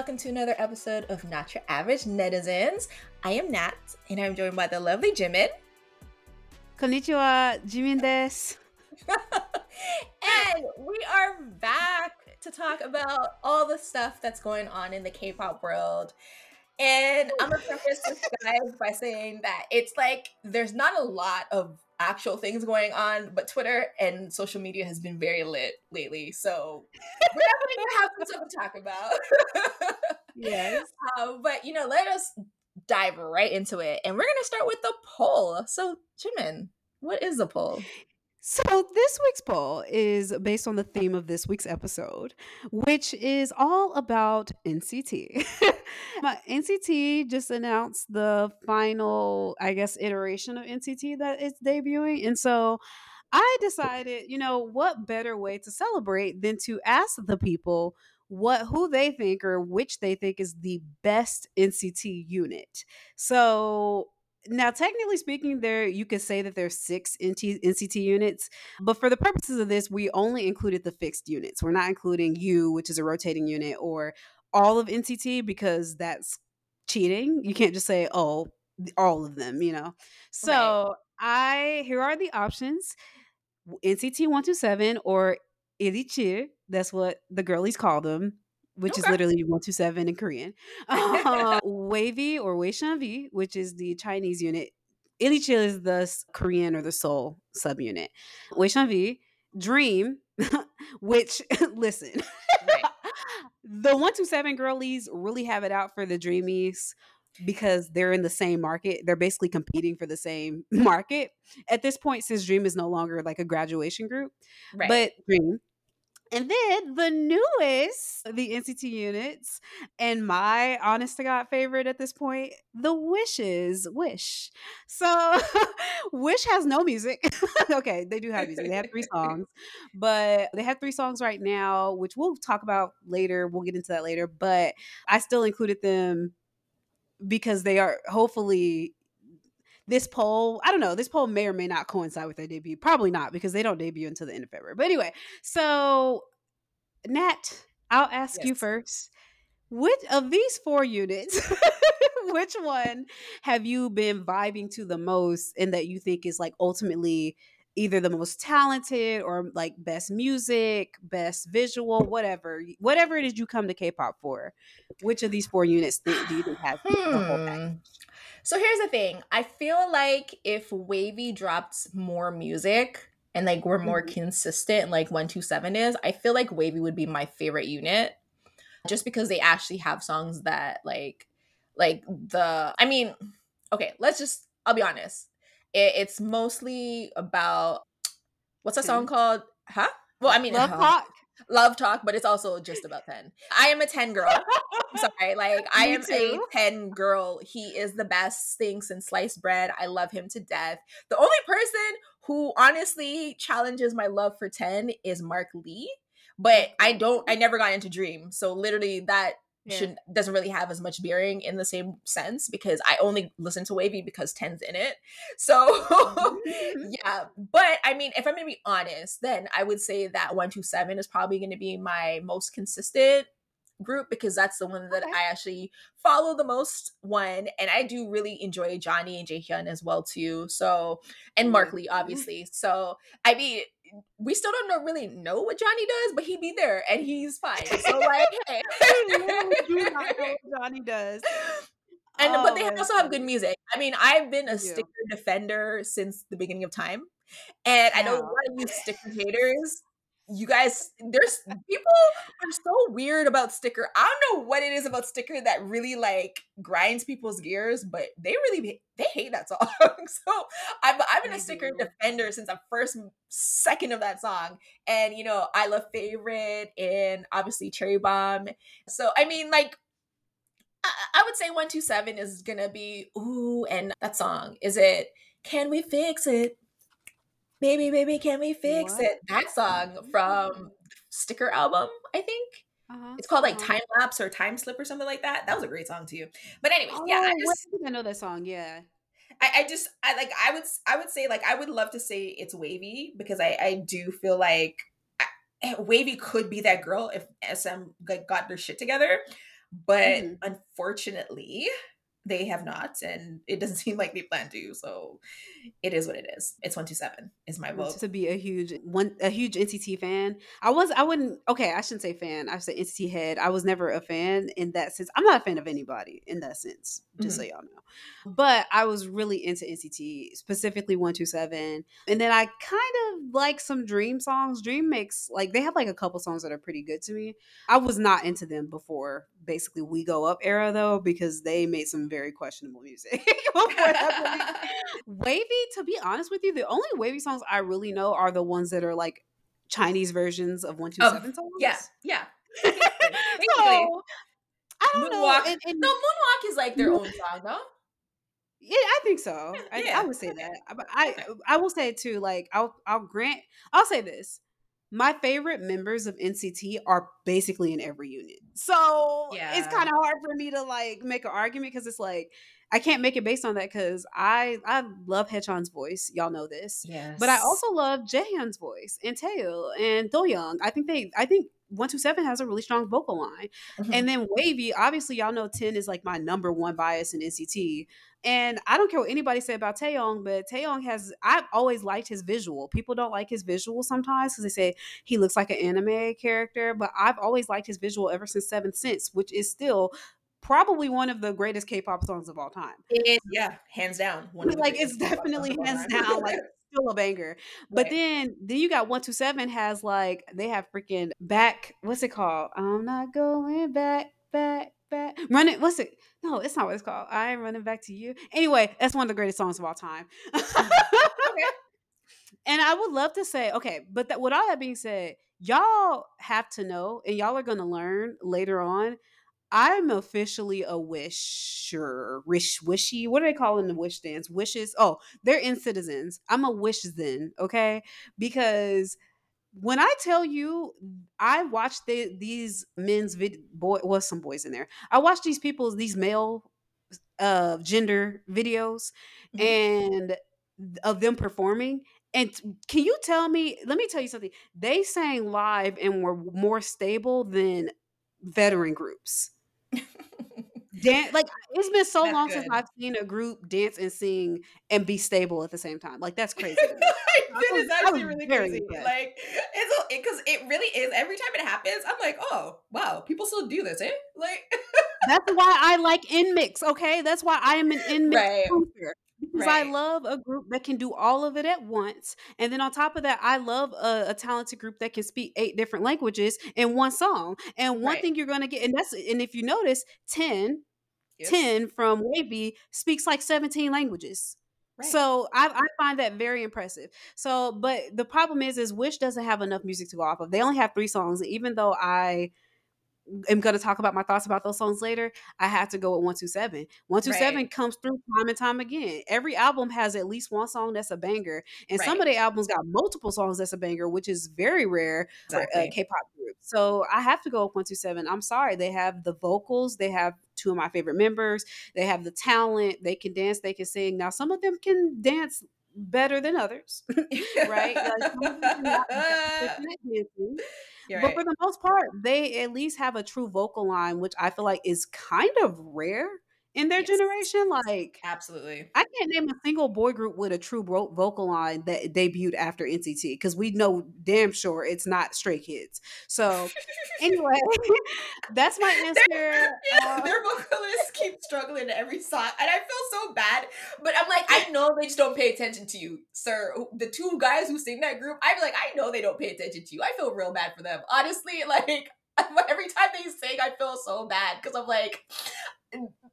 Welcome to another episode of Not Your Average Netizens. I am Nat, and I'm joined by the lovely Jemin. Konnichiwa, Jemin desu. and we are back to talk about all the stuff that's going on in the K-pop world. And I'm gonna preface this guys by saying that it's like there's not a lot of actual things going on, but Twitter and social media has been very lit lately. So we're definitely gonna have some stuff to talk about. yes. Um, but you know, let us dive right into it. And we're gonna start with the poll. So Jemin, what is the poll? So, this week's poll is based on the theme of this week's episode, which is all about NCT. NCT just announced the final, I guess, iteration of NCT that it's debuting. And so I decided, you know, what better way to celebrate than to ask the people what who they think or which they think is the best NCT unit. So now technically speaking there you could say that there's six nct units but for the purposes of this we only included the fixed units. We're not including u which is a rotating unit or all of nct because that's cheating. You can't just say oh all of them you know? So right. i here are the options. Nct 127 or ilichil that's what the girlies call them which okay. is literally 127 in Korean. Um, WayV or WeiShenV, which is the Chinese unit. Ilichil is the Korean or the Seoul subunit. WeiShenV, Dream, which, listen, right. the 127 girlies really have it out for the Dreamies because they're in the same market. They're basically competing for the same market at this point since Dream is no longer like a graduation group. Right. But Dream, and then the newest, the NCT units, and my honest to God favorite at this point, the Wishes, Wish. So Wish has no music. okay, they do have music. They have three songs, but they have three songs right now, which we'll talk about later. We'll get into that later. But I still included them because they are hopefully this poll, I don't know, this poll may or may not coincide with their debut. Probably not because they don't debut until the end of February. But anyway, so Nat, I'll ask yes. you first. Which of these four units, which one have you been vibing to the most and that you think is like ultimately either the most talented or like best music, best visual, whatever, whatever it is you come to K-pop for? Which of these four units do you think have hmm. the whole package? So here's the thing. I feel like if WayV drops more music and like we're more mm-hmm. consistent like 127 is, I feel like WayV would be my favorite unit just because they actually have songs that like like the I mean, okay, let's just I'll be honest. It, it's mostly about what's a song called? Huh? Well, I mean, Love Talk love talk, but it's also just about 10. I am a 10 girl. I'm sorry. Like I am too. a 10 girl. He is the best thing since sliced bread. I love him to death. The only person who honestly challenges my love for 10 is Mark Lee. But I mm-hmm. don't I never got into Dream. So literally that yeah. should doesn't really have as much bearing in the same sense because I only listen to WayV because 10's in it. So mm-hmm. yeah, but I mean if I'm gonna be honest, then I would say that 127 is probably gonna be my most consistent group because that's the one that okay. I actually follow the most one and I do really enjoy Johnny and Jaehyun as well too. So and Mark Lee obviously. So I mean we still don't know, really know what Johnny does, but he'd be there and he's fine. So like, hey, Johnny does. And oh, but they also have good music. I mean, I've been a sticker defender since the beginning of time, and I know a lot of you sticker haters you guys there's people are so weird about sticker i don't know what it is about sticker that really like grinds people's gears but they really they hate that song so i've, I've been a sticker defender since the first second of that song and you know i love favorite and obviously cherry bomb so i mean like I, I would say 127 is gonna be ooh and that song is it can we fix it baby baby can we fix what? it that song from sticker album i think uh-huh. It's called like uh-huh. time lapse or time slip or something like that. That was a great song too. But anyways, oh, yeah, I just I know that song. Yeah, I, I just I like I would I would say like I would love to say it's WayV because I I do feel like eh, WayV could be that girl if SM like, got their shit together. But mm-hmm. unfortunately, they have not, and it doesn't seem like they plan to. So it is what it is. It's one two seven is my vote. To be a huge one, a huge NCT fan. I was, I wouldn't. Okay, I shouldn't say fan. I say NCT head. I was never a fan in that sense. I'm not a fan of anybody in that sense. Just mm-hmm. so y'all know. But I was really into NCT, specifically 127. And then I kind of like some Dream songs. Dream makes like they have like a couple songs that are pretty good to me. I was not into them before basically We Go Up era though, because they made some very questionable music. WayV, to be honest with you, the only WayV songs I really know are the ones that are like Chinese versions of 127 songs. Yeah, yeah. so, I don't Moonwalk. know. And, and, no, Moonwalk is like their own song, though. Yeah, I think so. I, yeah. I would say that. But I I will say too, like I'll I'll grant I'll say this. My favorite members of NCT are basically in every unit. So yeah. it's kind of hard for me to like make an argument because it's like I can't make it based on that because I I love Haechan's voice. Y'all know this. Yes. But I also love Jaehyun's voice and Taeil and Do Young. I think they I think 127 has a really strong vocal line. Mm-hmm. And then WayV, obviously y'all know 10 is like my number one bias in NCT. And I don't care what anybody said about Taeyong, but Taeyong has I've always liked his visual. People don't like his visual sometimes because they say he looks like an anime character, but I've always liked his visual ever since Seventh Sense, which is still probably one of the greatest K-pop songs of all time. It, yeah, hands down. like it's definitely hands down. Like still a banger. But right. then then you got 127 has like they have freaking back what's it called? I'm not going back back back. Running what's it? No, it's not what it's called. I am running back to you. Anyway, that's one of the greatest songs of all time. okay. And I would love to say, okay, but that with all that being said, y'all have to know, and y'all are gonna learn later on. I'm officially a wisher, wish, wishy. What do they call in the wish dance? Wishes. Oh, they're NCTzens. I'm a wish then, okay? Because when I tell you, I watched the, these men's vid boy was some boys in there. I watched these people's these male uh gender videos mm-hmm. and of them performing. And can you tell me? Let me tell you something. They sang live and were more stable than veteran groups. dance like it's been so that's long good. since I've seen a group dance and sing and be stable at the same time. Like that's crazy. is actually really crazy. Like it's because it, it, really is. Every time it happens, I'm like, oh wow, people still do this, eh? Like that's why I like NMIXX. Okay, that's why I am an NMIXX right. Because right. I love a group that can do all of it at once. And then on top of that, I love a, a talented group that can speak eight different languages in one song. And one right. thing you're going to get, and that's, and if you notice, 10, yes. 10 from WayV speaks like 17 languages. Right. So I, I, find that very impressive. So, but the problem is, is Wish doesn't have enough music to go off of. They only have three songs. even though I am going to talk about my thoughts about those songs later, I have to go with 127. 127 right. comes through time and time again. Every album has at least one song that's a banger, and right. some of the albums got multiple songs that's a banger, which is very rare exactly. for a K-pop group. So I have to go with 127. I'm sorry, they have the vocals, they have two of my favorite members, they have the talent, they can dance, they can sing. Now some of them can dance better than others, right? Like, Right. But for the most part, they at least have a true vocal line, which I feel like is kind of rare in their yes. generation. Like, absolutely, I can't name a single boy group with a true vocal line that debuted after NCT because we know damn sure it's not Stray Kids. So, anyway, that's my answer. Their, yeah, uh, their vocalists keep struggling every song, and I feel so bad. But I'm like, I know they just don't pay attention to you, sir. The two guys who sing that group, I'm like, I know they don't pay attention to you. I feel real bad for them, honestly. Like every time they sing, I feel so bad because I'm like,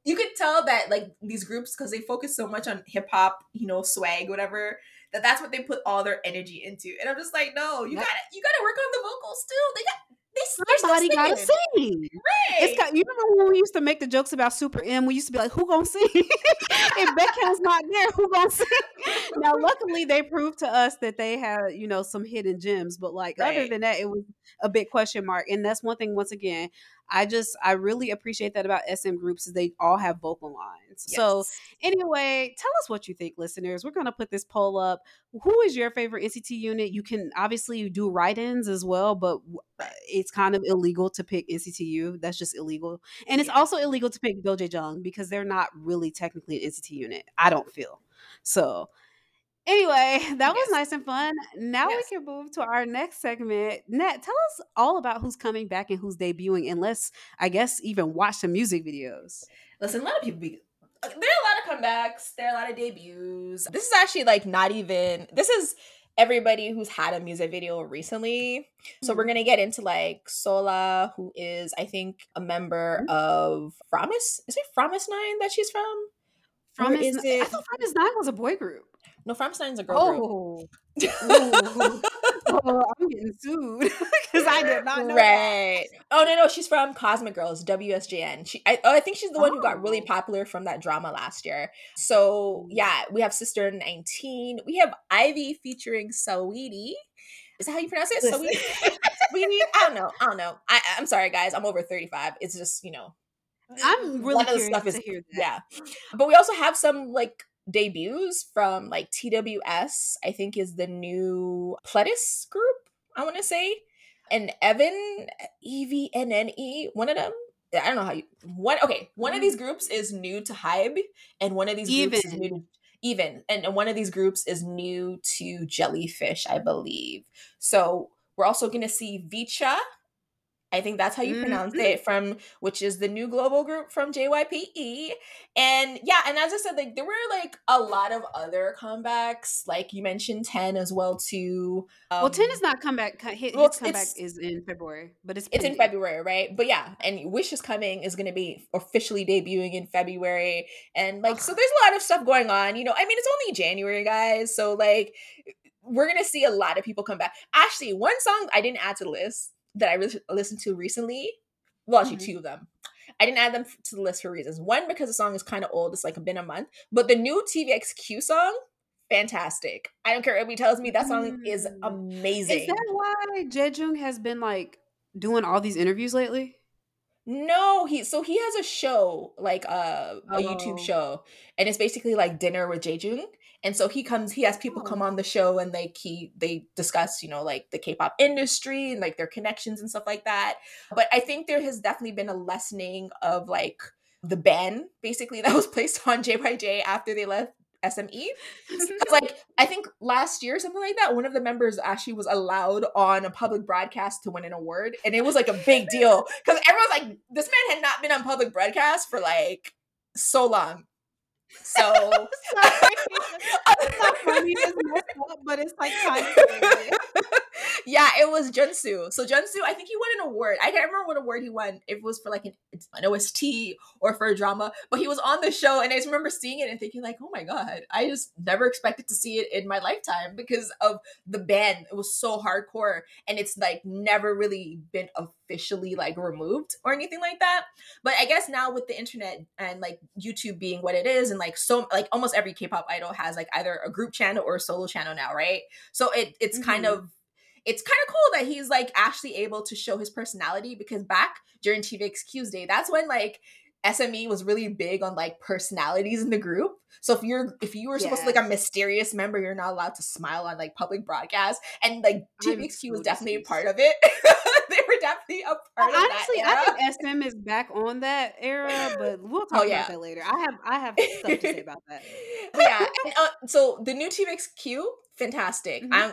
you could tell that like these groups because they focus so much on hip hop, you know, swag, whatever. That that's what they put all their energy into, and I'm just like, no, you gotta you gotta work on the vocals too. They got they Somebody gotta sing. Right. It's got, you remember when we used to make the jokes about Super M? We used to be like, "Who gonna sing?" if Baekhyun's not there, who gonna sing? now, luckily, they proved to us that they had, you know, some hidden gems. But like, right. other than that, it was a big question mark. And that's one thing. Once again, I just I really appreciate that about SM groups is they all have vocal lines. Yes. So anyway, tell us what you think, listeners. We're gonna put this poll up. Who is your favorite NCT unit? You can obviously do write-ins as well, but uh, it's kind of illegal to pick NCTU. That's just illegal, and it's also illegal to pick Go Jung because they're not really technically an NCT unit. I don't feel so. Anyway, that was nice and fun. Now yes. we can move to our next segment. Nat, tell us all about who's coming back and who's debuting, and let's, I guess, even watch some music videos. Listen, a lot of people be uh, there are a lot of comebacks, there are a lot of debuts. This is actually like not even this is everybody who's had a music video recently. So we're mm-hmm. gonna get into like Seola, who is I think a member mm-hmm. of Fromis. Is it Fromis Nine that she's from? Fromis, is it? I thought Fromis Nine was a boy group. No, Fromis Nine's a girl oh. group. oh, I'm getting sued because I did not know. Right. That. Oh no, no, she's from Cosmic Girls, WJSN. She, I, oh, I think she's the one oh. who got really oh. popular from that drama last year. So yeah, we have Sistar 19. We have IVE featuring Saweetie. Is that how you pronounce it? Saweetie. Saweetie. I don't know. I don't know. I, I'm sorry, guys. I'm over 35. It's just you know. I'm really curious stuff is, to hear that. Yeah, but we also have some like debuts from like TWS, I think is the new Pledis group, I want to say. And Evan, E V N N E, one of them. I don't know how you one okay, one of these mm. groups is new to Hybe, and one of these even. groups is new to even and one of these groups is new to jellyfish i believe so we're also going to see VCHA I think that's how you mm-hmm. pronounce it from which is the new global group from JYPE. And yeah, and as I said, like there were like a lot of other comebacks, like you mentioned 10 as well too. Um, well, 10 is not comeback. His, well, his comeback is in February, but it's it's in February, right? But yeah, and Wish is coming is going to be officially debuting in February, and like so, there's a lot of stuff going on. You know, I mean, it's only January, guys, so like we're gonna see a lot of people come back. Actually, one song I didn't add to the list that I re- listened to recently. Well, actually, mm-hmm. two of them. I didn't add them to the list for reasons. One, because the song is kind of old; it's like been a month. But the new TVXQ song, fantastic. I don't care what he tells me. That song mm. is amazing. Is that why Jaejoong has been like doing all these interviews lately? No, he so he has a show like uh, a oh. YouTube show, and it's basically like dinner with Jaejoong and so he comes he has people oh. come oh. on the show and like he they discuss you know like the k-pop industry and like their connections and stuff like that but i think there has definitely been a lessening of like the ban basically that was placed on jyj after they left SME. like I think last year something like that, one of the members actually was allowed on a public broadcast to win an award, and it was like a big deal because everyone's like, this man had not been on public broadcast for like so long. So sorry. it's not funny, up, but it's like kind of Yeah, it was Junsu. So Junsu, I think he won an award. I can't remember what award he won. If it was for like an, an OST or for a drama, but he was on the show, and I just remember seeing it and thinking like, oh my god, I just never expected to see it in my lifetime because of the band. It was so hardcore, and it's like never really been officially like removed or anything like that. But I guess now with the internet and like YouTube being what it is, and and like so like almost every K-pop idol has like either a group channel or a solo channel now, right? So it it's mm-hmm. kind of it's kind of cool that he's like actually able to show his personality because back during TVXQ's day, that's when like SME was really big on like personalities in the group. So if you're if you were supposed to like a mysterious member, you're not allowed to smile on like public broadcast. And like TVXQ was definitely a part of it. they were definitely a part well, of honestly, that. Honestly, I think SM is back on that era, but we'll talk oh, yeah. about that later. I have I have stuff to say about that. yeah. And, uh, so the new TVXQ, fantastic. Mm-hmm. I'm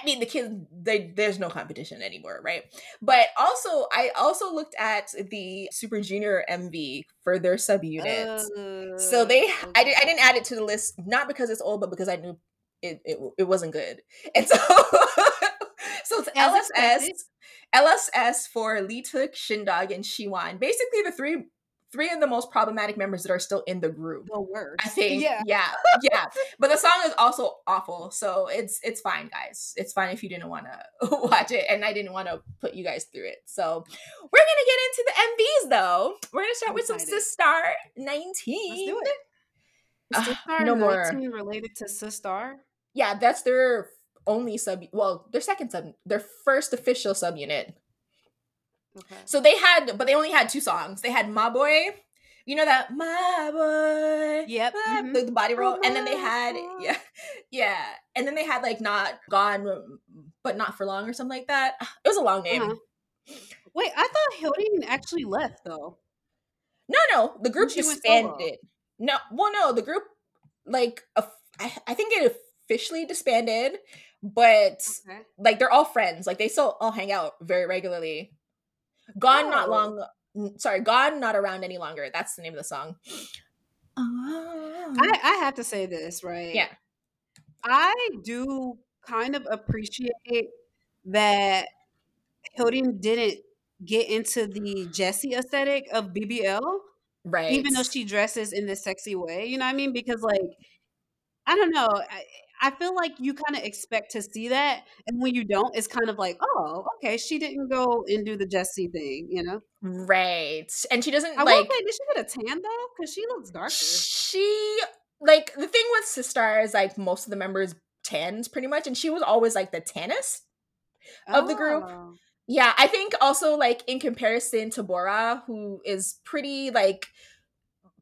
I mean, the kids, they, there's no competition anymore, right? But also, I also looked at the Super Junior MV for their subunits. Uh, so they, okay. I, did, I didn't add it to the list, not because it's old, but because I knew it, it, it wasn't good. And so, so it's LSS, LSS for Lee Took, Shindong, and Siwon. Basically, the three three of the most problematic members that are still in the group. The worst. I think. Yeah. Yeah. Yeah. but the song is also awful. So it's it's fine, guys. It's fine if you didn't want to watch it. And I didn't want to put you guys through it. So we're gonna get into the MVs though. We're gonna start I'm with excited. some Sistar 19. Let's do it. Uh, no more related to Sistar. Yeah, that's their only sub well, their second sub their first official subunit Okay. So they had, but they only had two songs. They had Ma Boy, you know that Ma Boy. Yep. My, mm-hmm. the, body roll, and then they had yeah, yeah, and then they had like not gone, but not for long or something like that. It was a long name. Uh-huh. Wait, I thought Hyolyn actually left though. No, no, the group disbanded. No, well, no, the group like uh, I, I think it officially disbanded, but okay. like they're all friends. Like they still all hang out very regularly. Gone oh. not long. Sorry, gone not around any longer. That's the name of the song. Oh. I, I have to say this right. Yeah, I do kind of appreciate that Hyolyn didn't get into the Jessi aesthetic of BBL. Right. Even though she dresses in this sexy way. You know what I mean? Because like I don't know. I, I feel like you kind of expect to see that, and when you don't, it's kind of like, oh, okay, she didn't go and do the Jessi thing, you know? Right, and she doesn't I like. Say, did she get a tan though? Because she looks darker. She like the thing with Sistar is like most of the members tans pretty much, and she was always like the tannest of oh. the group. Oh. Yeah, I think also like in comparison to Bora, who is pretty like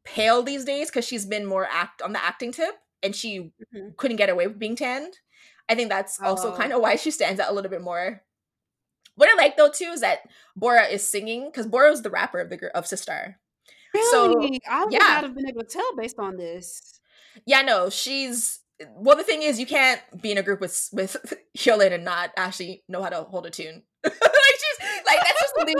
pale these days because she's been more act on the acting tip and she mm-hmm. couldn't get away with being tanned. I think that's also oh. kind of why she stands out a little bit more. What I like though too is that Bora is singing because Bora is the rapper of the group of Sistar. Really? So I would yeah. not have been able to tell based on this. Yeah, no, she's well. The thing is, you can't be in a group with with Hyolyn and not actually know how to hold a tune. like that's just thing.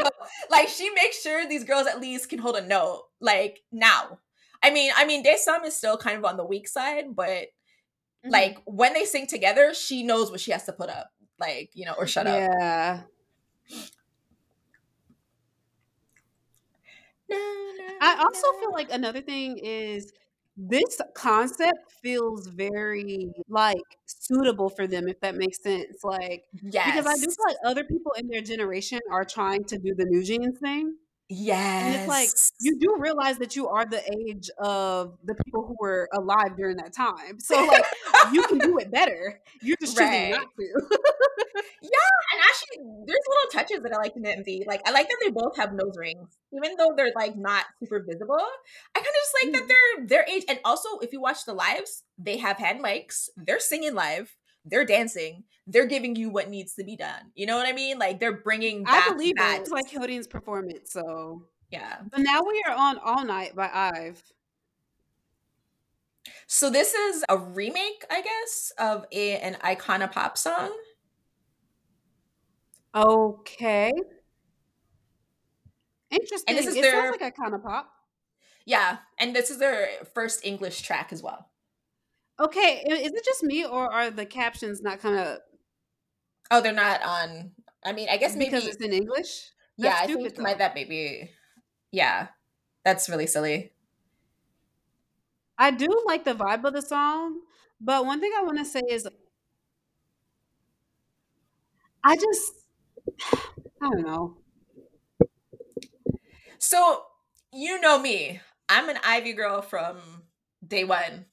like she makes sure these girls at least can hold a note. Like now, I mean, I mean, Dasom is still kind of on the weak side, but mm-hmm. like when they sing together, she knows what she has to put up, like you know, or shut yeah. up. Yeah. I also feel like another thing is this concept feels very like suitable for them if that makes sense like yes because i do feel like other people in their generation are trying to do the new jeans thing Yes. And it's like you do realize that you are the age of the people who were alive during that time. So like you can do it better. You're just choosing not to. yeah, and actually there's little touches that I like in MV. Like I like that they both have nose rings. Even though they're like not super visible. I kind of just like mm. that they're their age. And also if you watch the lives, they have hand mics. They're singing live they're dancing they're giving you what needs to be done you know what i mean? Like they're bringing back i believe that. it's like Hyolyn's performance so yeah. But now we are on all night by ive. So this is a remake i guess of a, an icona pop song? Okay. Interesting and this is it their, sounds like icona pop. Yeah and this is their first english track as well Okay, is it just me or are the captions not kind of? Oh, they're not on. I mean, I guess maybe because it's in English. That's yeah, I think my, that maybe. Yeah, that's really silly. I do like the vibe of the song, but one thing I want to say is, I just, I don't know. So you know me, I'm an IVE girl from day one.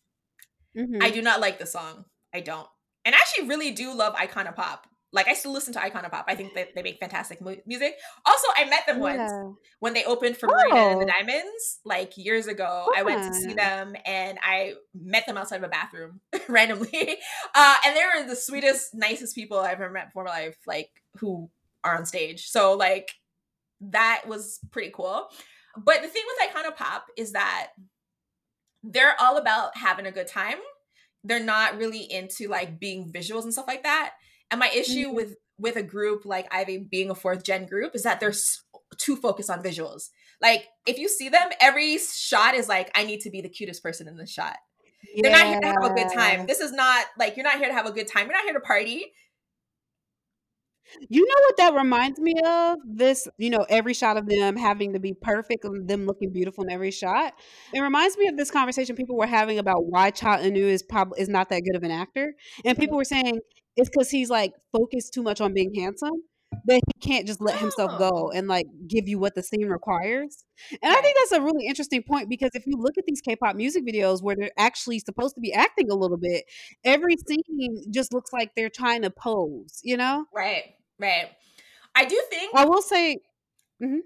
Mm-hmm. I do not like the song. I don't. And I actually really do love Icona Pop. Like I still listen to Icona Pop. I think that they make fantastic mu- music. Also, I met them once yeah. when they opened for Marina oh. and the oh. Diamonds, like years ago. I went to see them and I met them outside of a bathroom randomly. Uh, and they were the sweetest, nicest people I've ever met before my life, like who are on stage. So like that was pretty cool. But the thing with Icona Pop is that they're all about having a good time. They're not really into like being visuals and stuff like that. And my issue mm-hmm. with with a group like IVE being a fourth gen group is that they're too focused on visuals. Like if you see them, every shot is like, I need to be the cutest person in the shot. Yeah. They're not here to have a good time. This is not like you're not here to have a good time. You're not here to party. You know what that reminds me of? This, you know, every shot of them having to be perfect and them looking beautiful in every shot. It reminds me of this conversation people were having about why Cha Eunwoo is probably is not that good of an actor. And mm-hmm. people were saying it's because he's like focused too much on being handsome that he can't just let himself oh. go oh. and like give you what the scene requires. And I think that's a really interesting point because if you look at these K-pop music videos where they're actually supposed to be acting a little bit, every scene just looks like they're trying to pose, you know? Right. Right. I do think I will say Mm-hmm.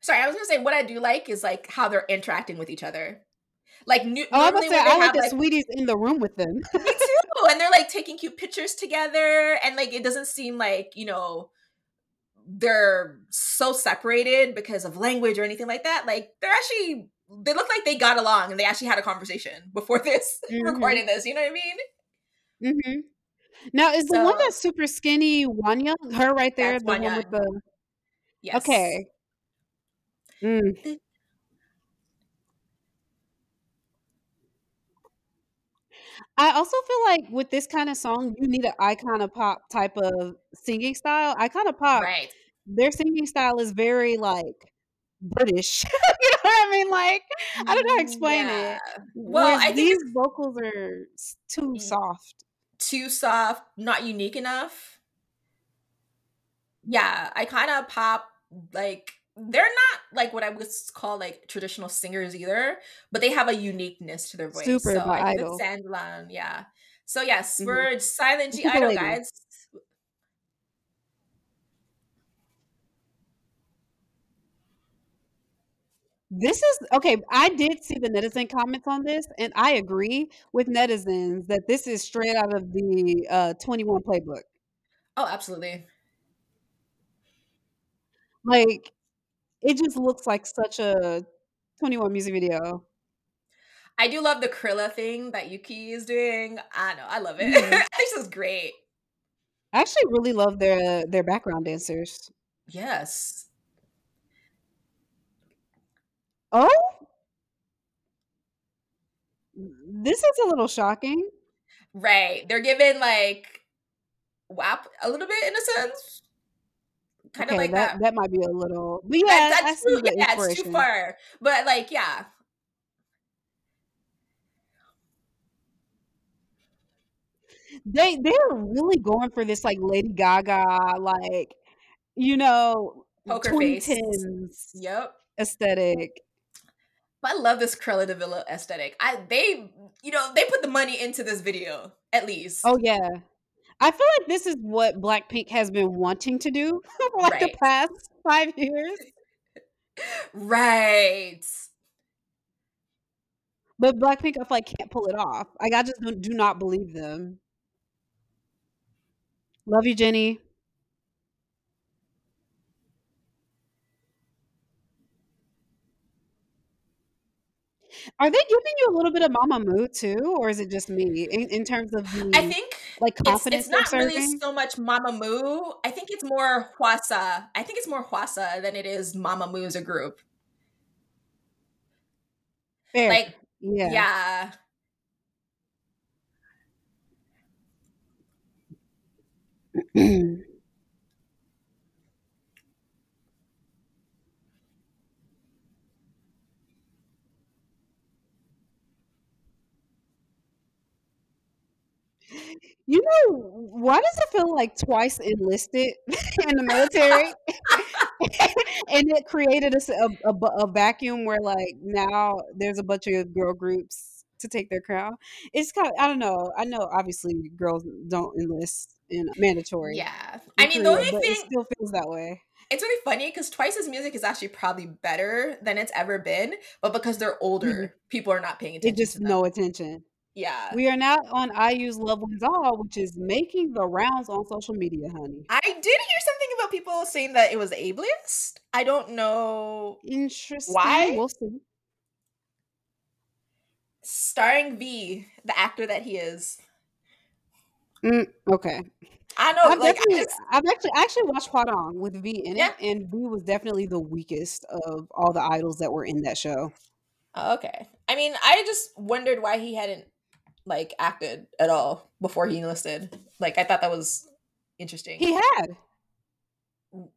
Sorry, I was gonna say what I do like is like how they're interacting with each other. Like, new, oh, I say I like the like, Saweetie's in the room with them. me too, and they're like taking cute pictures together, and like it doesn't seem like you know they're so separated because of language or anything like that. Like they're actually they look like they got along and they actually had a conversation before this mm-hmm. recording this. You know what I mean? Mm-hmm. Now is the one that's super skinny Wonyoung? Her right there, the Wonyoung. one with the Yes. Okay. Mm. I also feel like with this kind of song, you need an Icona Pop type of singing style. Icona Pop, right? Their singing style is very like British. you know what I mean? Like I don't know how to explain yeah. it. Well, I these vocals are too soft, too soft, not unique enough. Yeah, Icona Pop like they're not like what I would call like traditional singers either, but they have a uniqueness to their voice. Super so give idol. it Sandlan, yeah. So yes, mm-hmm. we're silent G idol guys. This is okay. I did see the netizen comments on this, and I agree with netizens that this is straight out of the uh, 2NE1 playbook. Oh, absolutely. Like it just looks like such a 2NE1 music video. I do love the Cruella thing that Yuqi is doing. I know, I love it. Mm-hmm. this is great. I actually really love their their background dancers. Yes. Oh? This is a little shocking. Right. They're given like WAP a little bit in a sense kind of like that, that. That might be a little, but yeah, that, that's too, yeah, it's too far. But like, yeah, they they're really going for this like Lady Gaga, like you know, poker face, yep, aesthetic. But I love this Cruella de Vil aesthetic. I they you know they put the money into this video at least. Oh yeah, I feel like this is what Blackpink has been wanting to do for like right. the past five years. Right. But Blackpink, I feel like can't pull it off. Like I just do not believe them. Love you, Jennie. Are they giving you a little bit of Mamamoo too, or is it just me in, in terms of the I think like confidence? It's, it's not really so much Mamamoo. I think it's more Hwasa. I think it's more Hwasa than it is Mamamoo as a group. Fair. Like yeah. Yeah. You know, why does it feel like twice enlisted in the military? and it created a, a, a, vacuum where, like, now there's a bunch of girl groups to take their crown. It's kind of, I don't know. I know, obviously, girls don't enlist in mandatory. Yeah. I mean, the only thing. It still feels that way. It's really funny because Twice's music is actually probably better than it's ever been, but because they're older, mm-hmm. people are not paying attention. It just no attention. Yeah. We are now on IU's Love Wins All, which is making the rounds on social media, honey. I did hear something about people saying that it was ableist. I don't know Interesting. why. We'll see. Starring V, the actor that he is. Mm, okay. I know. I've, like, I just, I've actually actually watched Hwarang with V in yeah. it, and V was definitely the weakest of all the idols that were in that show. Okay. I mean, I just wondered why he hadn't like acted at all before he enlisted. Like I thought that was interesting. He had.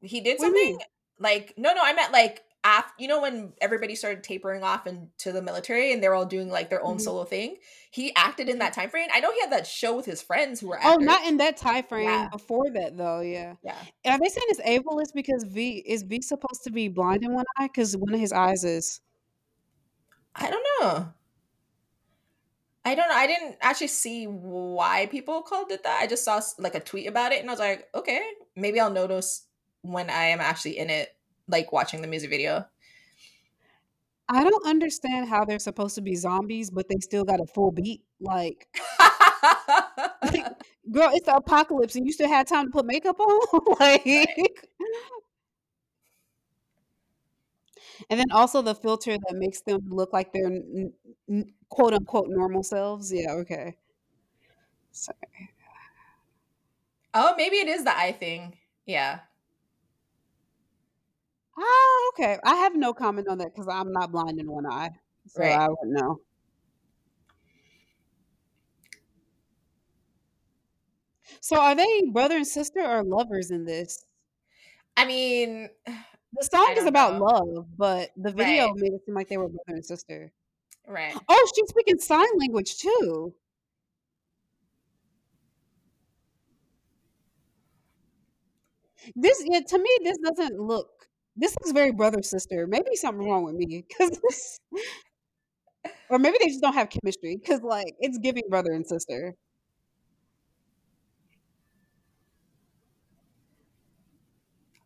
He did something like no, no. I meant like after you know when everybody started tapering off into the military and they're all doing like their own mm-hmm. solo thing. He acted in that time frame. I know he had that show with his friends who were. Actors. Oh, not in that time frame. Yeah. Before that, though. Yeah. Yeah. Are they saying it's ableist because V is V supposed to be blind in one eye because one of his eyes is? I don't know. I don't know. I didn't actually see why people called it that. I just saw like a tweet about it and I was like, okay, maybe I'll notice when I am actually in it like watching the music video. I don't understand how they're supposed to be zombies, but they still got a full beat. Like, girl, it's the apocalypse, and you still had time to put makeup on. like, and then also the filter that makes them look like they're n- n- quote unquote normal selves. Yeah, okay. Sorry. Oh, maybe it is the eye thing. Yeah. Oh, okay. I have no comment on that because I'm not blind in one eye, so Right. I wouldn't know. So are they brother and sister or lovers in this? I mean, The song is about know. love, but the video Right. made it seem like they were brother and sister. Right. Oh, she's speaking sign language too. This, yeah, to me, this doesn't look. This looks very brother sister. Maybe something wrong with me because this, or maybe they just don't have chemistry because like it's giving brother and sister.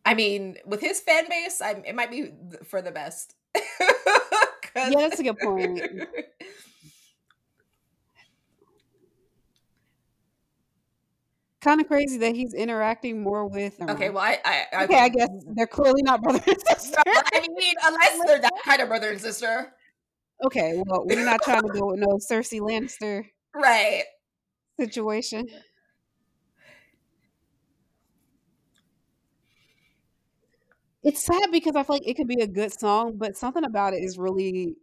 I mean, with his fan base, I, it might be th- for the best. Yeah, that's a good point. Kind of crazy that he's interacting more with. okay, um, well, I, I, I okay, I guess they're clearly not brother and sister. I mean, unless they're that kind of brother and sister, Okay, well, we're not trying to go with no Cersei Lannister right? situation. It's sad because I feel like it could be a good song, but something about it is really.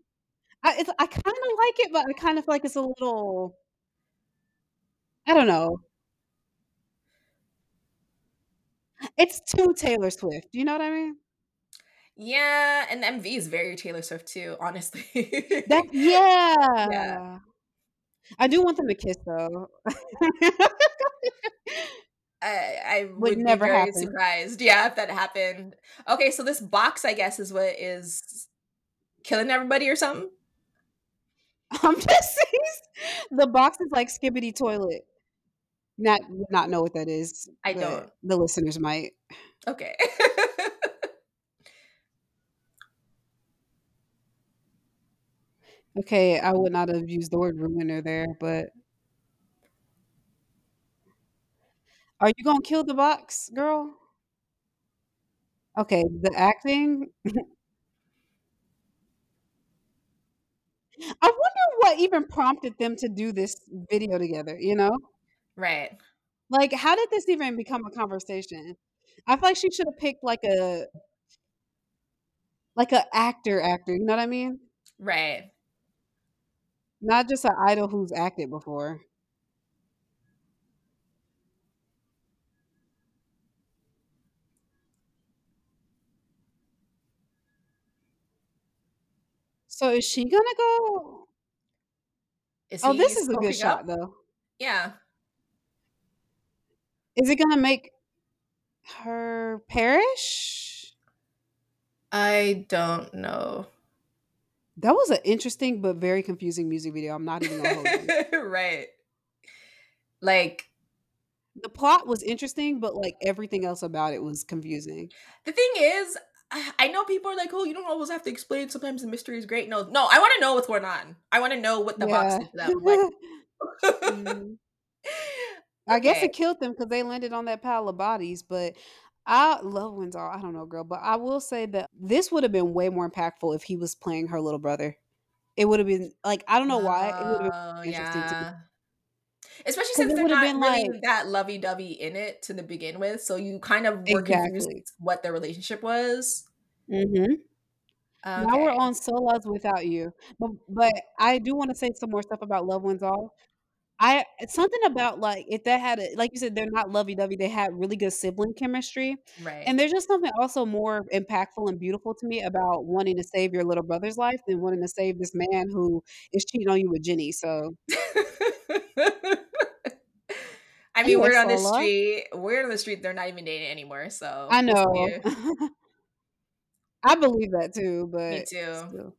I it's, I kind of like it, but I kind of feel like it's a little. I don't know. It's too Taylor Swift. Do you know what I mean? Yeah, and MV is very Taylor Swift too. Honestly, That yeah. I do want them to kiss though. I, I would, Would be very happen. surprised. Yeah, if that happened. Okay, so this box, I guess, is what is killing everybody or something. I'm just saying the box is like Skibidi Toilet. Not not know what that is. I don't. The listeners might. Okay. Okay, I would not have used the word ruiner there, but are you gonna kill the box, girl? Okay, the acting. I wonder what even prompted them to do this video together, you know? right. Like, how did this even become a conversation? I feel like she should have picked like a like a actor actor, you know what I mean? Right. Not just an idol who's acted before. So is she gonna go? Is Oh, this is a good shot up? though. Yeah. Is it gonna make her perish? I don't know. That was an interesting but very confusing music video. I'm not even gonna hold you. right. Like The plot was interesting, but like everything else about it was confusing. the thing is, I know people are like, "Oh, you don't always have to explain. Sometimes the mystery is great." No, no, I want to know what's going on. I want to know what the box Yeah. did to them. Like, Mhm. I guess Okay. it killed them because they landed on that pile of bodies. But I love Windsor. I don't know, girl. But I will say that this would have been way more impactful if he was playing her little brother. It would have been like I don't know why it would have Oh, been interesting to me. yeah. Especially since they're not been really like- that lovey dovey in it to the begin with, so you kind of were confused what their relationship was. Mm-hmm. Now we're on Seola's without you. But but I do want to say some more stuff about Love Wins All. I something about like if that had a, like you said, they're not lovey dovey. They had really good sibling chemistry, Right. and there's just something also more impactful and beautiful to me about wanting to save your little brother's life than wanting to save this man who is cheating on you with Jenny. So I mean, we're on the street. We're on the street. They're not even dating anymore. So I know. I believe that too, but Me too. still.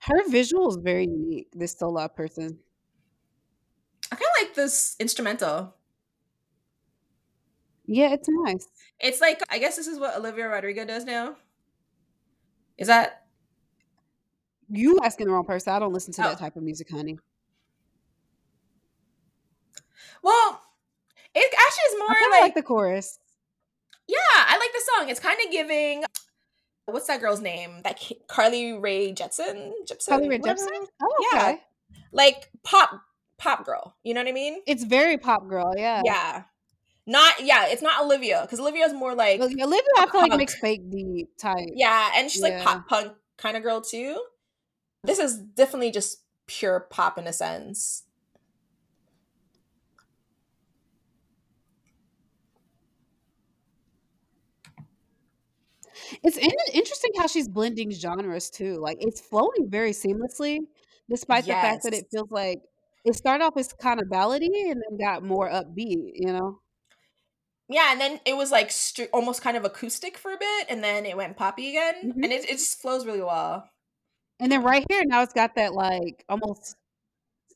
Her visual is very unique. This Seola person. I kind of like this instrumental. Yeah, it's nice. It's like I guess this is what Olivia Rodrigo does now. Is that you asking the wrong person? I don't listen to Oh. that type of music, honey. Well? It actually is more like, like the chorus. yeah, I like the song. It's kind of giving. What's that girl's name? That Carly Rae Jepsen. Jepsen. Carly Rae. Jepsen? Oh, Yeah. okay. Like pop, pop girl. You know what I mean? It's very pop girl, yeah. Yeah. Not yeah. It's not Olivia because Olivia's more like Olivia, I feel like makes fake deep type. yeah, and she's like pop punk kind of girl too. This is definitely just pure pop in a sense. It's in- interesting how she's blending genres too. Like it's flowing very seamlessly, despite the fact that it feels like it started off as kind of ballady and then got more upbeat. You know, Yeah, and then it was like str- almost kind of acoustic for a bit, and then it went poppy again, Mhm. and it, it just flows really well. and then right here now it's got that like almost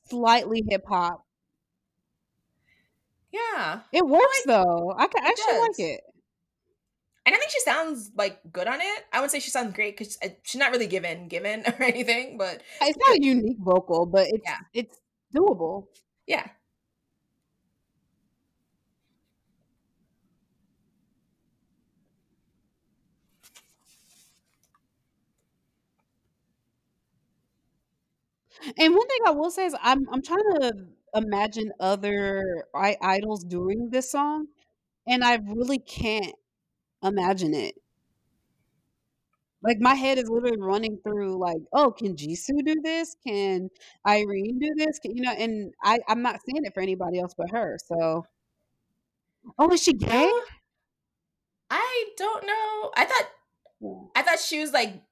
slightly hip hop. Yeah, It works though. I It actually like does. it. And I think she sounds like good on it. I would say she sounds great because uh, she's not really given given or anything, but It's not a unique vocal, but it's Yeah. it's doable. yeah. And one thing I will say is I'm I'm trying to imagine other I- idols doing this song, and I really can't imagine it. Like my head is literally running through like, oh, can Jisoo do this? Can Irene do this? Can, you know, and I I'm not seeing it for anybody else but her. So, oh, is she gay? I don't know. I thought Yeah. I thought she was like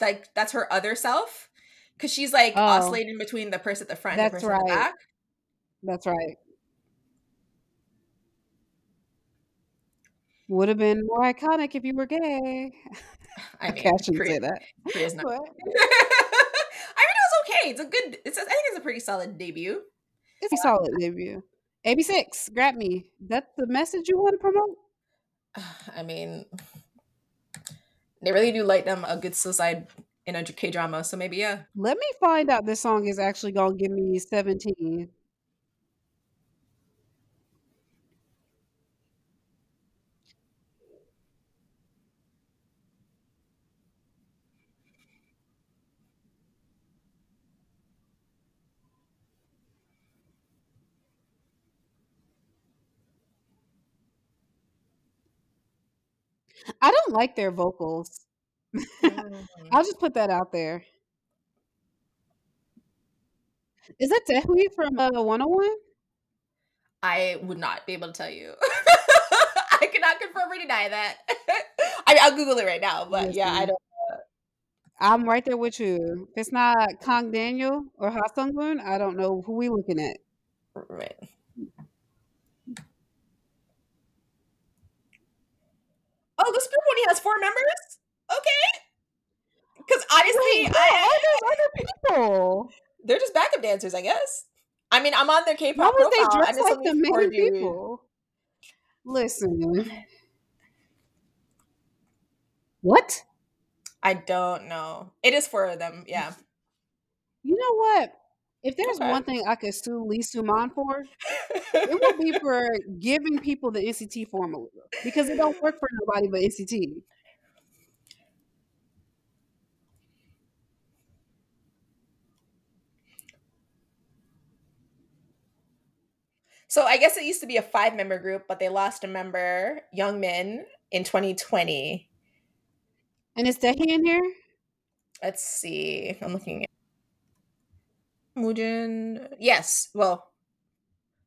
like that's her other self because she's like Oh. oscillating between the person at the front and the That's person at the back. That's right. Would have been more iconic if you were gay. I Okay, I shouldn't Korea- say that. Korea's not. I mean, it was okay. It's a good. It's. A, I think it's a pretty solid debut. it's a solid debut. AB6, grab me. That's the message you want to promote? I mean, they really do light them a good suicide in a K drama. So maybe yeah. Let me find out this song is actually gonna give me 17. I don't like their vocals. Mm. I'll just put that out there. Is that Daehwi from uh, 101? I would not be able to tell you. I cannot confirm or deny that. I, I'll Google it right now, but yeah, I don't. I'm right there with you. If it's not Kang Daniel or Ha Sung Woon, I don't know who we looking at. Right. Oh, this group only has four members. Okay. Because honestly, Wait, I, are those other people? they're just backup dancers, I guess. I mean, I'm on their K-pop they profile, dressed and like the main people? Listen. What? I don't know. It is four of them. Yeah. You know what? If there's Okay. one thing I could sue Lee Soo-man for, it would be for giving people the NCT formula because it don't work for nobody but NCT. so I guess it used to be a five-member group, but they lost a member, Young Min, in 2020. And is Daehwi in here? Let's see. I'm looking at Mujin. Yes. Well,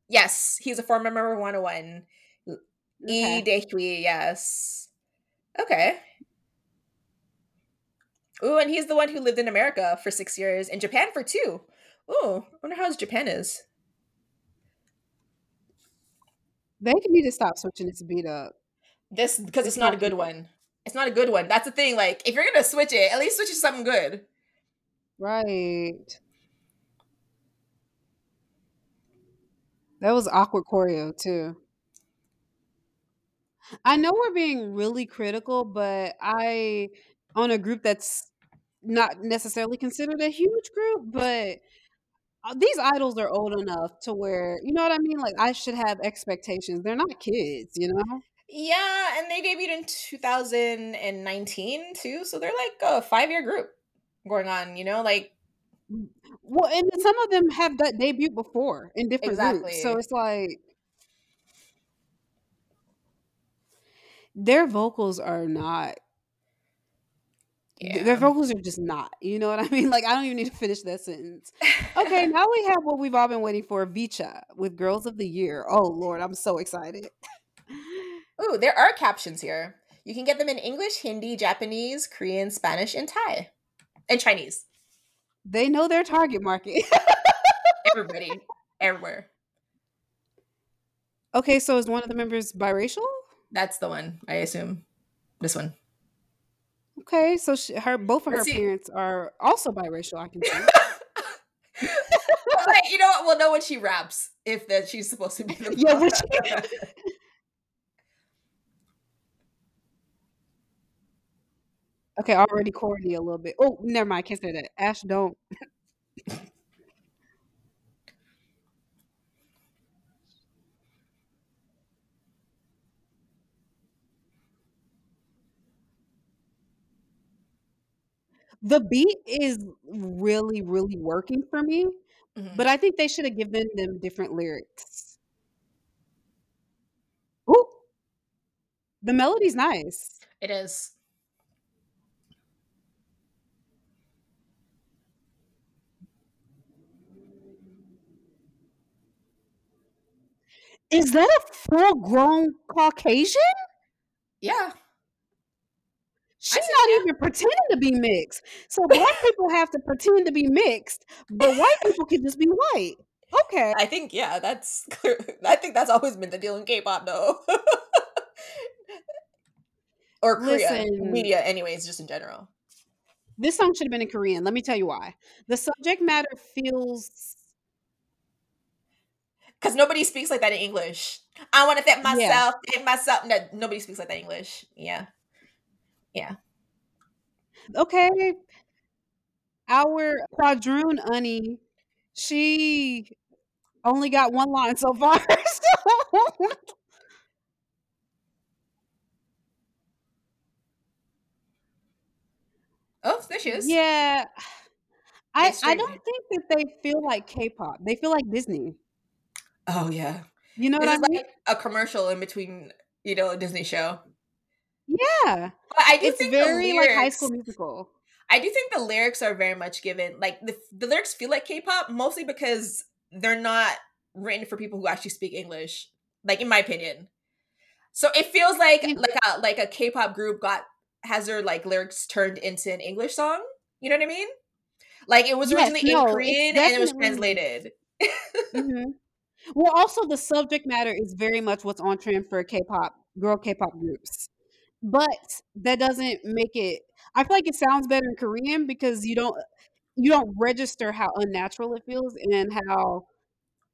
yes. He's a former member of 101. E Okay. Daehwi, yes. Okay. Ooh, and he's the one who lived in America for six years, and Japan for two. Ooh, I wonder how his Japan is. They need to stop switching this beat up. This because it's It's not a good good. one. It's not a good one. That's the thing. Like, if you're gonna switch it, at least switch it to something good. Right. That was awkward choreo too. I know we're being really critical, but I on a group that's not necessarily considered a huge group, but uh, these idols are old enough to where you know what I mean. Like I should have expectations. They're not kids, you know. Yeah, and they debuted in 2019 too, so they're like a five year group going on. You know, like well, and some of them have that debut before in different exactly. groups, so it's like their vocals are not yeah. Their vocals are just not. You know what I mean? Like I don't even need to finish that sentence. Okay, now we have what we've all been waiting for, VCHA with Girls of the Year. Oh Lord, I'm so excited. Ooh, there are captions here. You can get them in English, Hindi, Japanese, Korean, Spanish, and Thai. And Chinese. They know their target market. Everybody. Everywhere. Okay, so is one of the members biracial? That's the one, I assume. This one. Okay, so she, her both of her parents are also biracial. I can see. like, you know what? We'll know when she raps if that she's supposed to be. The yeah, okay, already corny a little bit. Oh, never mind. I can't say that. Ash, don't. The beat is really, really working for me, Mhm. but I think they should have given them different lyrics. Ooh. The melody's nice. It is. Is that a full-grown Caucasian? Yeah. She's not that. even pretending to be mixed. So black people have to pretend to be mixed, but white people can just be white. Okay. I think yeah, that's clear. I think that's always been the deal in K-pop though. or Korea Listen, media anyways, just in general. This song should have been in Korean. Let me tell you why. The subject matter feels because nobody speaks like that in English. I want to thank myself, yeah. thank myself. No, nobody speaks like that in English. Yeah. Yeah. Okay. Our quadroon Unnie, she only got one line so far. so. Oh, there she is. Yeah. I, I don't think that they feel like K-pop. They feel like Disney. Oh yeah. You know what I mean? Like a commercial in between, you know, a Disney show. Yeah. But I do it's think very lyrics, like high school musical. I do think the lyrics are very much given like the the lyrics feel like K-pop mostly because they're not written for people who actually speak English. Like in my opinion. So it feels like like a like a K-pop group got has their like lyrics turned into an English song. You know what I mean? Like it was yes, originally no, in Korean and it was translated. mm-hmm. Well, also the subject matter is very much what's on trend for K-pop girl K-pop groups but that doesn't make it i feel like it sounds better in korean because you don't you don't register how unnatural it feels and how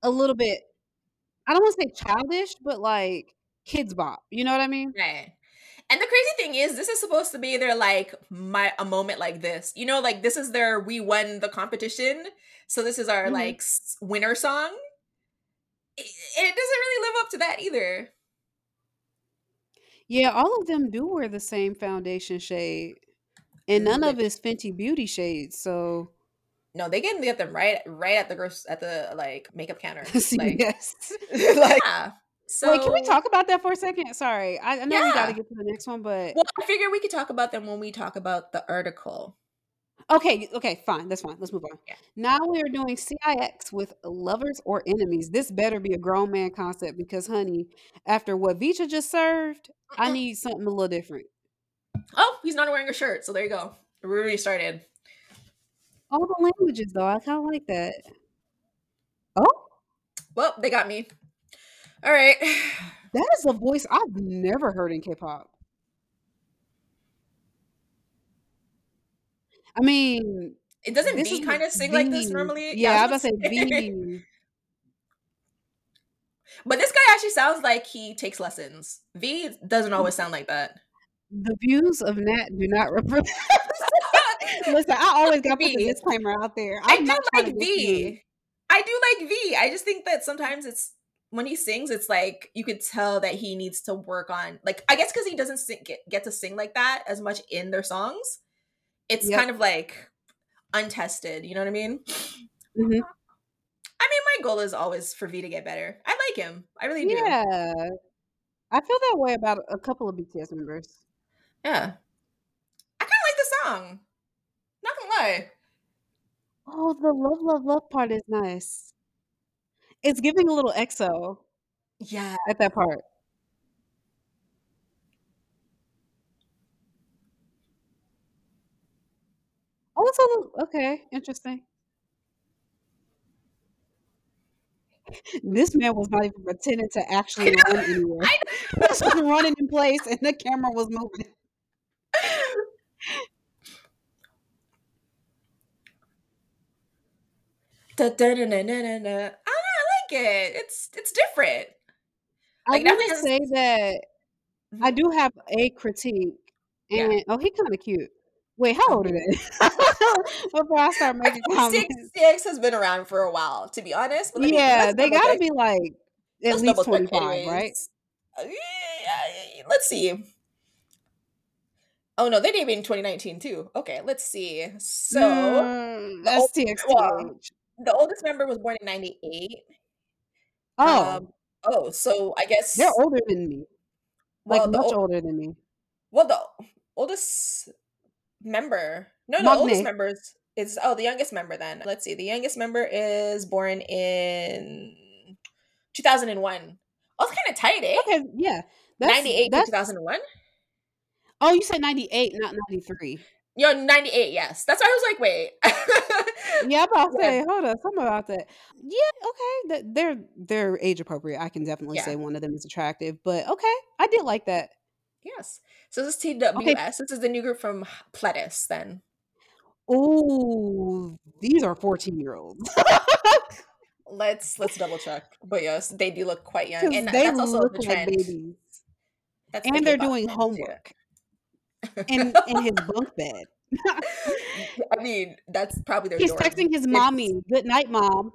a little bit i don't want to say childish but like kids bop you know what i mean right and the crazy thing is this is supposed to be their like my a moment like this you know like this is their we won the competition so this is our mm-hmm. like winner song it, it doesn't really live up to that either yeah, all of them do wear the same foundation shade, and none of it's Fenty Beauty shades. So no, they can get them right, right at the gross at the like makeup counter. Like, yes, like yeah. So, Wait, can we talk about that for a second? Sorry, I, I know yeah. we got to get to the next one, but well, I figure we could talk about them when we talk about the article. Okay, okay, fine. That's fine. Let's move on. Yeah. Now we are doing CIX with lovers or enemies. This better be a grown man concept because, honey, after what VCHA just served, I need something a little different. Oh, he's not wearing a shirt. So there you go. We already started. All the languages, though. I kind of like that. Oh. Well, they got me. All right. That is a voice I've never heard in K pop. I mean, it doesn't V kind of sing like this normally. Yeah, yeah I was about to say V. But this guy actually sounds like he takes lessons. V doesn't always sound like that. The views of Nat do not represent. Listen, I always got to put the disclaimer out there. I'm i do like V. I do like V. I just think that sometimes it's when he sings, it's like you could tell that he needs to work on like I guess because he doesn't sing, get, get to sing like that as much in their songs. It's yep. kind of like untested. You know what I mean? Mm-hmm. I mean, my goal is always for V to get better. I like him. I really do. Yeah, I feel that way about a couple of BTS members. Yeah, I kind of like the song. Not gonna lie. Oh, the love, love, love part is nice. It's giving a little EXO. Yeah. At that part. Oh, it's a little okay, interesting. This man was not even pretending to actually run anywhere. He was just running in place and the camera was moving. Da. I, I like it. It's it's different. Like, I would say that I mm-hmm. do have a critique, and yeah. oh, he kind of cute. Wait, how old are they? Before I start making I comments, six, six has been around for a while. To be honest, yeah, they gotta be like at let's least twenty five, right? Uh, yeah, let's see. Oh no, they debuted in 2019 too. Okay, let's see. So mm, that's TXT the oldest member was born in 98. Oh. Um, oh, so I guess they're older than me. Like well, much older than me. Well, the oldest member, no, the oldest member is oh the youngest member. Then let's see, the youngest member is born in 2001. Oh, it's kind of tight, eh? Okay, yeah, that's, 98 that's, to 2001. Oh, you said 98, not 93. Yo, 98, yes. That's why I was like, wait. yeah, I'm about to say, hold on, something about that. Yeah, okay. They're they're age appropriate. I can definitely yeah. say one of them is attractive, but okay. I did like that. Yes. So this is TWS. Okay. This is the new group from Pledis then. Oh, these are 14 year olds. let's let's double check. But yes, they do look quite young. And they that's also look the trend. Like babies. That's and the they're doing homework in in his bunk bed. I mean, that's probably their. He's texting his mommy, it's, "Good night, mom."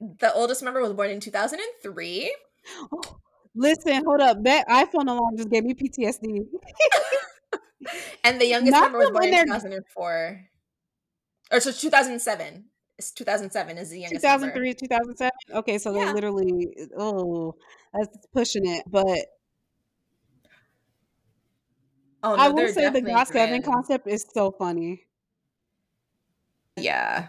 the oldest member was born in two thousand and three. Oh. Listen, hold up. That iPhone alarm just gave me PTSD. and the youngest Not member was born in two thousand and four, or so two thousand seven. It's 2007 is the youngest 2003 2007 okay so yeah. they literally oh that's pushing it but Oh, no, I will say the GOT7 concept is so funny. Yeah.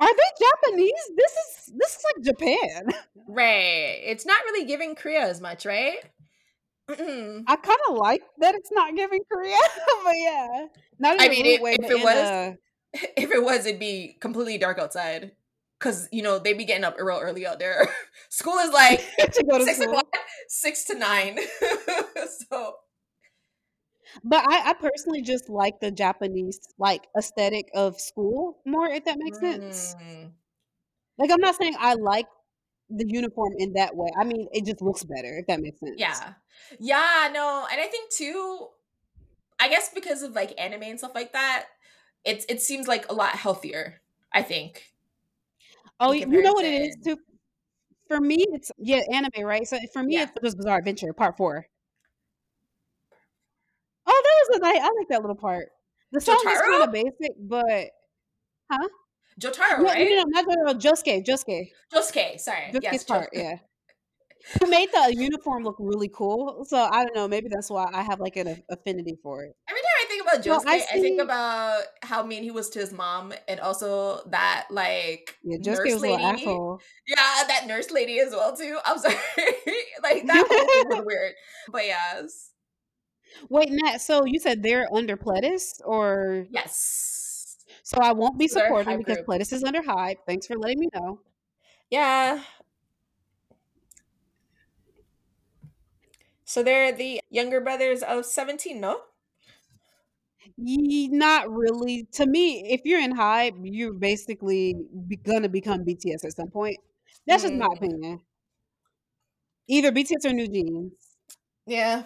Are they Japanese? This is this is like Japan. Right. It's not really giving Korea as much, right? Mm-mm. I kind of like that it's not giving Korea, but yeah. Not I mean, if, way, if it was, a... if it was, it'd be completely dark outside. Cause you know they'd be getting up real early out there. school is like to go to six school. o'clock, six to nine. so but I, I personally just like the Japanese like aesthetic of school more, if that makes sense. Mm. Like I'm not saying I like the uniform in that way. I mean, it just looks better, if that makes sense. Yeah. Yeah, no. And I think too, I guess because of like anime and stuff like that, it's it seems like a lot healthier, I think. Oh, you know what it is too? For me, it's yeah, anime, right? So for me, yeah. it's just Bizarre Adventure, part four. Was a nice. I like that little part. The song Jotaro? is kind of basic, but huh? Jotaro, no, right? No, no, not Jotaro. Josuke. Josuke. Josuke. Sorry. Josuke's yes, part. Yeah. He made the uniform look really cool, so I don't know. Maybe that's why I have like an affinity for it. Every time I think about Josuke, I, I, think about how mean he was to his mom, and also that like yeah, Josuke was lady. asshole. Yeah, that nurse lady as well too. I'm sorry, like that whole thing was weird, but yes. Wait, Matt. So you said they're under Pledis, or yes? So I won't be supporting because group. Pledis is under Hybe. Thanks for letting me know. Yeah. So they're the younger brothers of Seventeen, no? Not really. To me, if you're in Hybe, you're basically gonna become BTS at some point. That's just my mm. opinion. Either BTS or New Jeans. Yeah.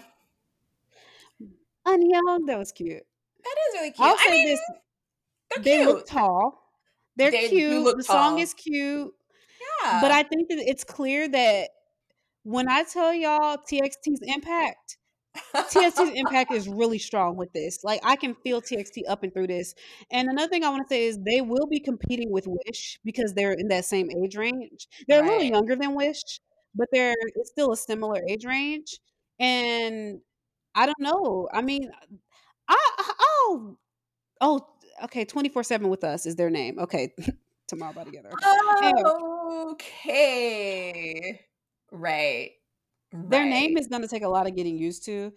Unyoung, that was cute. That is really cute. I'll say I mean, this: they cute. look tall. They're they cute. The tall. song is cute. Yeah. But I think that it's clear that when I tell y'all TXT's impact, TXT's impact is really strong with this. Like I can feel TXT up and through this. And another thing I want to say is they will be competing with Wish because they're in that same age range. They're right. a little younger than Wish, but they're it's still a similar age range. And I don't know. I mean, I oh oh okay, twenty four seven with us is their name. Okay, tomorrow by together. Okay, right. Their right. name is going to take a lot of getting used to.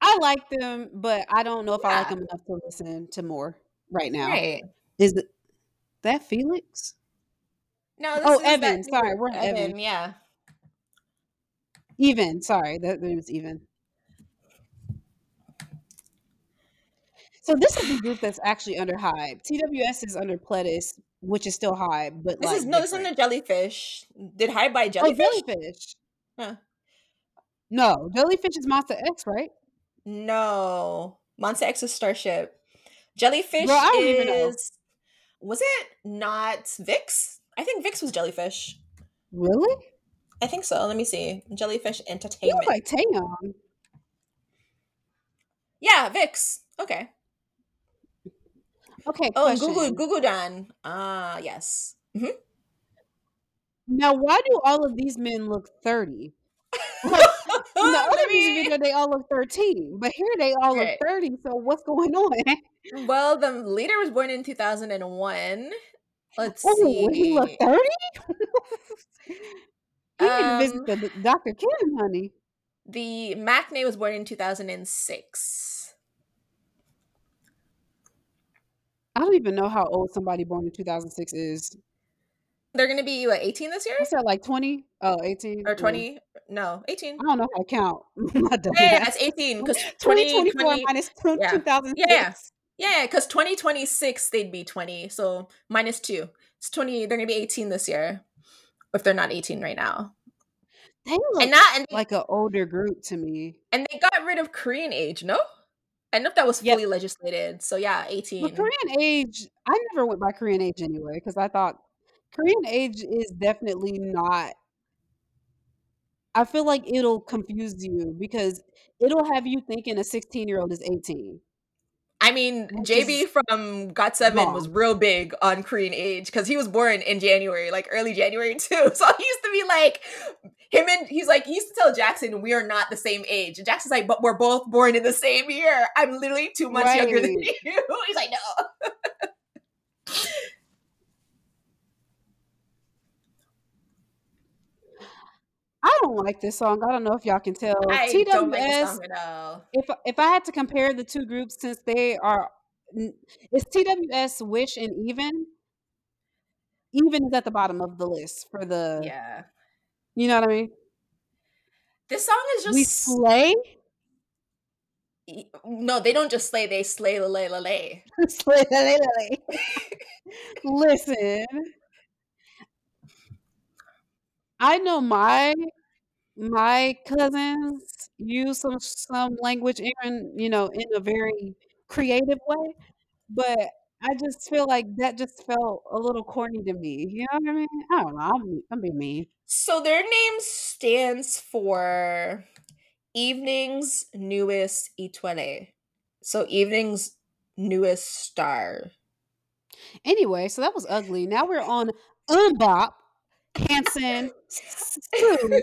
I like them, but I don't know if yeah. I like them enough to listen to more right now. Right. Is it, that Felix? No. oh, Evan. Sorry, we're Evan. Evan. Yeah. Evnne. Sorry, that name is Evnne. So this is the group that's actually under Hybe. TWS is under Pledis, which is still Hybe, but this like is no, this is under Jellyfish. Did Hybe buy oh, Jellyfish? Oh, Jellyfish. Huh. No, Jellyfish is Monsta X, right? No, Monsta X is Starship. Jellyfish Bro, is. Was it not VIXX? I think VIXX was Jellyfish. Really? I think so. Let me see. Jellyfish Entertainment. like Taeyong. Yeah, VIXX. Okay. Okay, Oh, Google, Google question. Gugudan. Ah, yes. hmm Now, why do all of these men look 30? In the other music video, they all look 13, but here they all look 30. So what's going on? Well, the leader was born in 2001. Let's Oh, he looked see. 30? he didn't visit um the the Dr. Kim, honey. the maknae was born in 2006. I don't even know how old somebody born in 2006 is. They're going to be what 18 this year? I said like 20? Oh, 18 or 20? No, 18. I don't know how to count. yeah, that's 18 because 2024 20, minus yeah. 2006. Yeah, yeah, because 2026 they'd be 20, so minus two. It's 20. They're going to be 18 this year if they're not 18 right now. They look and not and like an older group to me. And they got rid of Korean age, no? I know if that was fully yep. legislated. So yeah, 18. But Korean age, I never went by Korean age anyway, because I thought Korean age is definitely not I feel like it'll confuse you because it'll have you thinking a 16 year old is 18. I mean, JB from GOT7 wrong. was real big on Korean age because he was born in January, like early January too. So he used to be like, him and he's like, he used to tell Jackson, we are not the same age. And Jackson's like, but we're both born in the same year. I'm literally two months right. younger than you. He's like, no. I don't like this song. I don't know if y'all can tell. I TWS, don't like the song at all. If if I had to compare the two groups, since they are, it's TWS, Wish, and Evnne. Evnne is at the bottom of the list for the. Yeah. You know what I mean? This song is just we slay. No, they don't just slay. They slay la la la slay la la la. Listen, I know my my cousins use some some language even, you know, in a very creative way, but I just feel like that just felt a little corny to me. You know what I mean? I don't know. I'm I'm being mean. So their name stands for Evening's Newest Étoile. So Evening's newest star. Anyway, so that was ugly. Now we're on MMMBop Hanson, Sue,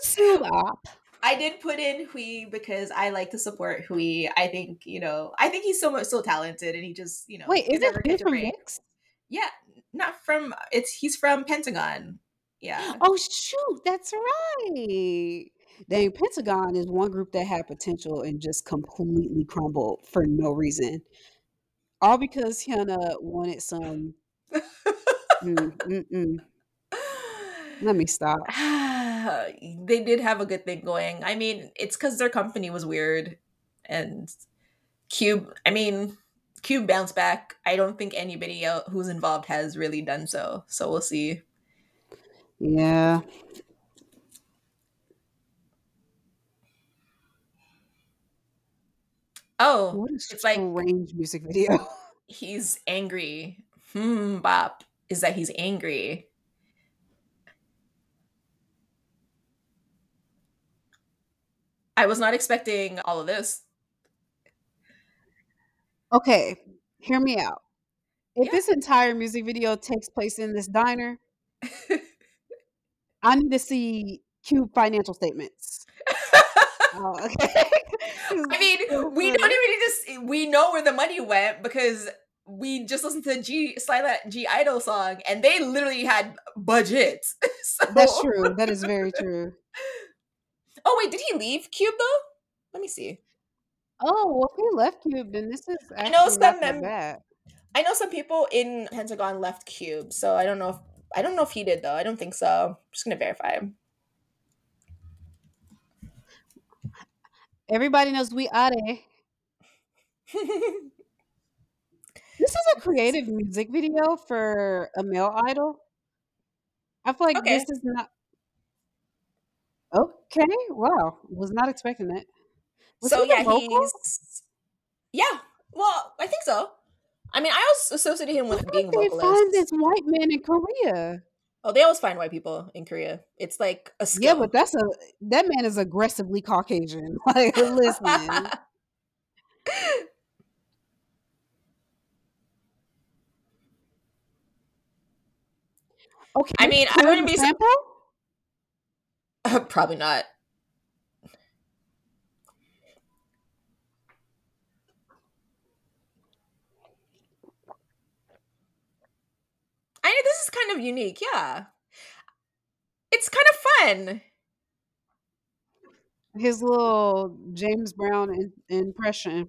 Sue up. I did put in Hui because I like to support Hui. I think you know. I think he's so much so talented, and he just you know. Wait, is it Hui from VIXX? Yeah, not from. It's he's from Pentagon. Yeah. Oh shoot, that's right. Dang, Pentagon is one group that had potential and just completely crumbled for no reason. All because Hyuna wanted some. mm, mm, mm. Let me stop. they did have a good thing going. I mean, it's because their company was weird, and Cube. I mean, Cube bounced back. I don't think anybody else who's involved has really done so. So we'll see. Yeah. Oh, What a it's like strange music video. he's angry. Hmm, bop is that he's angry. I was not expecting all of this. Okay, hear me out. If Yeah. this entire music video takes place in this diner, I need to see Cube financial statements. Oh, okay. I mean, we don't even need to. See, we know where the money went because we just listened to G Slight G Idol song, and they literally had budgets. so. That's true. That is very true. Oh wait, did he leave Cube though? Let me see. Oh, well, if he left Cube, then this is I know some mem- I know some people in Pentagon left Cube, so I don't know if I don't know if he did though. I don't think so. I'm just gonna verify. Everybody knows we are. This is a creative music video for a male idol. I feel like Okay. this is not. Okay, wow, was not expecting that. Was so yeah, vocal? he's yeah. Well, I think so. I mean, I always associated him with being they find this white man in Korea. Oh, they always find white people in Korea. It's like a skill. Yeah, but that's a that man is aggressively Caucasian. Like, listen. Okay. I mean, I wouldn't be sample? Probably not. I know this is kind of unique. Yeah, it's kind of fun. His little James Brown in, impression.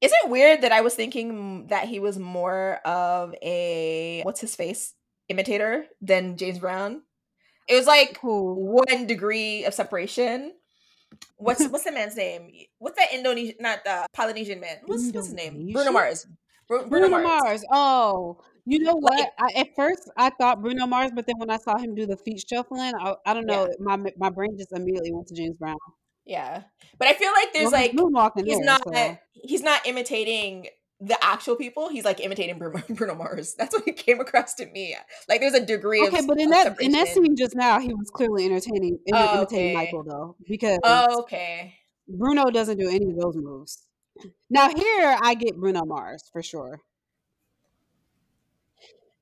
Is it weird that I was thinking that he was more of a what's his face imitator than James Brown? It was like one degree of separation. What's what's the man's name? What's that Indonesian, not the Polynesian man? What's, what's his name? Bruno Mars. Bru- Bruno, Bruno, Mars. Mars. Oh, you know what? Like- I, at first, I thought Bruno Mars, but then when I saw him do the feet shuffling, I, I don't know. My my brain just immediately went to James Brown. Yeah, but I feel like there's Well, like he's there, not so. he's not imitating the actual people. He's like imitating Bruno, Bruno Mars. That's what it came across to me. Like there's a degree of Okay, but in of that in that scene just now, he was clearly entertaining, Oh, imitating okay. Michael though, because Oh, okay. Bruno doesn't do any of those moves. Now here, I get Bruno Mars for sure.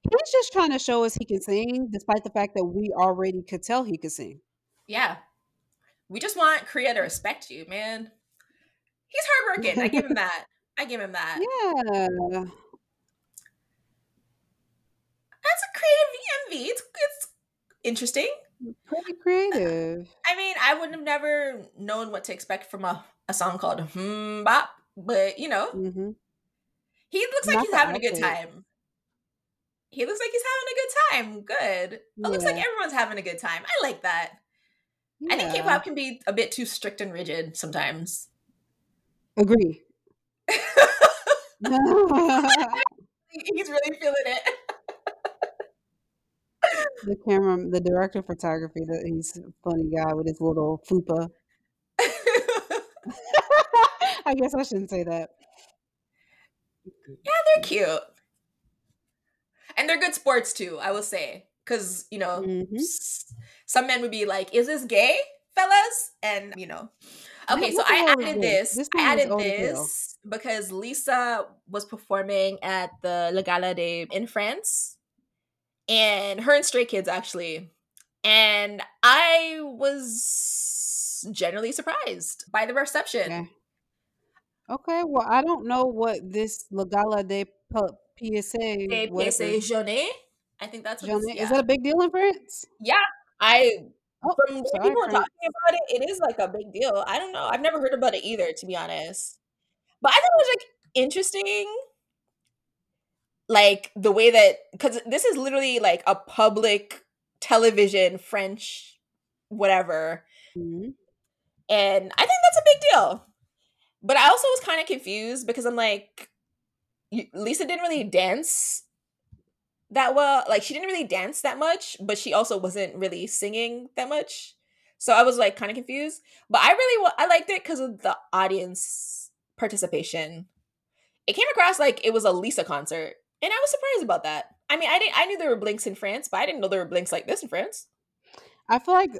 He's just trying to show us he can sing, despite the fact that we already could tell he could sing. Yeah. We just want Korea to respect you, man. He's hardworking. I give him that. I give him that. Yeah, That's a creative envy. It's it's interesting. pretty creative. I mean, I would have never known what to expect from a, a song called Hmm Bop, but you know, hmm he looks like Not he's having a good time. He looks like he's having a good time. Good. It looks like everyone's having a good time. I like that. I think K-pop can be a bit too strict and rigid sometimes. Agree. He's really feeling it. The camera, the director of photography, that he's a funny guy with his little fupa. I guess I shouldn't say that. Yeah, they're cute. And they're good sports too, I will say. Because, you know, Mhm. some men would be like, is this gay, fellas? And, you know. Okay, so I added this? this. I added this because Lisa was performing at the Le Gala Day in France. And her and Stray Kids actually. And I was generally surprised by the reception. Okay. Okay, well, I don't know what this La Gala de PSA. Whatever, PSA Journée. I think that's what Journée- yeah. Is that a big deal in France? Yeah, I Oh, sorry, people are talking about it, it is like a big deal. I don't know. I've never heard about it either, to be honest. But I thought it was like interesting, like the way that because this is literally like a public television French, whatever, Mhm. and I think that's a big deal. But I also was kind of confused because I'm like, Lisa didn't really dance that well. Like she didn't really dance that much, but she also wasn't really singing that much. So I was like kind of confused. But I really I liked it because of the audience participation. It came across like it was a Lisa concert, and I was surprised about that. I mean, I didn't I knew there were blinks in France, but I didn't know there were blinks like this in France. I feel like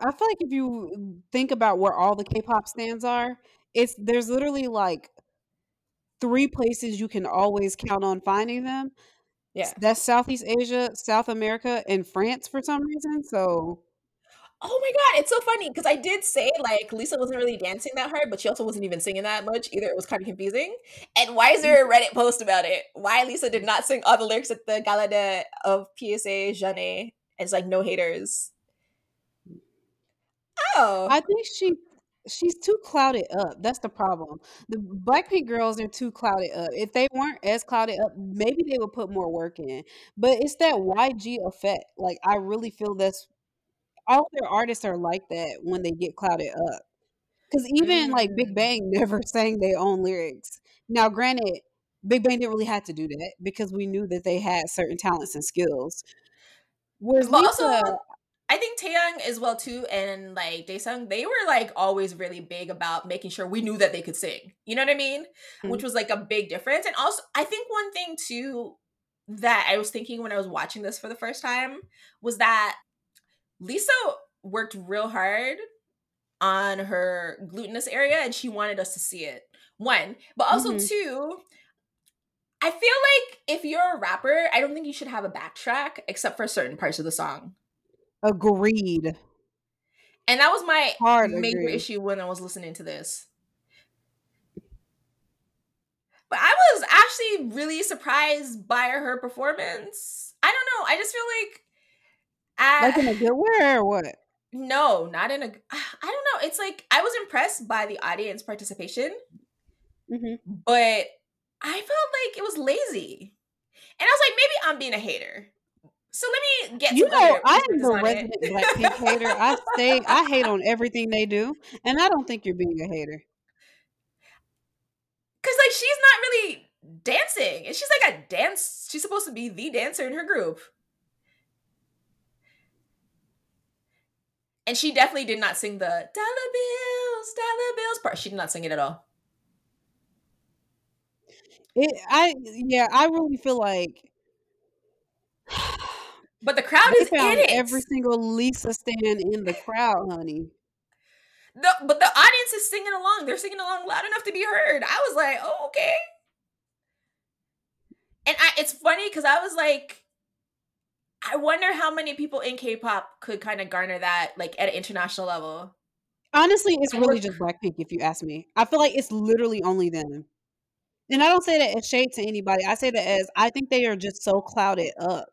I feel like if you think about where all the K-pop stands are, it's there's literally like three places you can always count on finding them. Yeah. That's Southeast Asia, South America, and France for some reason. So Oh my god, it's so funny because I did say like Lisa wasn't really dancing that hard, but she also wasn't even singing that much either. It was kind of confusing. And why is there a Reddit post about it? Why Lisa did not sing all the lyrics at the Gala de, of PSA Jeanne? It's like no haters. Oh, I think she she's too clouded up. That's the problem. The Blackpink girls are too clouded up. If they weren't as clouded up, maybe they would put more work in. But it's that YG effect. Like I really feel that's all their artists are like that when they get clouded up. Because even like Big Mm. Bang never sang their own lyrics. Now, granted, Big Bang didn't really have to do that because we knew that they had certain talents and skills. Whereas but also Lisa, I think Taeyang as well too, and like Daesung, they were like always really big about making sure we knew that they could sing. You know what I mean? Mhm. Which was like a big difference. And also, I think one thing too that I was thinking when I was watching this for the first time was that Lisa worked real hard on her glutinous area, and she wanted us to see it. One, but also Mhm. two. I feel like if you're a rapper, I don't think you should have a backtrack except for certain parts of the song. Agreed. And that was my Hard major issue when I was listening to this. But I was actually really surprised by her performance. I don't know. I just feel like I, Like in a good way or what? no, not in a I don't know. It's like I was impressed by the audience participation, hmm but I felt like it was lazy. And I was like maybe I'm being a hater. So let me get You know, I am the on it. resident Blackpink hater. I say I hate on everything they do, and I don't think you're being a hater. Cause like she's not really dancing. And she's like a dance. She's supposed to be the dancer in her group. And she definitely did not sing the dollar bills, dollar bills part. She did not sing it at all. It, I yeah, I really feel like But the crowd they is in it. every single Lisa stand in the crowd, honey. The, but the audience is singing along. They're singing along loud enough to be heard. I was like, oh, okay. And I, it's funny because I was like, I wonder how many people in K-pop could kind of garner that, like at an international level. Honestly, it's really just Blackpink if you ask me. I feel like it's literally only them. And I don't say that as shade to anybody. I say that as I think they are just so clouded up.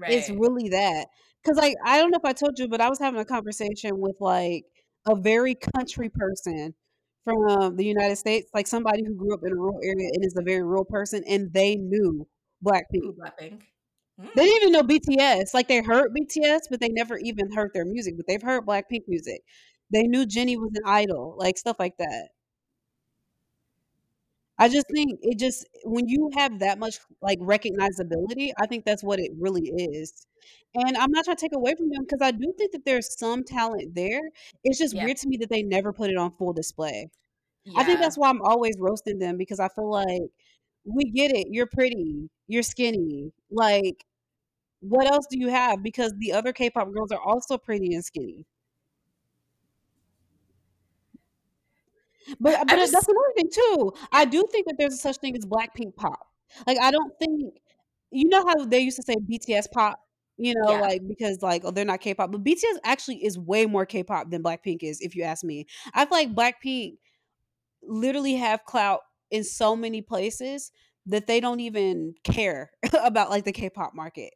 Right. It's really that. Cause like I don't know if I told you, but I was having a conversation with like a very country person from the United States, like somebody who grew up in a rural area and is a very rural person, and they knew Blackpink. Blackpink. Mm. They didn't even know BTS. Like they heard BTS, but they never even heard their music. But they've heard Blackpink music. They knew Jennie was an idol, like stuff like that. I just think it just when you have that much like recognizability, I think that's what it really is. And I'm not trying to take away from them because I do think that there's some talent there. It's just Yeah. weird to me that they never put it on full display. I think that's why I'm always roasting them because I feel like we get it. You're pretty, you're skinny. Like, what else do you have? Because the other K-pop girls are also pretty and skinny. But I but just- that's another thing too. I do think that there's a such thing as Blackpink pop. Like I don't think you know how they used to say BTS pop, you know, Yeah. like because like oh they're not K-pop, but BTS actually is way more K-pop than Blackpink is, if you ask me. I feel like Blackpink literally have clout in so many places that they don't even care about like the K-pop market.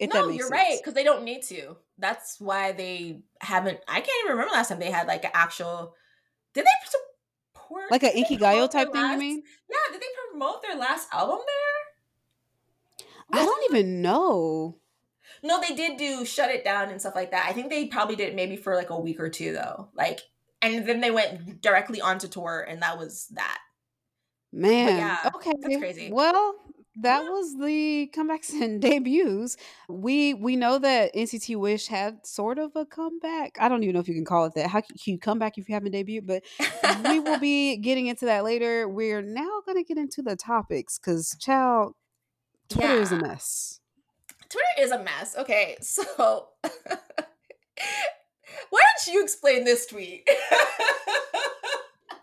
No, you're sense. right because they don't need to. That's why they haven't. I can't even remember last time they had like an actual. Did they support Like a did they Inkigayo type thing, you last- mean? Yeah, did they promote their last album there? I don't even know. No, they did do shut it down and stuff like that. I think they probably did it maybe for like a week or two though. Like, and then they went directly onto tour, and that was that. Man. yeah, okay. that's crazy. Well, that was the comebacks and debuts. We we know that NCT Wish had sort of a comeback. I don't even know if you can call it that. How can you come back if you haven't debuted? But we will be getting into that later. We're now going to get into the topics because, child, Twitter yeah. is a mess. Twitter is a mess. Okay, so why don't you explain this tweet?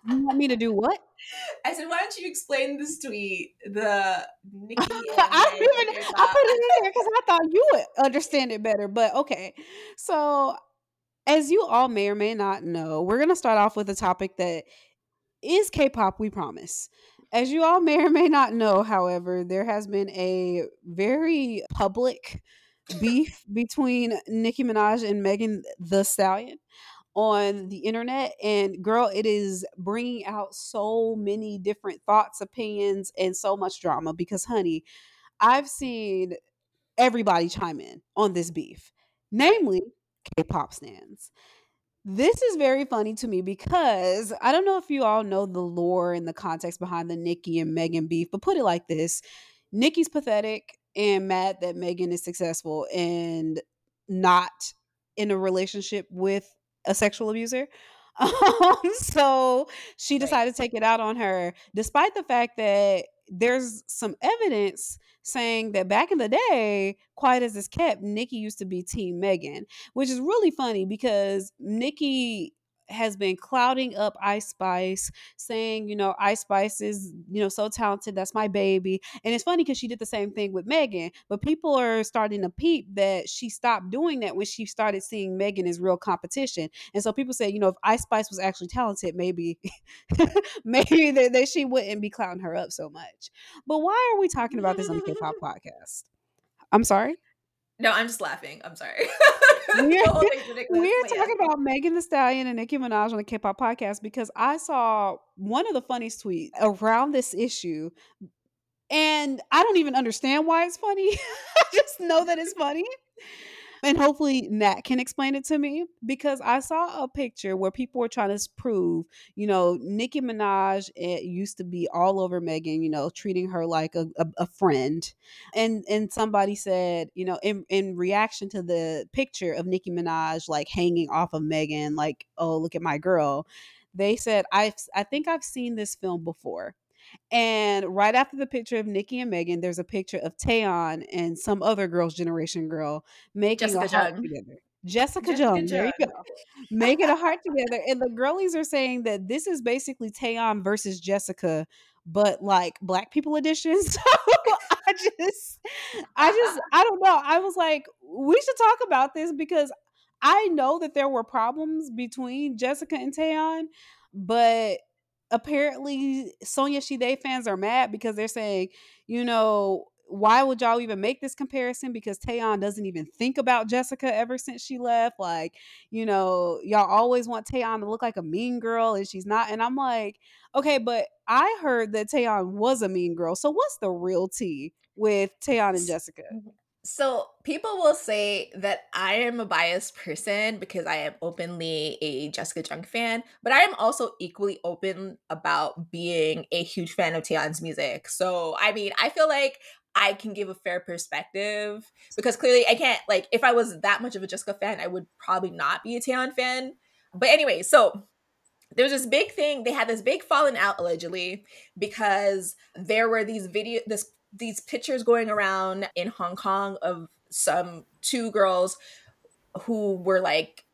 you want me to do what? I said, why don't you explain this tweet? The Nicki. I, even, I put it in there because I thought you would understand it better. But okay, so as you all may or may not know, we're gonna start off with a topic that is K-pop. We promise. As you all may or may not know, however, there has been a very public beef between Nicki Minaj and Megan Thee Stallion on the internet and girl it is bringing out so many different thoughts opinions and so much drama because honey i've seen everybody chime in on this beef namely k-pop stands. This is very funny to me because I don't know if you all know the lore and the context behind the Nicki and Megan beef, but put it like this Nicki's pathetic and mad that Megan is successful and not in a relationship with a sexual abuser. Um, so she decided right. to take it out on her, despite the fact that there's some evidence saying that back in the day, quiet as it's kept, Nicki used to be Team Megan, which is really funny because Nicki has been clouding up Ice Spice, saying, you know, Ice Spice is, you know, so talented. That's my baby. And it's funny because she did the same thing with Megan, but people are starting to peep that she stopped doing that when she started seeing Megan as real competition. And so people say, you know, if Ice Spice was actually talented, maybe, maybe that, that she wouldn't be clouding her up so much. But why are we talking about this on the K pop podcast? I'm sorry. No, I'm just laughing. I'm sorry. we're, we're talking about Megan Thee Stallion and Nicki Minaj on the K-pop podcast because I saw one of the funniest tweets around this issue, and I don't even understand why it's funny. I just know that it's funny and hopefully Nat can explain it to me because I saw a picture where people were trying to prove, you know, Nicki Minaj it eh, used to be all over Megan, you know, treating her like a, a, a friend, and and somebody said, you know, in in reaction to the picture of Nicki Minaj like hanging off of Megan, like, oh look at my girl, they said I I think I've seen this film before and right after the picture of Nicki and Megan, there's a picture of Taeyeon and some other girls' generation girl making Jessica a heart Jung. together. Jessica, Jessica Jung, there you go. Making a heart together. And the girlies are saying that this is basically Taeyeon versus Jessica, but like black people edition. So I just I just I don't know. I was like, we should talk about this because I know that there were problems between Jessica and Taeyeon, but apparently Sonyeo Sidae fans are mad because they're saying, you know, why would y'all even make this comparison? Because Taeyeon doesn't even think about Jessica ever since she left. Like, you know, y'all always want Taeyeon to look like a mean girl, and she's not. And I'm like, okay, but I heard that Taeyeon was a mean girl. So what's the real tea with Taeyeon and Jessica? Mm-hmm. So people will say that I am a biased person because I am openly a Jessica Jung fan, but I am also equally open about being a huge fan of Taeyeon's music. So I mean, I feel like I can give a fair perspective because clearly I can't like if I was that much of a Jessica fan, I would probably not be a Taeyeon fan. But anyway, so there was this big thing. They had this big falling out allegedly because there were these video this these pictures going around in Hong Kong of some two girls who were like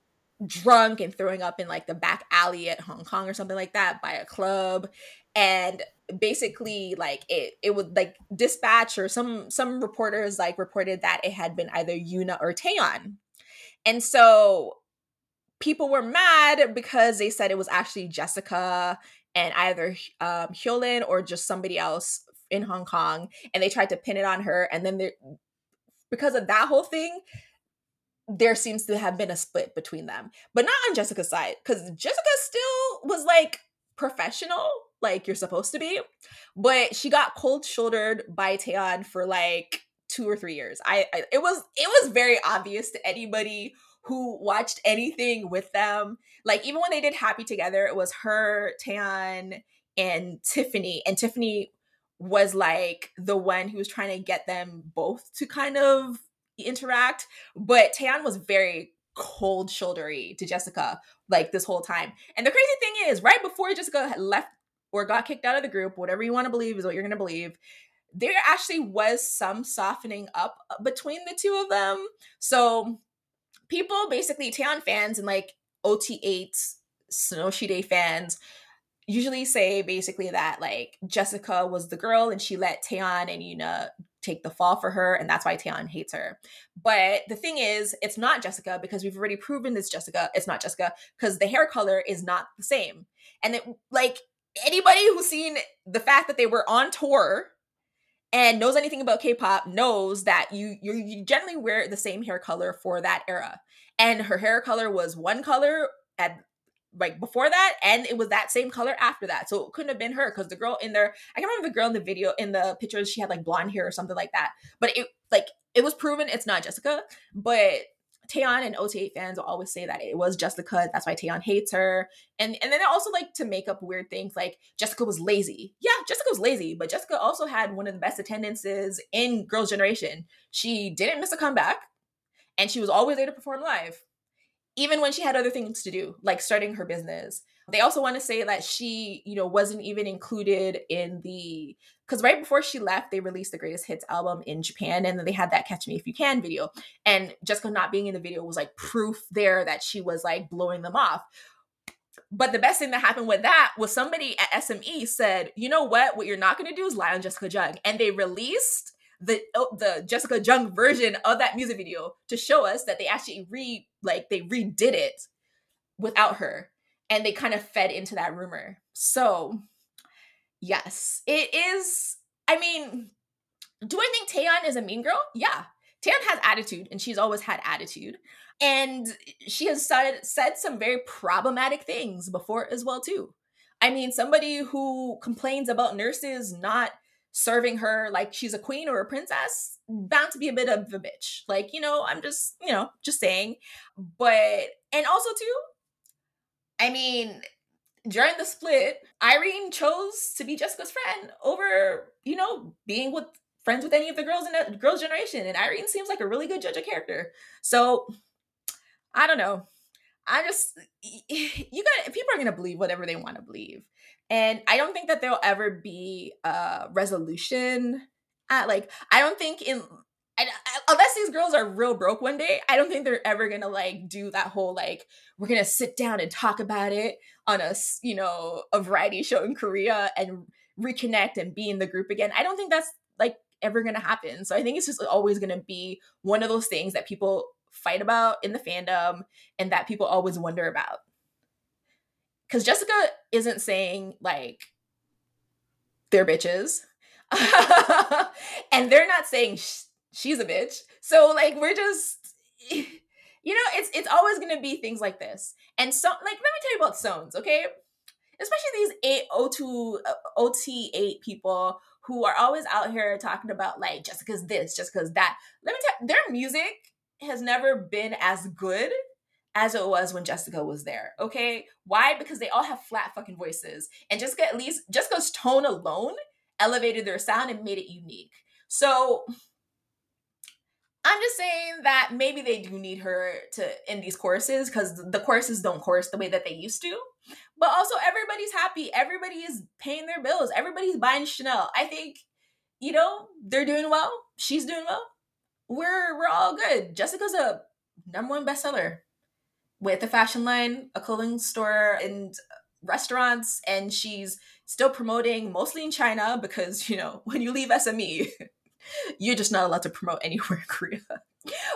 drunk and throwing up in like the back alley at Hong Kong or something like that by a club and basically like it it would like dispatch or some some reporters like reported that it had been either Yoona or Taeyeon. And so people were mad because they said it was actually Jessica and either um, Hyolyn or just somebody else in Hong Kong and they tried to pin it on her and then because of that whole thing there seems to have been a split between them. But not on Jessica's side cuz Jessica still was like professional like you're supposed to be but she got cold shouldered by Taeyeon for like 2 or 3 years. I, I it was it was very obvious to anybody who watched anything with them. Like even when they did happy together it was her Taeyeon and Tiffany and Tiffany was like the one who was trying to get them both to kind of interact. But Taeyeon was very cold shouldery to Jessica like this whole time. And the crazy thing is, right before Jessica left or got kicked out of the group, whatever you want to believe is what you're going to believe, there actually was some softening up uh, between the two of them. So people basically, Taeyeon fans and like OT8 Day fans usually say basically that like Jessica was the girl and she let Taeyeon and Yoona take the fall for her and that's why Taeyeon hates her. But the thing is, it's not Jessica because we've already proven it's Jessica. It's not Jessica because the hair color is not the same. And it like anybody who's seen the fact that they were on tour and knows anything about K-pop knows that you you generally wear the same hair color for that era. And her hair color was one color at like before that and it was that same color after that so it couldn't have been her because the girl in there i can't remember the girl in the video in the pictures she had like blonde hair or something like that but it like it was proven it's not jessica but Taeyeon and OT8 fans will always say that it was Jessica. That's why Taeyeon hates her. And and then they also like to make up weird things like Jessica was lazy. Yeah, Jessica was lazy, but Jessica also had one of the best attendances in Girls' Generation. She didn't miss a comeback, and she was always there to perform live, even when she had other things to do, like starting her business. They also want to say that she, you know, wasn't even included in the because right before she left, they released the greatest hits album in Japan, and then they had that Catch Me If You Can video. And Jessica not being in the video was like proof there that she was like blowing them off. But the best thing that happened with that was somebody at SME said, you know what? What you're not going to do is lie on Jessica Jung. And they released the oh, the Jessica Jung version of that music video to show us that they actually re like they redid it without her and they kind of fed into that rumor. So Yes, it is. I mean, do I think Taeyeon is a mean girl? Yeah. Taeyeon has attitude and she's always had attitude. And she has said, said some very problematic things before as well too. I mean, somebody who complains about nurses not serving her like she's a queen or a princess, bound to be a bit of a bitch. Like, you know, I'm just, you know, just saying. But and also too, I mean, during the split, Irene chose to be Jessica's friend over, you know, being with friends with any of the girls in the girls' generation. And Irene seems like a really good judge of character. So I don't know. I just you got people are gonna believe whatever they want to believe. And I don't think that there'll ever be a resolution at like I don't think in I, uh, unless these girls are real broke one day, I don't think they're ever gonna like do that whole like we're gonna sit down and talk about it on a you know a variety show in Korea and reconnect and be in the group again. I don't think that's like ever gonna happen. So I think it's just always gonna be one of those things that people fight about in the fandom and that people always wonder about. Because Jessica isn't saying like they're bitches. and they're not saying she's a bitch. So like we're just you know, it's it's always gonna be things like this. And so like let me tell you about Sones, okay? Especially these eight O2 uh, OT8 people who are always out here talking about like Jessica's this, Jessica's that. Let me tell their music has never been as good as it was when Jessica was there. Okay. Why? Because they all have flat fucking voices. And Jessica, at least, Jessica's tone alone elevated their sound and made it unique. So I'm just saying that maybe they do need her to in these courses because the courses don't course the way that they used to. But also, everybody's happy. Everybody is paying their bills. Everybody's buying Chanel. I think, you know, they're doing well. She's doing well. We're we're all good. Jessica's a number one bestseller with a fashion line, a clothing store, and restaurants, and she's still promoting mostly in China because you know when you leave SME. you're just not allowed to promote anywhere in Korea.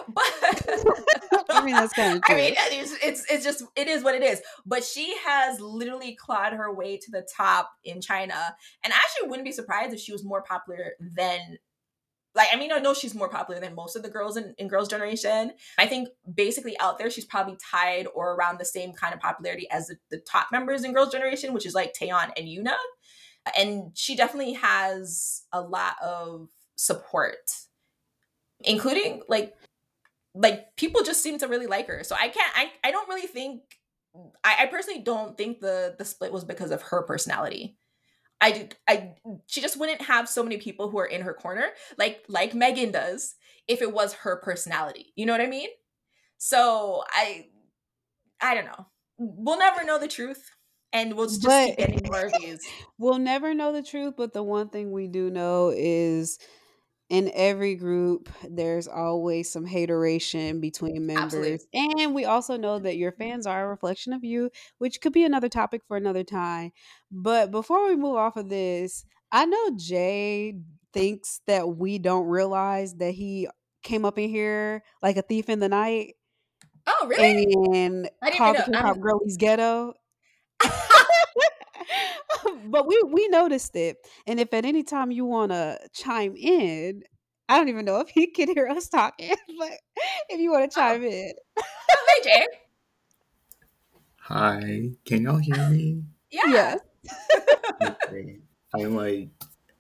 But I mean that's kind of true. I mean it's, it's it's just it is what it is. But she has literally clawed her way to the top in China. And I actually wouldn't be surprised if she was more popular than like I mean I know she's more popular than most of the girls in, in Girls' Generation. I think basically out there she's probably tied or around the same kind of popularity as the, the top members in Girls' Generation, which is like Taeyeon and Yoona. And she definitely has a lot of support including like like people just seem to really like her so i can't i, I don't really think I, I personally don't think the the split was because of her personality I, I, she just wouldn't have so many people who are in her corner, like like Megan does, if it was her personality. You know what I mean? So I, I don't know. We'll never know the truth, and we'll just But keep getting more views. we'll never know the truth, but the one thing we do know is in every group there's always some hateration between Absolutely. members and we also know that your fans are a reflection of you which could be another topic for another time but before we move off of this i know jay thinks that we don't realize that he came up in here like a thief in the night Oh, really? and called the k-pop girlies ghetto but we we noticed it and if at any time you want to chime in i don't even know if he can hear us talking but if you want to oh, chime in oh, hey, Jay. Hi, can y'all hear me? Yeah. yes Okay. I'm like,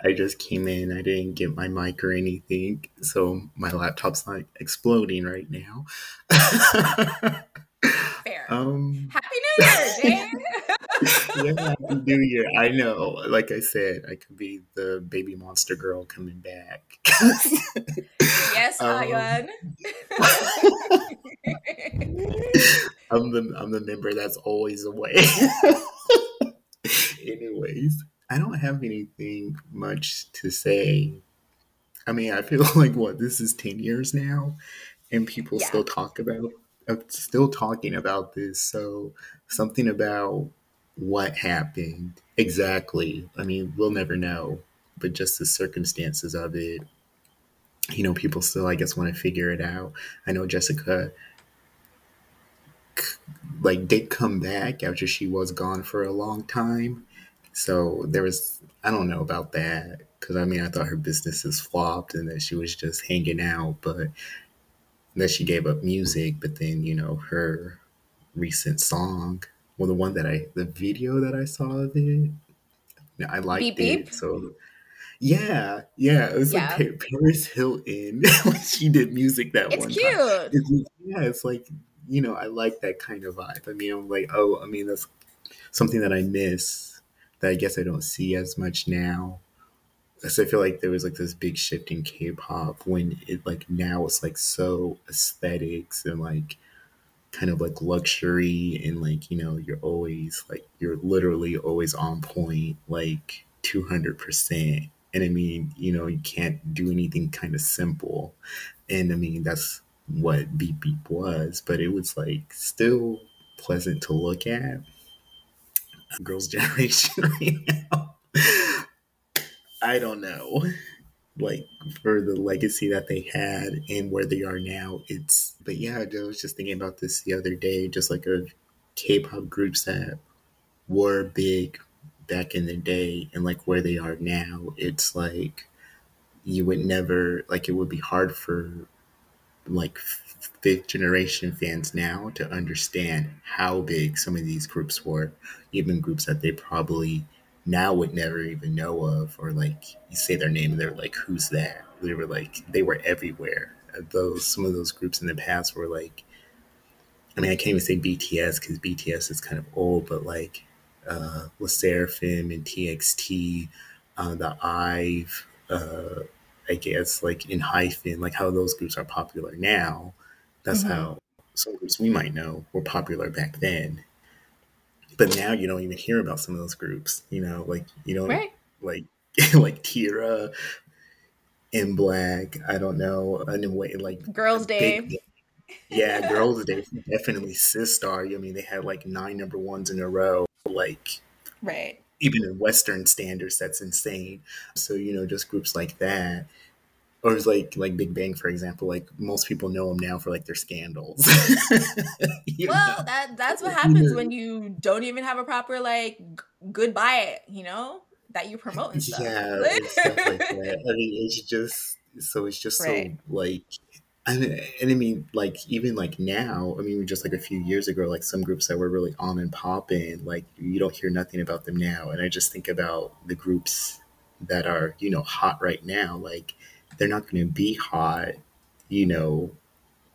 I just came in. I didn't get my mic or anything, so my laptop's not exploding right now. Fair. um, Happy New Year, Jay. Yeah, Year. I know. Like I said, I could be the baby monster girl coming back. yes, um, Ahyeon. I'm the I'm the member that's always away. Anyways, I don't have anything much to say. I mean, I feel like what this is ten years now, and people yeah. still talk about, uh, still talking about this. So something about what happened exactly. I mean, we'll never know, but just the circumstances of it. You know, people still, I guess, want to figure it out. I know Jessica like did come back after she was gone for a long time. So there was I don't know about that because I mean I thought her businesses flopped and that she was just hanging out, but that she gave up music. But then you know her recent song, well the one that I the video that I saw of it, I liked Beep, it. So yeah, yeah, it was Yeah. like Paris Hilton she did music that It's one cute. time. It's yeah, it's like you know, I like that kind of vibe. I mean, I'm like, oh, I mean, that's something that I miss that I guess I don't see as much now. So I feel like there was like this big shift in K-pop when it like now it's like so aesthetics and like kind of like luxury and like you know you're always like you're literally always on point like 200% and i mean you know you can't do anything kind of simple. And i mean that's what beep beep was but it was like still pleasant to look at. Girls generation right now. I don't know like for the legacy that they had and where they are now it's but yeah i was just thinking about this the other day just like of k-pop groups that were big back in the day and like where they are now it's like you would never like it would be hard for like fifth generation fans now to understand how big some of these groups were even groups that they probably now would never even know of or like you say their name and they're like who's that? They were like they were everywhere. Those some of those groups in the past were like i mean i can't even say bts because bts is kind of old but like uh Le Sserafim and txt uh the ive uh i guess like ENHYPEN like how those groups are popular now. That's Mhm. how some groups we might know were popular back then but now you don't even hear about some of those groups you know like you don't Right. like like Tira in Black. I don't know in a way like Girls' Day. big, yeah, Girls' Day definitely Sistar. I mean, they had like nine number ones in a row. Like Right. even in Western standards, that's insane. So you know, just groups like that. Or it's like like Big Bang, for example. Like most people know them now for like their scandals. Well, know? that that's what happens when you don't even have a proper like g- goodbye, you know, that you promote and stuff. Yeah, stuff like that. I mean, it's just so it's just Right. so like, I mean, and I mean, like even like now, I mean, just like a few years ago, like some groups that were really on and popping, like you don't hear nothing about them now. And I just think about the groups that are you know hot right now, like they're not going to be hot, you know,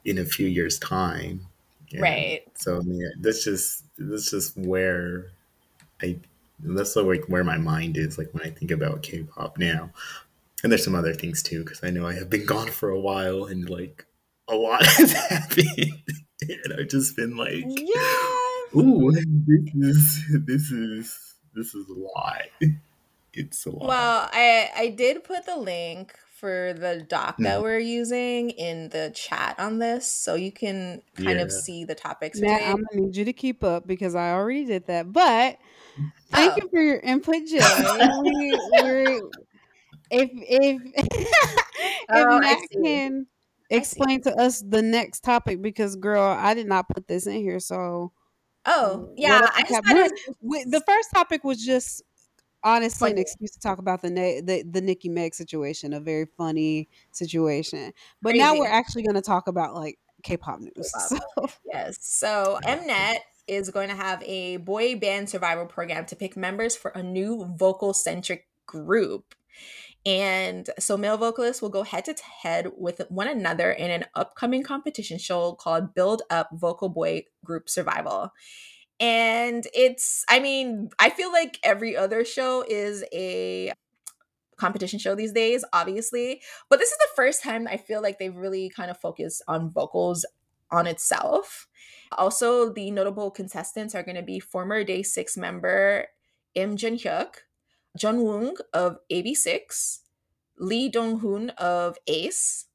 in a few years' time. And Right. So I mean, that's just that's just where I that's like where my mind is like when I think about K-pop now. And there's some other things too because I know I have been gone for a while and like a lot has happened, and I've just been like, yeah, ooh, this is this is this is a lot. It's a lot. Well, I I did put the link for the doc that mm-hmm. we're using in the chat on this, so you can kind yeah. of see the topics. Matt, I'm gonna need you to keep up because I already did that. But thank oh. you for your input, Jay. we, if if if oh, Matt can explain to us the next topic, because girl, I did not put this in here, so. Oh yeah, I just the first topic was just honestly an excuse to talk about the the the Nicki Meg situation, a very funny situation. But Crazy. now we're actually going to talk about like K-pop news. K-pop. So. Yes. So Mnet is going to have a boy band survival program to pick members for a new vocal centric group. And so male vocalists will go head to head with one another in an upcoming competition show called Build Up Vocal Boy Group Survival. And it's, I mean, I feel like every other show is a competition show these days, obviously. But this is the first time I feel like they've really kind of focused on vocals on itself. Also, the notable contestants are going to be former Day 6 member Im Jun Hyuk, Jeon Woong of AB6, Lee Dong Hoon of Ace,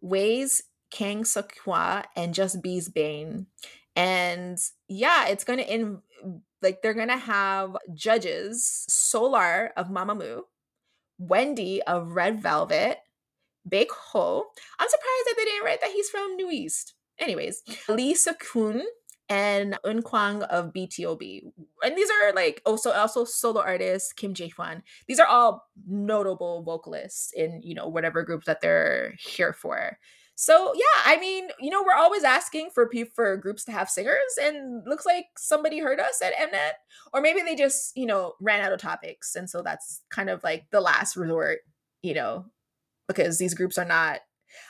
WEi's Kang Suk Hwa, and Just B's Bain. And yeah, it's going to in like they're going to have judges Solar of Mamamoo, Wendy of Red Velvet, Baek Ho. I'm surprised that they didn't write that he's from NU'EST. Anyways, Lee Seok Hoon and Eunkwang of BTOB. And these are like also also solo artists, Kim Jae Hwan. These are all notable vocalists in, you know, whatever group that they're here for. So yeah, I mean, you know, we're always asking for people for groups to have singers, and looks like somebody heard us at Mnet, or maybe they just you know ran out of topics, and so that's kind of like the last resort, you know, because these groups are not.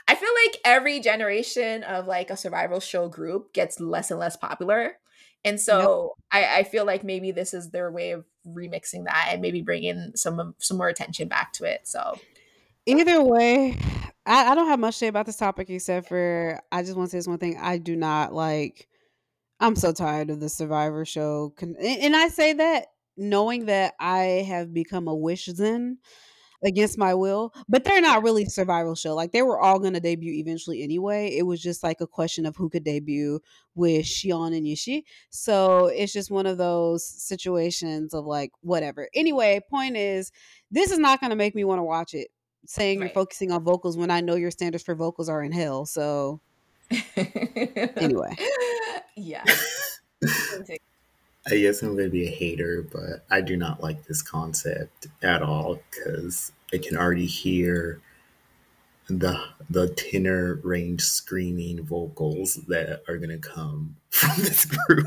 I feel like every generation of like a survival show group gets less and less popular. And so yep. I, I feel like maybe this is their way of remixing that and maybe bringing some some more attention back to it. So either way, I, I don't have much to say about this topic except for I just want to say this one thing. I do not like. I'm so tired of the Survivor show, and I say that knowing that I have become a wish zen against my will, but they're not really survival show. Like they were all going to debut eventually anyway. It was just like a question of who could debut with Sion and Yushi. So it's just one of those situations of like whatever. Anyway, point is, this is not going to make me want to watch it saying right. you're focusing on vocals when I know your standards for vocals are in hell. So anyway. Yeah. I guess I'm going to be a hater, but I do not like this concept at all because I can already hear the the tenor range screaming vocals that are going to come from this group.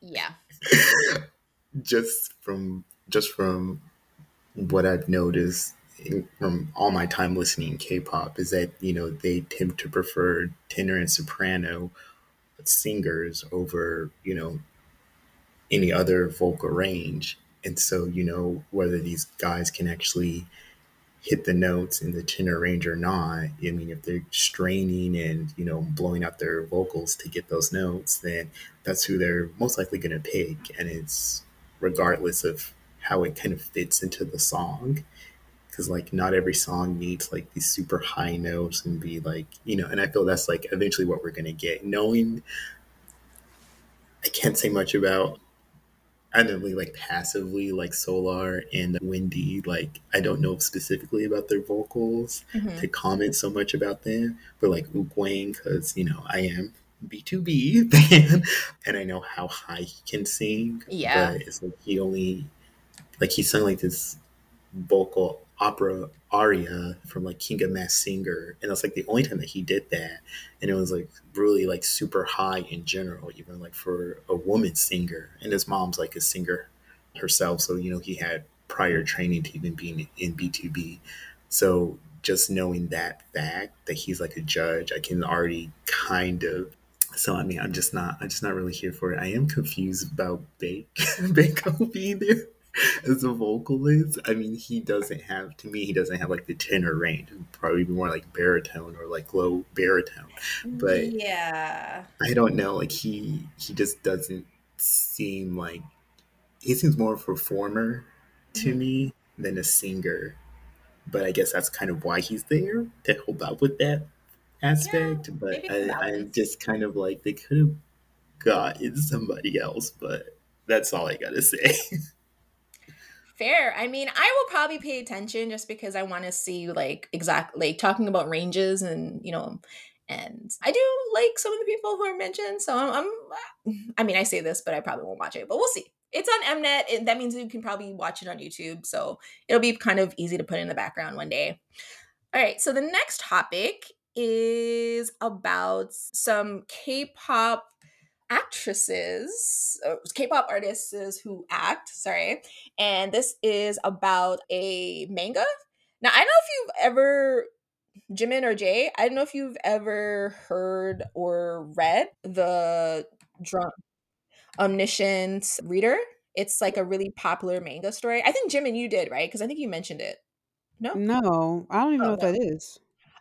Yeah. just from just from what I've noticed from all my time listening K-pop is that you know they tend to prefer tenor and soprano singers over you know any other vocal range, and so you know whether these guys can actually hit the notes in the tenor range or not. I mean, if they're straining and you know blowing out their vocals to get those notes, then that's who they're most likely going to pick, and it's regardless of how it kind of fits into the song because like not every song needs like these super high notes and be like you know and i feel that's like eventually what we're gonna get knowing i can't say much about I know like passively like Solar and Wendy like I don't know specifically about their vocals mm-hmm. to comment so much about them but like Wook because you know I am BTOB fan and I know how high he can sing yeah but it's like he only like he sung like this vocal opera aria from like King of Masked Singer, and that's like the only time that he did that, and it was like really like super high in general, even like for a woman singer. And his mom's like a singer herself, so you know he had prior training to even being in BTOB. So just knowing that fact that he's like a judge, I can already kind of. So I mean, I'm just not. I'm just not really here for it. I am confused about Bake Baekho being there as a vocalist, I mean, he doesn't have to me. He doesn't have like the tenor range. Probably more like baritone or like low baritone. But yeah, I don't know. Like he he just doesn't seem like he seems more of a performer to mm-hmm. me than a singer. But I guess that's kind of why he's there to help out with that aspect. Yeah, but I, I'm just kind of like they could have gotten somebody else. But that's all I gotta say. Fair. I mean, I will probably pay attention just because I want to see like exactly like talking about ranges and you know, and I do like some of the people who are mentioned. So I'm, I'm I mean, I say this, but I probably won't watch it, but we'll see. It's on Mnet. It, that means you can probably watch it on YouTube. So it'll be kind of easy to put in the background one day. All right. So the next topic is about some K-pop actresses, uh, K-pop artists who act. Sorry, and this is about a manga. Now I don't know if you've ever Jemin or Jay. I don't know if you've ever heard or read the drum omniscient reader. It's like a really popular manga story. I think Jemin, you did right because I think you mentioned it. No, no, I don't even oh, know what no. that is.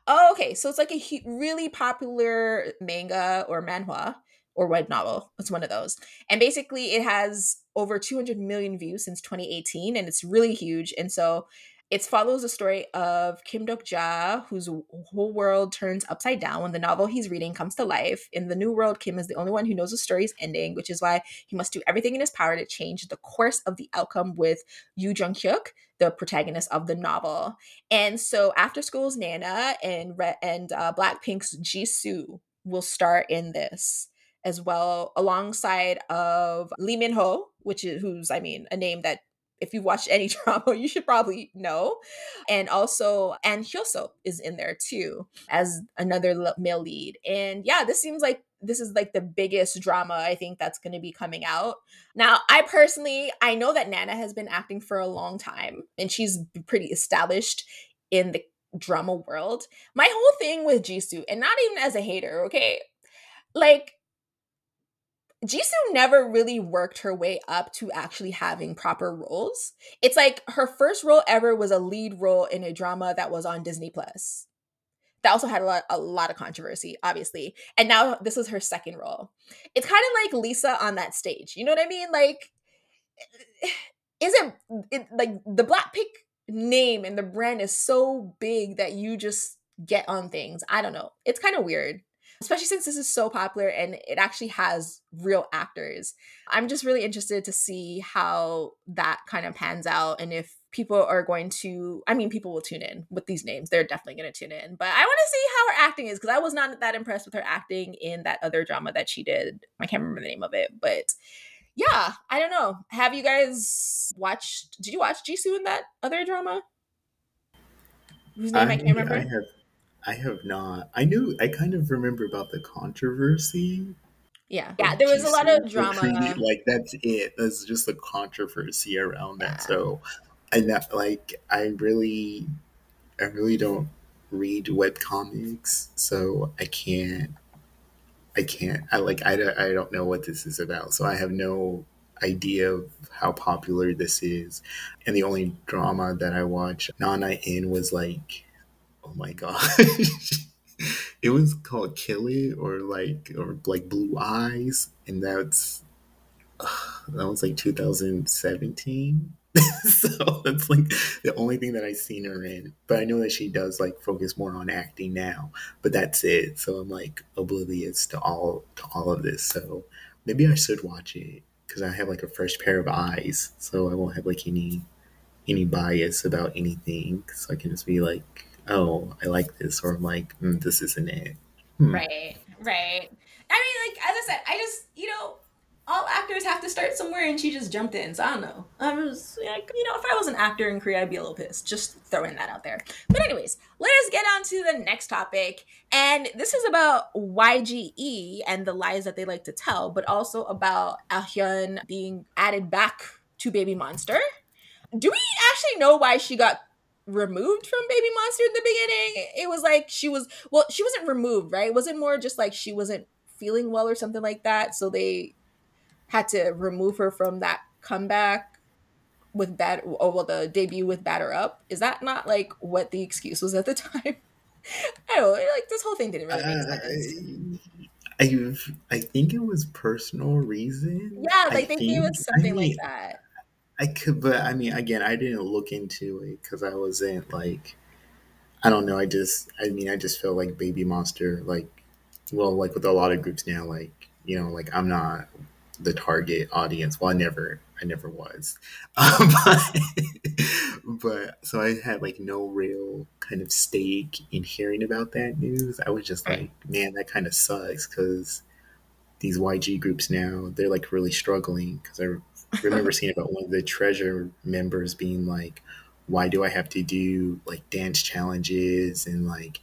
Oh, okay. So it's like a really popular manga or manhwa or web novel. It's one of those. And basically, it has over 200 million views since 2018, and it's really huge. And so it follows the story of Kim Dok Ja, whose whole world turns upside down when the novel he's reading comes to life. In the new world, Kim is the only one who knows the story's ending, which is why he must do everything in his power to change the course of the outcome with Yoo Jung Hyuk, the protagonist of the novel. And so, After School's Nana and Re- and uh, Blackpink's Jisoo will star in this as well, alongside of Lee Min Ho, which is who's I mean a name that if you've watched any drama, you should probably know. And also, Ahn Hyo-seop is in there too as another male lead. And yeah, this seems like this is like the biggest drama I think that's going to be coming out. Now, I personally, I know that Nana has been acting for a long time and she's pretty established in the drama world. My whole thing with Jisoo, and not even as a hater, okay? Like Jisoo never really worked her way up to actually having proper roles. It's like her first role ever was a lead role in a drama that was on Disney Plus. That also had a lot, a lot of controversy, obviously. And now this is her second role. It's kind of like Lisa on that stage. You know what I mean? Like, is it, it like the Blackpink name and the brand is so big that you just get on things? I don't know. It's kind of weird especially since this is so popular and it actually has real actors. I'm just really interested to see how that kind of pans out and if people are going to I mean people will tune in with these names. They're definitely going to tune in. But I want to see how her acting is because I was not that impressed with her acting in that other drama that she did. I can't remember the name of it, but yeah, I don't know. Have you guys watched did you watch Jisoo in that other drama? Whose name I, I can't remember? I have I have not. I knew. I kind of remember about the controversy. Yeah, yeah. There was a lot of drama. Like that's it. That's just the controversy around that. So, and that like I really, I really don't read web comics, so I can't. I can't. I like. I don't. I don't know what this is about. So I have no idea of how popular this is. And the only drama that I watched, Nana in, was like oh my god it was called kill it or like or like blue eyes and that's that was like 2017 so that's like the only thing that i've seen her in. But i know that she does like focus more on acting now but that's it. So i'm like oblivious to all to all of this. So maybe i should watch it because i have like a fresh pair of eyes. So i won't have like any any bias about anything. So i can just be like oh, I like this, or I'm like, mm, this isn't it. Hmm. Right, right. I mean, like as I said, I just you know, all actors have to start somewhere, and she just jumped in. So I don't know. I was like, you know, if I was an actor in Korea, I'd be a little pissed. Just throwing that out there. But anyways, let us get on to the next topic, and this is about YGE and the lies that they like to tell, but also about Ahyeon being added back to Baby Monster. Do we actually know why she got removed from Baby Monster in the beginning. It was like she was well, she wasn't removed, right? Was it more just like she wasn't feeling well or something like that? So they had to remove her from that comeback. with bad oh well the debut with batter up is that not like what the excuse was at the time i don't know like this whole thing didn't really make uh, sense I, I think it was personal reason. Yeah, I, I think, think, it was something I mean, like that. I could, but I mean, again, I didn't look into it because I wasn't like, I don't know. I just, I mean, I just felt like Baby Monster, like, well, like with a lot of groups now, like, you know, like I'm not the target audience. Well, I never, I never was. Um, but, but so I had like no real kind of stake in hearing about that news. I was just like, man, that kind of sucks because these YG groups now they're like really struggling because I remember seeing about one of the treasure members being like, why do I have to do like dance challenges and like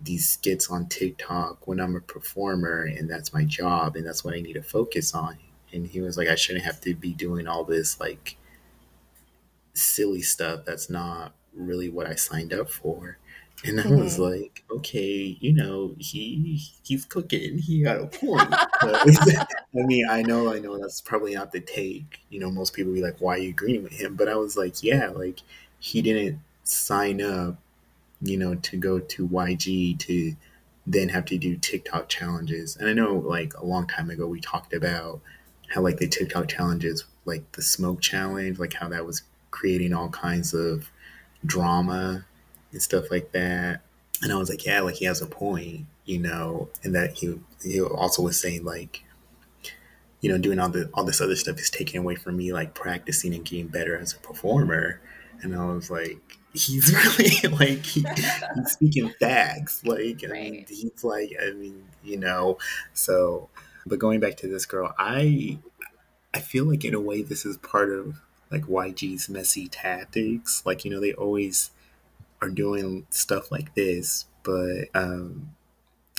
these skits on TikTok when I'm a performer and that's my job and that's what I need to focus on. And he was like, I shouldn't have to be doing all this like silly stuff that's not really what I signed up for. And I was mm-hmm. like, okay, you know, he he's cooking. He got a point. I mean, I know, I know that's probably not the take. You know, most people be like, why are you agreeing with him? But I was like, yeah, like he didn't sign up, you know, to go to YG to then have to do TikTok challenges. And I know, like a long time ago, we talked about how like the TikTok challenges, like the smoke challenge, like how that was creating all kinds of drama and stuff like that. And I was like, yeah, like he has a point, you know, and that he he also was saying like, you know, doing all the all this other stuff is taking away from me like practicing and getting better as a performer. And I was like, he's really like he, he's speaking facts. Like right. I mean, he's like, I mean, you know, so but going back to this girl, I I feel like in a way this is part of like YG's messy tactics. Like, you know, they always are doing stuff like this, but um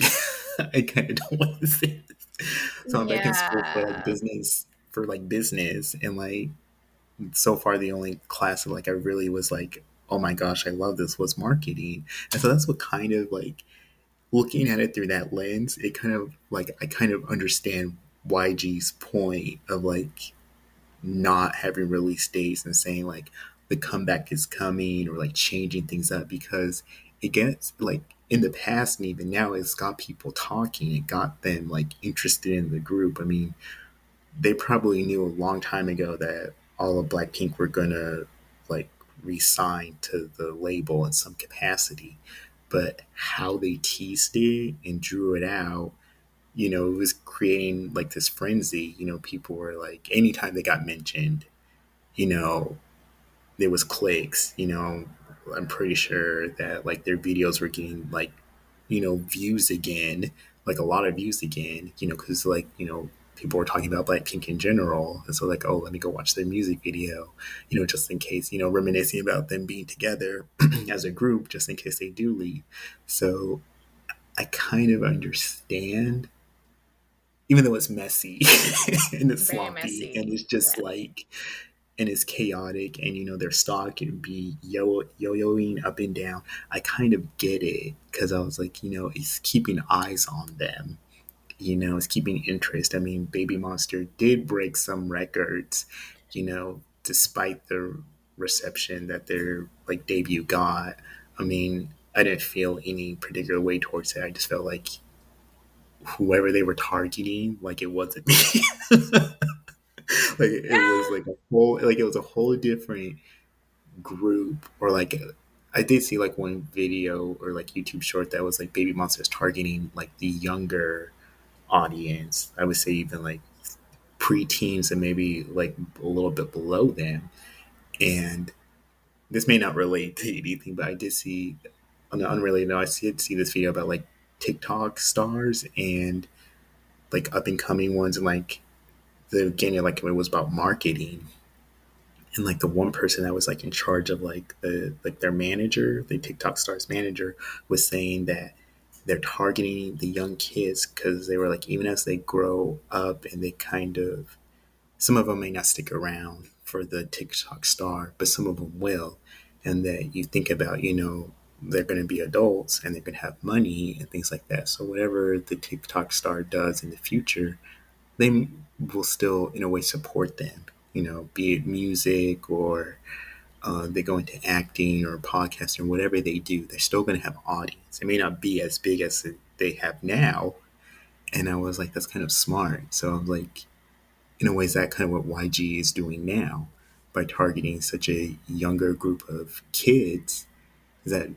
I kind of don't want to say this. So I'm yeah. back in school for like business for like business and like so far the only class that like I really was like, oh my gosh, I love this was marketing. And so that's what kind of like looking at it through that lens, it kind of like I kind of understand YG's point of like not having release dates and saying like the comeback is coming or like changing things up because it gets like in the past and even now it's got people talking. It got them like interested in the group. I mean they probably knew a long time ago that all of blackpink were gonna like resign to the label in some capacity. But how they teased it and drew it out you know, it was creating like this frenzy. You know, people were like, anytime they got mentioned, you know, there was clicks. You know, I'm pretty sure that like their videos were getting like, you know, views again, like a lot of views again. You know, because like you know people were talking about Blackpink in general, and so like, oh, let me go watch their music video. You know, just in case. You know, reminiscing about them being together as a group, just in case they do leave. So I kind of understand even though it's messy and it's Very sloppy messy. and it's just yeah. like and it's chaotic and you know their stock can be yo yo-yoing up and down i kind of get it because i was like you know it's keeping eyes on them you know it's keeping interest. I mean baby monster did break some records you know despite the reception that their like debut got. I mean i didn't feel any particular way towards it. I just felt like whoever they were targeting, like it wasn't me. like it was like a whole like it was a whole different group or like I did see like one video or like YouTube short that was like Baby Monsters targeting like the younger audience. I would say even like pre-teens and maybe like a little bit below them. And this may not relate to anything, but I did see on the unrelated note, I did see this video about like TikTok stars and like up and coming ones and like the beginning like it was about marketing and like the one person that was like in charge of like the like their manager the tiktok stars manager was saying that they're targeting the young kids because they were like even as they grow up and they kind of some of them may not stick around for the tiktok star but some of them will and that you think about you know they're going to be adults and they're going to have money and things like that. So whatever the TikTok star does in the future, they will still in a way support them. you know, be it music or uh, they go into acting or podcasting, whatever they do, they're still going to have audience. It may not be as big as they have now. And I was like, that's kind of smart. So I'm like, in a way, is that kind of what YG is doing now by targeting such a younger group of kids? That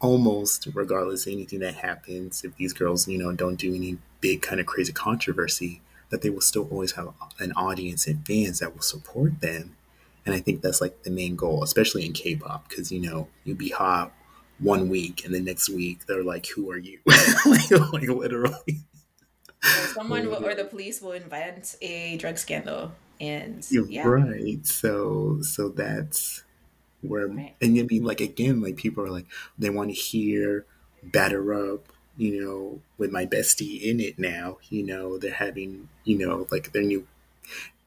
almost regardless of anything that happens, if these girls, you know, don't do any big kind of crazy controversy, that they will still always have an audience and fans that will support them. And I think that's like the main goal, especially in K-pop, because you know you'd be hot one week and the next week they're like, "Who are you?" like, like, literally. someone will, or the police will invent a drug scandal, and yeah, right. So, so that's where, right. and I mean, like again, like people are like they want to hear "Batter Up," you know, with my bestie in it now. You know, they're having, you know, like their new,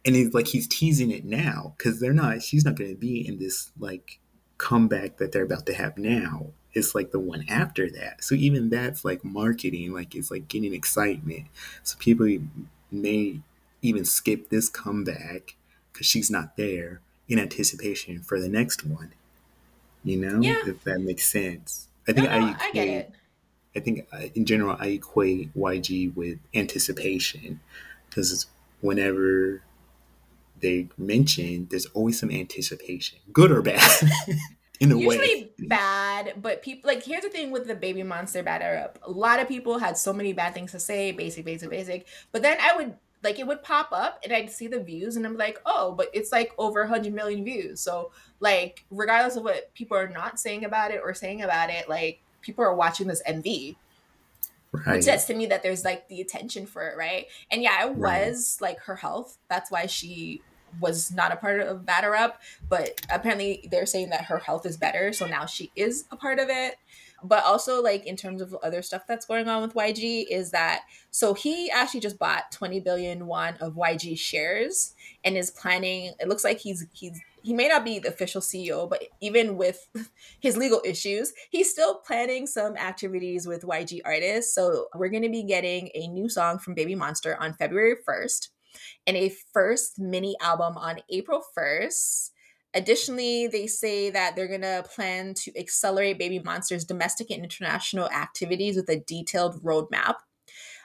and he's like he's teasing it now because they're not. She's not going to be in this like comeback that they're about to have now. It's like the one after that. So even that's like marketing. Like it's like getting excitement. So people may even skip this comeback because she's not there in anticipation for the next one. You know, yeah. if that makes sense. I think no, no, I, I get it. I think uh, in general I equate YG with anticipation because whenever they mention, there's always some anticipation, good or bad. in a Usually way. bad, but people like here's the thing with the baby monster Batter Up. A lot of people had so many bad things to say, basic, basic, basic. But then I would like it would pop up and I'd see the views and I'm like, oh, but it's like over 100 million views. So, like, regardless of what people are not saying about it or saying about it, like, people are watching this MV. Right. Which says to me that there's like the attention for it, right? And yeah, it was right. like her health. That's why she was not a part of Batter Up, but apparently they're saying that her health is better, so now she is a part of it but also like in terms of other stuff that's going on with YG is that so he actually just bought 20 billion won of YG shares and is planning it looks like he's he's he may not be the official CEO but even with his legal issues he's still planning some activities with YG artists. So we're going to be getting a new song from Baby Monster on February 1st and a first mini album on April 1st Additionally, they say that they're going to plan to accelerate Baby Monster's domestic and international activities with a detailed roadmap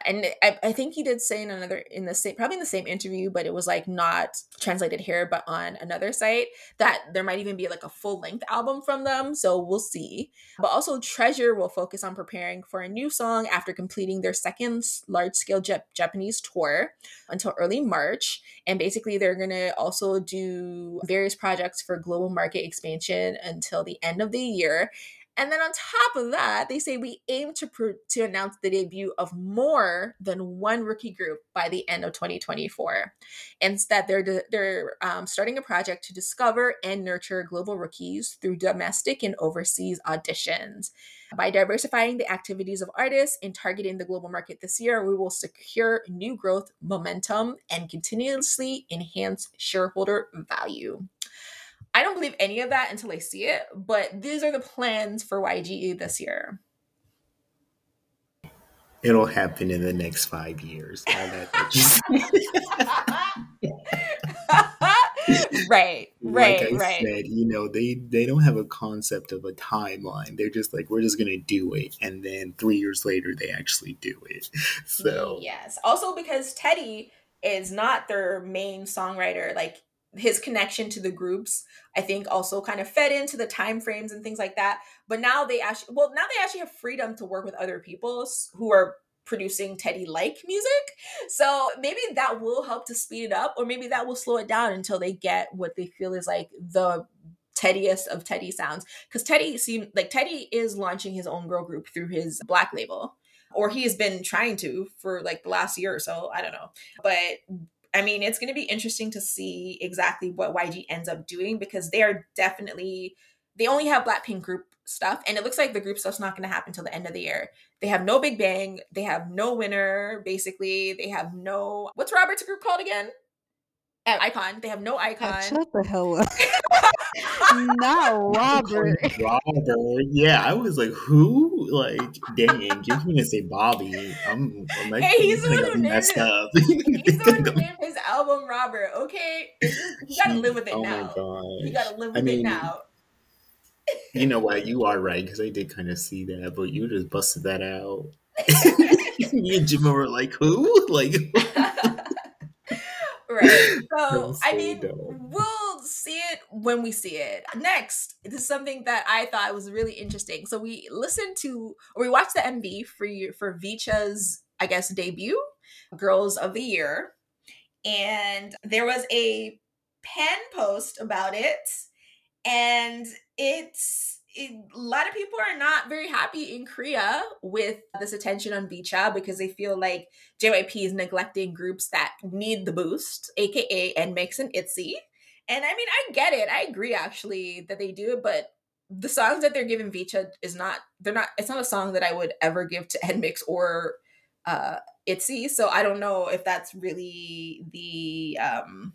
and I, I think he did say in another in the same probably in the same interview but it was like not translated here but on another site that there might even be like a full length album from them so we'll see. But also treasure will focus on preparing for a new song after completing their second large scale Jap- japanese tour until early march and basically they're going to also do various projects for global market expansion until the end of the year and then on top of that, they say we aim to to announce the debut of more than one rookie group by the end of 2024, and that they're they're um, starting a project to discover and nurture global rookies through domestic and overseas auditions. By diversifying the activities of artists and targeting the global market this year, we will secure new growth momentum and continuously enhance shareholder value. I don't believe any of that until I see it, but these are the plans for YGE this year. It'll happen in the next five years. right, right, like I right. Said, you know, they they don't have a concept of a timeline. They're just like, we're just gonna do it, and then three years later, they actually do it. So yes, also because Teddy is not their main songwriter. Like his connection to the groups i think also kind of fed into the time frames and things like that. But now they actually well now they actually have freedom to work with other people who are producing teddy like music. So maybe that will help to speed it up or maybe that will slow it down until they get what they feel is like the teddiest of teddy sounds. Because teddy seemed like teddy is launching his own girl group through his black label. Or he has been trying to for like the last year or so i don't know. But I mean, it's going to be interesting to see exactly what YG ends up doing because they are definitely they only have Blackpink group stuff, and it looks like the group stuff's not going to happen until the end of the year. They have no Big Bang, they have no winner. Basically, they have no what's Robert's group called again? iKON. They have no iKON. Shut the hell up. Not Robert. Robert. Yeah, I was like, who? Like, dang, you're gonna say Bobby. I'm, I'm like, hey, he's the one who messed up. He's the one who named his album Robert. Okay, you gotta live with it oh now. You gotta live with I mean, it now. you know what? You are right because I did kind of see that, but you just busted that out. Me and Jim were like, who? Like. Right. So, so I mean, we'll see it when we see it. Next, this is something that I thought was really interesting. So we listened to or we watched the MV for for VCHA's, I guess, debut, Girls of the Year. And there was a Pann post about it. And it's it, a lot of people are not very happy in Korea with this attention on VCHA because they feel like JYP is neglecting groups that need the boost, aka and ITZY. And I mean, I get it. I agree actually that they do but the songs that they're giving VCHA is not they're not it's not a song that I would ever give to NMIXX or uh ITZY. So I don't know if that's really the um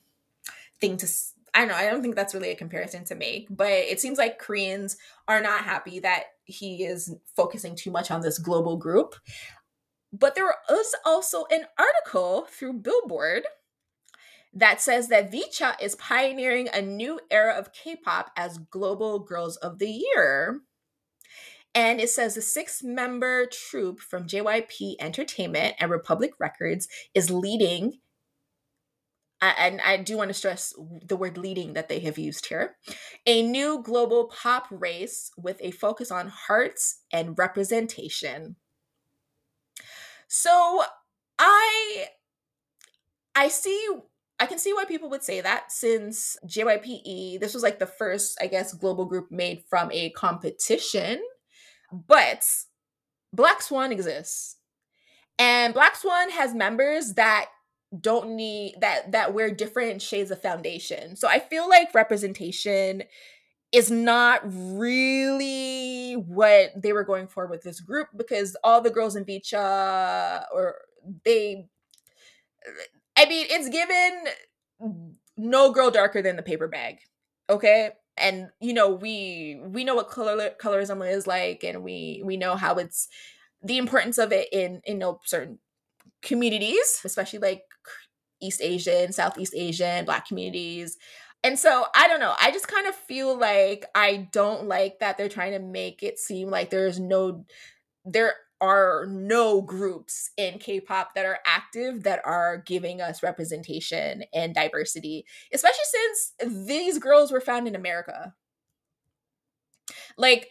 thing to I don't know. I don't think that's really a comparison to make, but it seems like Koreans are not happy that he is focusing too much on this global group. But there is also an article through Billboard that says that VCHA is pioneering a new era of K pop as Global Girls of the Year. And it says the six member troupe from JYP Entertainment and Republic Records is leading and I do want to stress the word leading that they have used here, a new global pop race with a focus on hearts and representation. So I I see I can see why people would say that since JYPE, this was like the first, I guess, global group made from a competition. But Black Swan exists. And Black Swan has members that don't need that that wear different shades of foundation. So I feel like representation is not really what they were going for with this group because all the girls in VCHA or they I mean it's given no girl darker than the paper bag. Okay? And you know, we we know what color colorism is like and we we know how it's the importance of it in in no certain communities, especially like East Asian, Southeast Asian, Black communities. And so I don't know. I just kind of feel like I don't like that they're trying to make it seem like there's no, there are no groups in K-pop that are active that are giving us representation and diversity, especially since these girls were found in America. Like,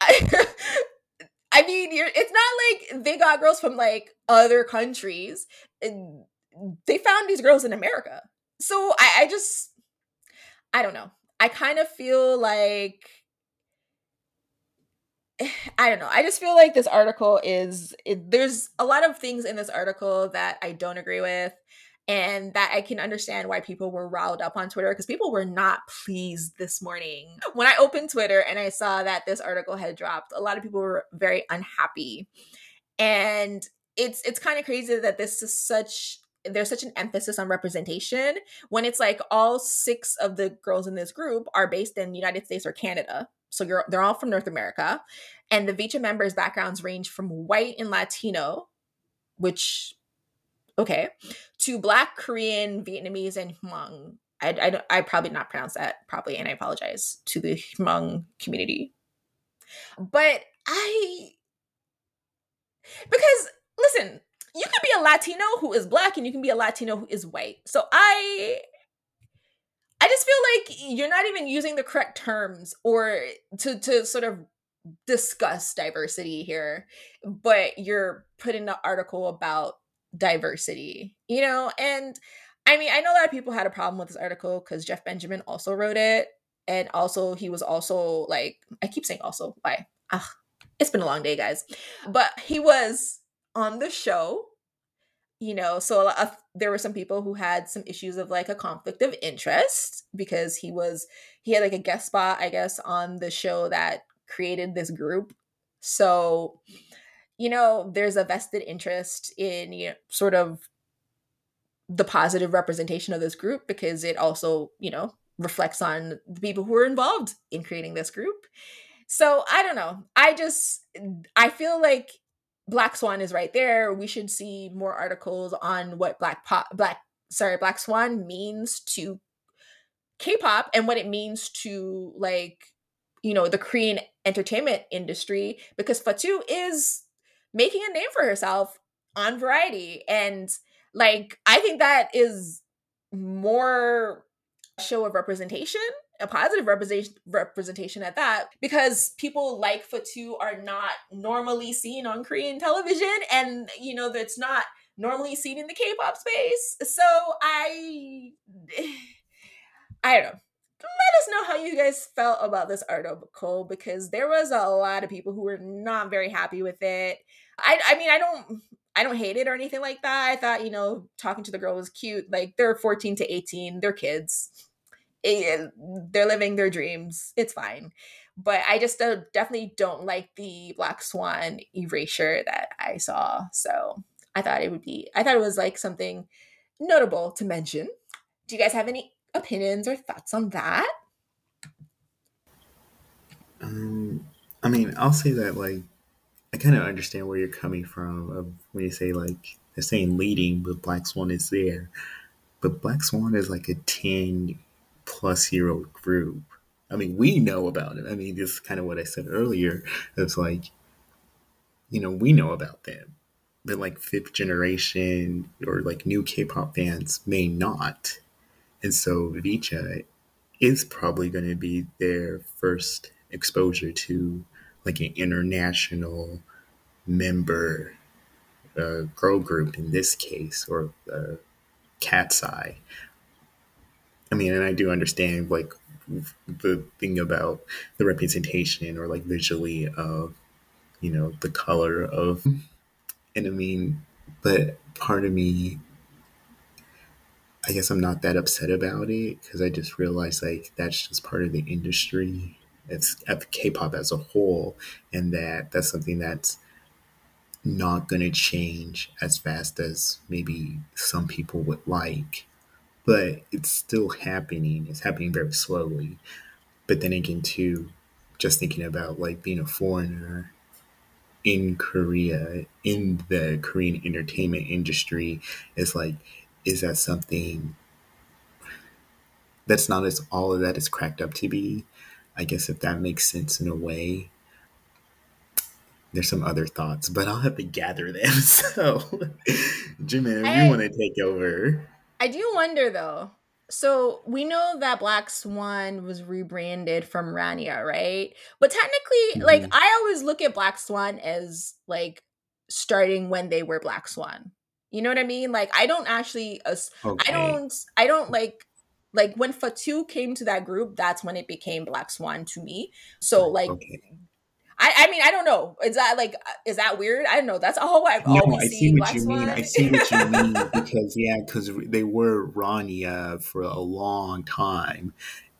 I, I, I mean, it's not like they got girls from like other countries. They found these girls in America. So I, I just, I don't know. I kind of feel like, I don't know. I just feel like this article is, it, there's a lot of things in this article that I don't agree with and that I can understand why people were riled up on Twitter because people were not pleased this morning. When I opened Twitter and I saw that this article had dropped, a lot of people were very unhappy. And it's it's kind of crazy that this is such there's such an emphasis on representation when it's like all six of the girls in this group are based in the United States or Canada. So you're, they're all from North America. And the VCHA members' backgrounds range from white and Latino, which okay, to Black, Korean, Vietnamese, and Hmong. I, I, I probably not pronounce that properly, and I apologize to the Hmong community. But I, because listen, you can be a Latino who is black, and you can be a Latino who is white. So I, I just feel like you're not even using the correct terms or to to sort of discuss diversity here, but you're putting the article about diversity, you know? And I mean, I know a lot of people had a problem with this article because Jeff Benjamin also wrote it. And also, he was also like, I keep saying also, why? Ah, it's been a long day, guys. But he was on the show, you know, so there were some people who had some issues of like a conflict of interest because he was, he had like a guest spot, I guess, on the show that created this group. So, you know, there's a vested interest in you know, sort of the positive representation of this group because it also, you know, reflects on the people who are involved in creating this group. So I don't know. I just I feel like Black Swan is right there. We should see more articles on what Black Pop Black sorry, Black Swan means to K-pop and what it means to like you know the Korean entertainment industry because Fatou is making a name for herself on Variety and like I think that is more show of representation a positive representation representation at that because people like Fatou are not normally seen on Korean television and you know that's not normally seen in the K-pop space. So I I don't know. Let us know how you guys felt about this article because there was a lot of people who were not very happy with it. I I mean I don't I don't hate it or anything like that. I thought, you know, talking to the girl was cute. Like they're 14 to 18, they're kids they're living their dreams. It's fine. But I just uh, definitely don't like the Black Swan erasure that I saw. So I thought it would be, I thought it was like something notable to mention. Do you guys have any opinions or thoughts on that? Um, I mean, I'll say that like I kind of understand where you're coming from of when you say like they're saying leading, but Black Swan is there. But Black Swan is like a 10 plus year old group. I mean, we know about it. I mean, this is kind of what I said earlier. It's like, you know, we know about them, but like fifth generation or like new K-pop fans may not. And so VCHA is probably going to be their first exposure to like an international member uh, girl group in this case, or uh, KATSEYE. I mean, and I do understand like the thing about the representation or like visually of, you know, the color of, and I mean, but part of me, I guess I'm not that upset about it because I just realized like that's just part of the industry. It's of K-pop as a whole, and that that's something that's not going to change as fast as maybe some people would like but it's still happening. It's happening very slowly. But then again, too, just thinking about like being a foreigner in Korea, in the Korean entertainment industry, is like, is that something that's not as all of that is cracked up to be? I guess if that makes sense in a way. There's some other thoughts, but I'll have to gather them. So, Jimmy, if you want to take over. I do wonder though. So we know that Black Swan was rebranded from Rania, right? But technically, mm-hmm. like I always look at Black Swan as like starting when they were Black Swan. You know what I mean? Like I don't actually okay. I don't I don't like like when Fatou came to that group, that's when it became Black Swan to me. So like okay. I, I mean, I don't know. Is that like, uh, is that weird? I don't know. That's all I've no, always I see what Black you mean. I see what you mean because yeah, because they were Rania for a long time,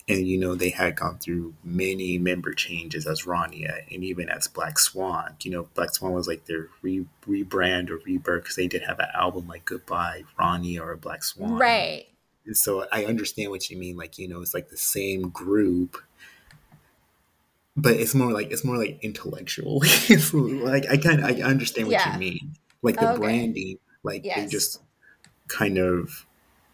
and you know they had gone through many member changes as Rania and even as Black Swan. You know, Black Swan was like their re- rebrand or rebirth because they did have an album like Goodbye Rania or Black Swan, right? And so I understand what you mean. Like you know, it's like the same group but it's more like it's more like intellectual. like I kind of I understand what yeah. you mean. Like the oh, okay. branding, like yes. they just kind of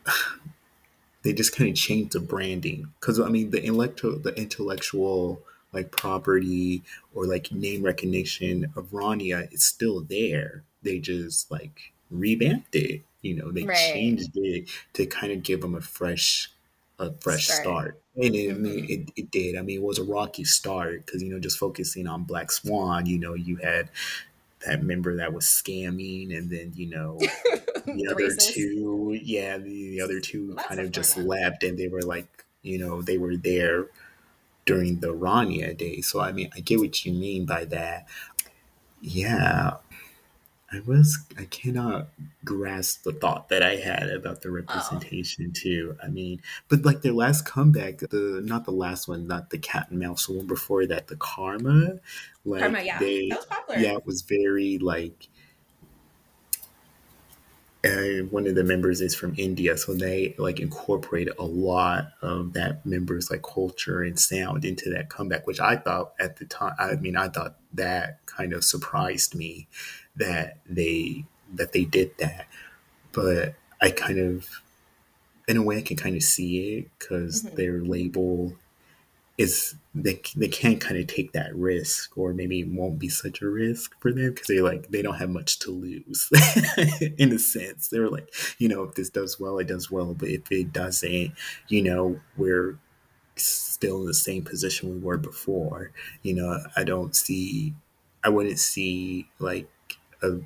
they just kind of changed the branding because I mean the intellectual the intellectual like property or like name recognition of Rania is still there. They just like revamped it. You know, they right. changed it to kind of give them a fresh a fresh start. start. I mean, it, it did. I mean, it was a rocky start because, you know, just focusing on Black Swan, you know, you had that member that was scamming and then, you know, the other two, yeah, the, the other two kind of just left and they were like, you know, they were there during the Rania day. So, I mean, I get what you mean by that. Yeah, I was I cannot grasp the thought that I had about the representation oh. too. I mean, but like their last comeback, the not the last one, not the cat and mouse, the one before that, the Karma, like Karma, yeah, they, that was popular. Yeah, it was very like and one of the members is from India, so they like incorporated a lot of that members like culture and sound into that comeback, which I thought at the time. I mean, I thought that kind of surprised me that they that they did that, but I kind of, in a way, I can kind of see it because mm-hmm. their label is they they can't kind of take that risk, or maybe it won't be such a risk for them because they like they don't have much to lose in a sense. They're like, you know, if this does well, it does well, but if it doesn't, you know, we're still in the same position we were before. You know, I don't see, I wouldn't see like a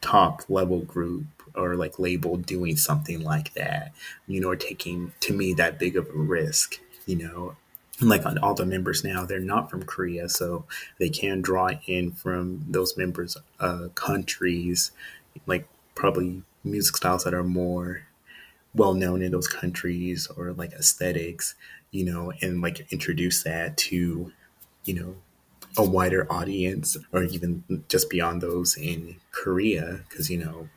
top level group or like label doing something like that, you know, or taking to me that big of a risk, you know? Like on all the members now, they're not from Korea, so they can draw in from those members' uh, countries, like probably music styles that are more well known in those countries or like aesthetics, you know, and like introduce that to, you know, a wider audience or even just beyond those in Korea, because you know,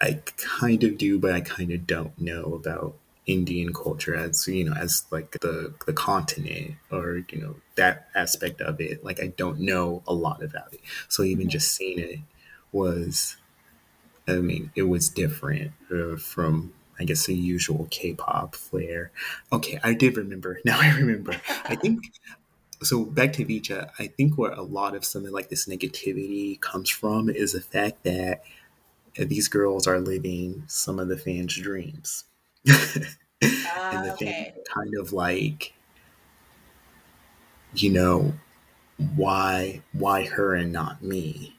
I kind of do, but I kind of don't know about Indian culture as you know as like the the continent or you know that aspect of it. Like I don't know a lot about it. So even just seeing it was I mean it was different uh, from I guess the usual K-pop flair. Okay I did remember. Now I remember. I think so back to VCHA I think where a lot of some of like this negativity comes from is the fact that these girls are living some of the fans dreams and the ah, okay. thing kind of like you know why why her and not me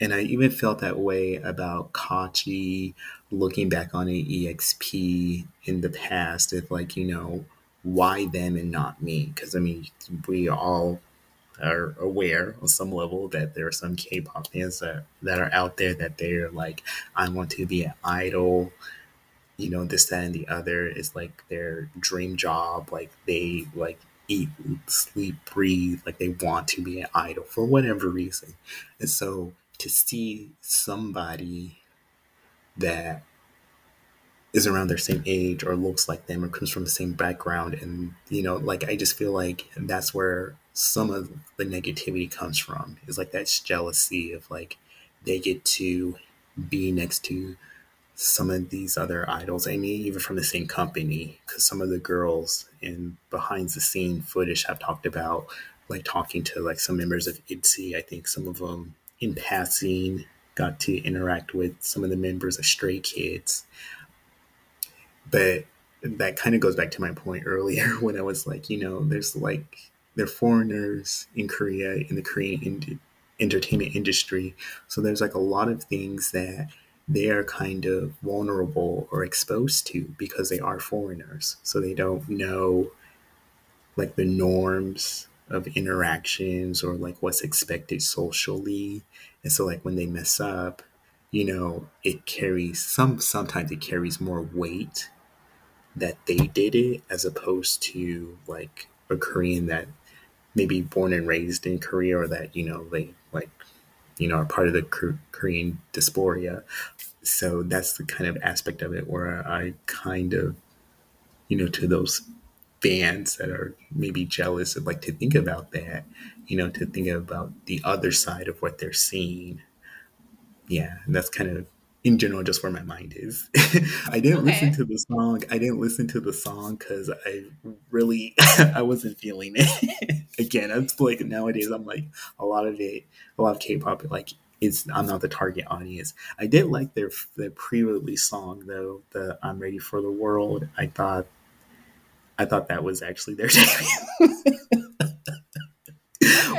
and i even felt that way about Kaachi looking back on an exp in the past if like you know why them and not me? Because i mean we all are aware on some level that there are some k-pop fans that, that are out there that they're like i want to be an idol you know this that and the other. Is like their dream job like they like eat sleep breathe like they want to be an idol for whatever reason. And so to see somebody that is around their same age or looks like them or comes from the same background and you know like i just feel like that's where some of the negativity comes from is like that jealousy of like they get to be next to some of these other idols. I mean, even from the same company, because some of the girls in behind the scene footage have talked about like talking to like some members of ITZY. I think some of them in passing got to interact with some of the members of Stray Kids. But that kind of goes back to my point earlier when I was like, you know, there's like they're foreigners in Korea in the Korean in- entertainment industry, so there's like a lot of things that they are kind of vulnerable or exposed to because they are foreigners. So they don't know like the norms of interactions or like what's expected socially. And so like when they mess up, you know, it carries some sometimes it carries more weight that they did it as opposed to like a Korean that maybe born and raised in Korea or that, you know, they like you know, are part of the Korean diaspora. So that's the kind of aspect of it where I kind of, you know, to those fans that are maybe jealous of like to think about that, you know, to think about the other side of what they're seeing. Yeah, that's kind of in general just where my mind is. I didn't okay. listen to the song. I didn't listen to the song because I really I wasn't feeling it. Again, it's like nowadays I'm like a lot of it, a lot of K-pop like is I'm not the target audience. I did like their their pre-release song though, the "I'm Ready for the World." I thought I thought that was actually their debut.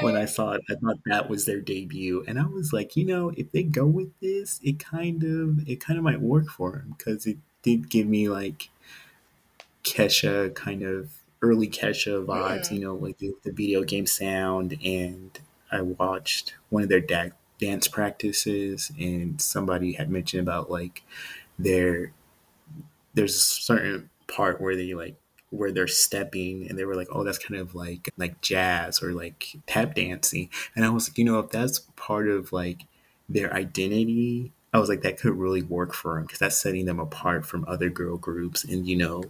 When I saw it, I thought that was their debut, and I was like, you know, if they go with this, it kind of it kind of might work for them because it did give me like Kesha kind of early Kesha vibes, yeah. you know, like the, the, video game sound. And I watched one of their da- dance practices, and somebody had mentioned about like their there's a certain part where they like where they're stepping and they were like oh that's kind of like like jazz or like tap dancing and i was like you know if that's part of like their identity I was like, that could really work for them because that's setting them apart from other girl groups, and you know,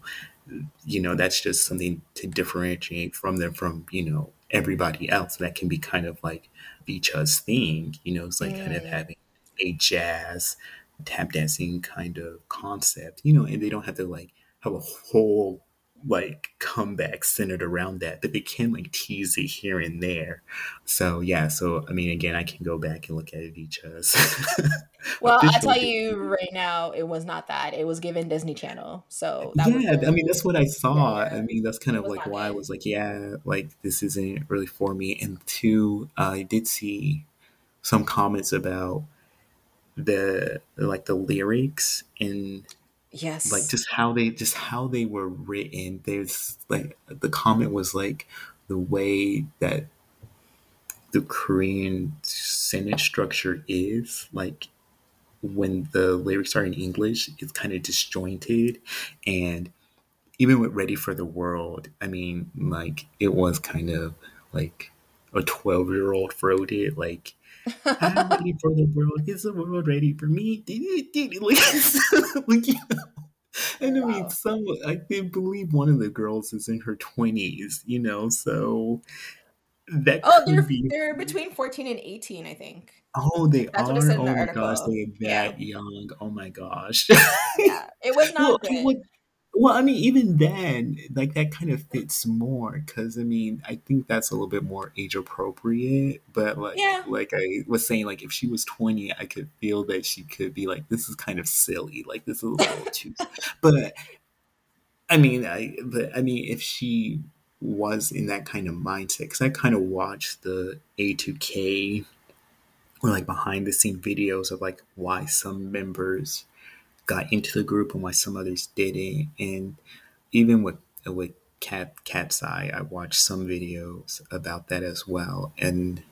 you know, that's just something to differentiate from them from you know everybody else. That can be kind of like VCHA's thing, you know, it's like mm. kind of mm. having a jazz tap dancing kind of concept, you know, and they don't have to like have a whole like comeback centered around that, but they can like tease it here and there. So yeah, so I mean, again, I can go back and look at it each as. well, I tell you right now, it was not that. It was given Disney Channel. So yeah, I mean, that's what I saw. Yeah. I mean, that's kind of like why it. I was like, yeah, like this isn't really for me. And two, I did see some comments about the like the lyrics and yes. like just how they just how they were written. There's like the comment was like the way that the korean sentence structure is like when the lyrics are in english it's kind of disjointed. And even with ready for the world i mean like it was kind of like a 12 year old wrote it like I'm ready for the world. Is the world ready for me? like, you know, and I mean, some I believe one of the girls is in her twenties. You know, so that oh, they're be... they're between fourteen and eighteen, I think. Oh, they That's are. oh my gosh, they're that yeah. young. Oh my gosh. yeah, it was not well, good. Well, I mean, even then, like that kind of fits more because I mean, I think that's a little bit more age appropriate. But like, yeah. like I was saying, like if she was twenty, I could feel that she could be like, "This is kind of silly. Like this is a little too." But I mean, I but I mean, if she was in that kind of mindset, because I kind of watched the A2K or like behind the scene videos of like why some members got into the group and why some others didn't. And even with with Cat KATSEYE, I watched some videos about that as well, and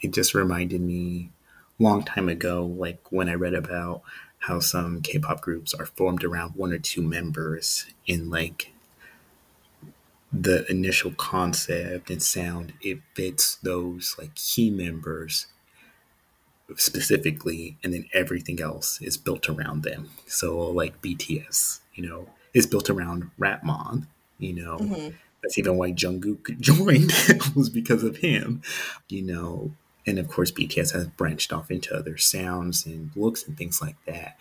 it just reminded me long time ago, like when I read about how some K-pop groups are formed around one or two members in like the initial concept and sound it fits those like key members specifically, and then everything else is built around them. So, like BTS, you know, is built around Rapmon. You know, mm-hmm. that's even why Jungkook joined was because of him. You know, and of course BTS has branched off into other sounds and looks and things like that.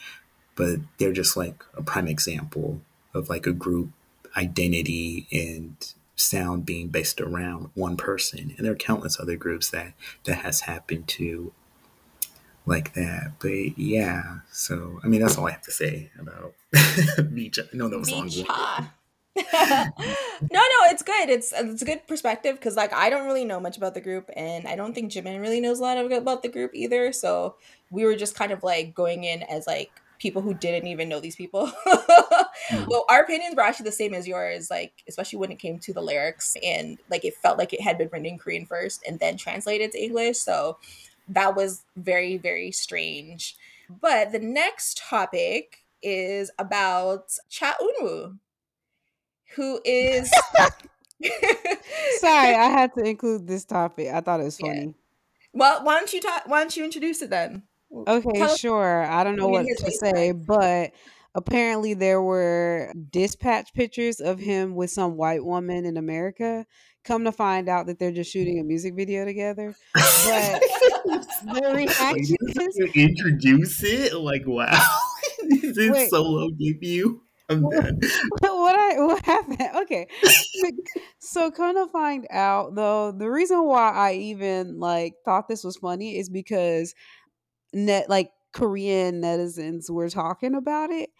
But they're just like a prime example of like a group identity and sound being based around one person. And there are countless other groups that that has happened to like that. But yeah, so I mean that's all I have to say about VCHA. I know that was long. no, no, it's good. It's it's a good perspective because like I don't really know much about the group, and I don't think Jemin really knows a lot of, about the group either. So we were just kind of like going in as like people who didn't even know these people. mm. Well, our opinions were actually the same as yours, like especially when it came to the lyrics and like it felt like it had been written in Korean first and then translated to English. So that was very, very strange. But the next topic is about Cha Eunwoo, who is. Sorry, I had to include this topic. I thought it was funny. Yeah. Well, why don't you talk? Why don't you introduce it then? Okay, sure. I don't know what to say, but apparently there were dispatch pictures of him with some white woman in America Come to find out that they're just shooting a music video together. But the reaction is introduce it. Like, wow, is it Wait. solo debut? I'm dead. What I what happened? Okay, so come to find out though, the reason why I even like thought this was funny is because net like Korean netizens were talking about it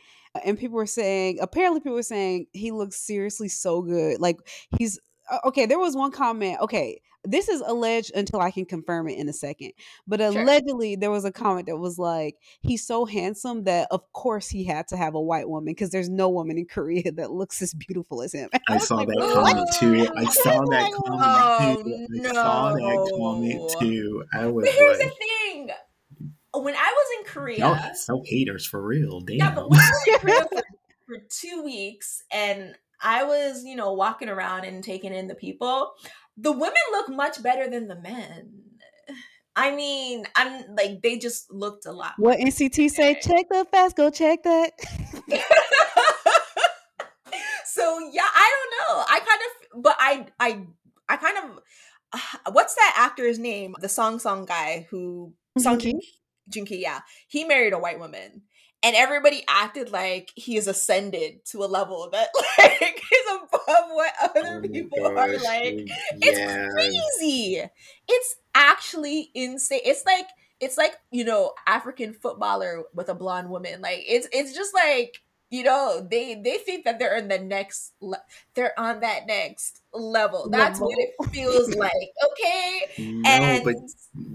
and people were saying apparently people were saying he looks seriously so good like he's okay, there was one comment. Okay, this is alleged until I can confirm it in a second. But sure. allegedly, there was a comment that was like, "He's so handsome that of course he had to have a white woman because there's no woman in Korea that looks as beautiful as him." I, saw like, that comment too. I saw that comment oh, too. I saw that comment too. I was. But here's like, the thing. When I was in Korea, no, so haters for real. Damn. Yeah, but when I was in Korea for, for two weeks and I was, you know, walking around and taking in the people. The women look much better than the men. I mean, I'm like they just looked a lot. What NCT say? Check the fast. Go check that. so yeah, I don't know. I kind of, but I, I, I kind of. Uh, what's that actor's name? The song song guy who Song Joong-ki. Yeah, he married a white woman, and everybody acted like he is ascended to a level that like is above what other oh people gosh. are like. It's crazy. It's actually insane. It's like it's like you know African footballer with a blonde woman. Like it's it's just like you know they they think that they're in the next le- they're on that next level. That's level. what it feels like okay? No and but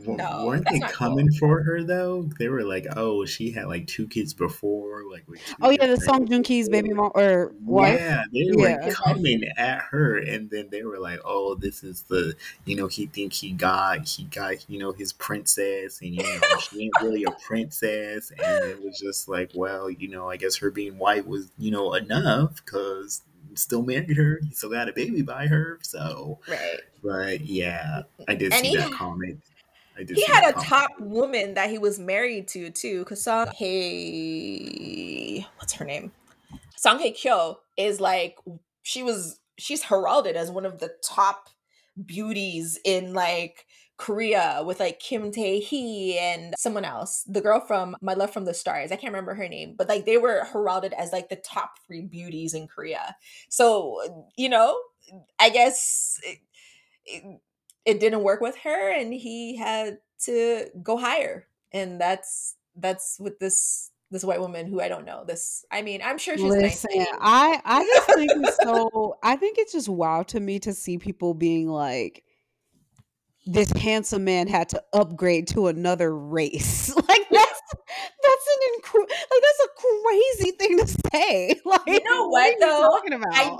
no, weren't they coming cool. for her though? They were like oh she had like two kids before like oh yeah the song Joong-ki's baby mom or wife. Yeah they were coming at her and then they were like oh this is the you know he think he got he got you know his princess and you know she ain't really a princess. And it was just like well you know i guess her being white was you know enough because still married her. He still got a baby by her. So, right. But yeah, I did and see he, that comment. I did. He had a comment. top woman that he was married to too. Song Hey, what's her name? Song Hye Kyo is like she was. She's heralded as one of the top beauties in like Korea with like Kim Tae Hee and someone else, the girl from My Love from the Stars. I can't remember her name, but like they were heralded as like the top three beauties in Korea. So, you know, I guess it, it, it didn't work with her and he had to go higher. And that's that's with this this white woman who I don't know. This, I mean, I'm sure she's Listen, nice. I I just think it's so. I think it's just wow to me to see people being like, this handsome man had to upgrade to another race. like that's that's an incre- like that's a crazy thing to say. Like you know what, what though? talking about? I,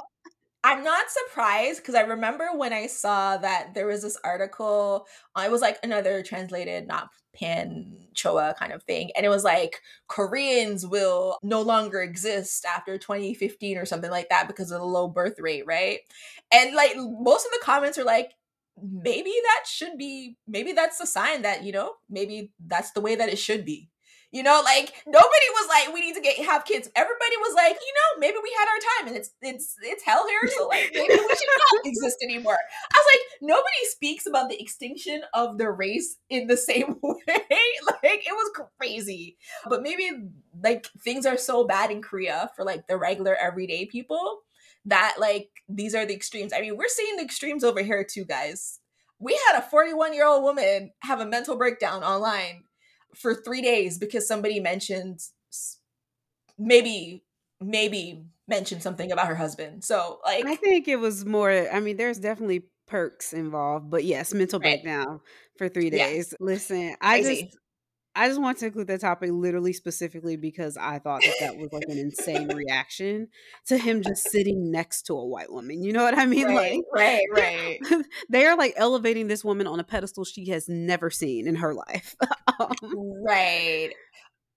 I'm not surprised because I remember when I saw that there was this article. Uh, it was like another translated, not pan choa kind of thing, and it was like Koreans will no longer exist after 2015 or something like that because of the low birth rate, right? And like most of the comments are like, Mm-hmm. maybe that should be maybe that's a sign that you know maybe that's the way that it should be. You know like nobody was like we need to get have kids. Everybody was like you know maybe we had our time and it's it's it's hell here so like maybe we should not exist anymore. I was like nobody speaks about the extinction of the race in the same way. Like it was crazy. But maybe like things are so bad in korea for like the regular everyday people that like these are the extremes. I mean, we're seeing the extremes over here too, guys. We had a 41 year old woman have a mental breakdown online for three days because somebody mentioned maybe maybe mentioned something about her husband. So like I think it was more I mean there's definitely perks involved, but yes, mental right. breakdown for 3 days. Yeah. Listen, I Crazy. just I just want to include that topic literally specifically because I thought that that was like an insane reaction to him just sitting next to a white woman. You know what I mean? Right, like, right, right. they are like elevating this woman on a pedestal she has never seen in her life. um, right.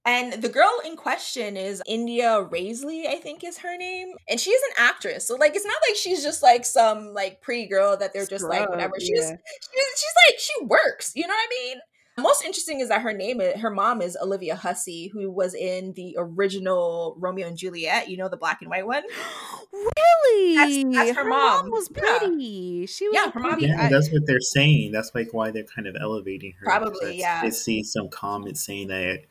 And the girl in question is India Eisley, I think is her name. And she's an actress. So like it's not like she's just like some like pretty girl that they're just Scrub, like whatever. She's, yeah. she's she's like she works, you know what I mean? Most interesting is that her name, her mom is Olivia Hussey, who was in the original Romeo and Juliet. You know, the black and white one. really? That's, that's her, her mom. mom. was pretty. Yeah. She was yeah, her mom. Yeah, that's what they're saying. That's like why they're kind of elevating her. Probably, yeah. I see some comments saying that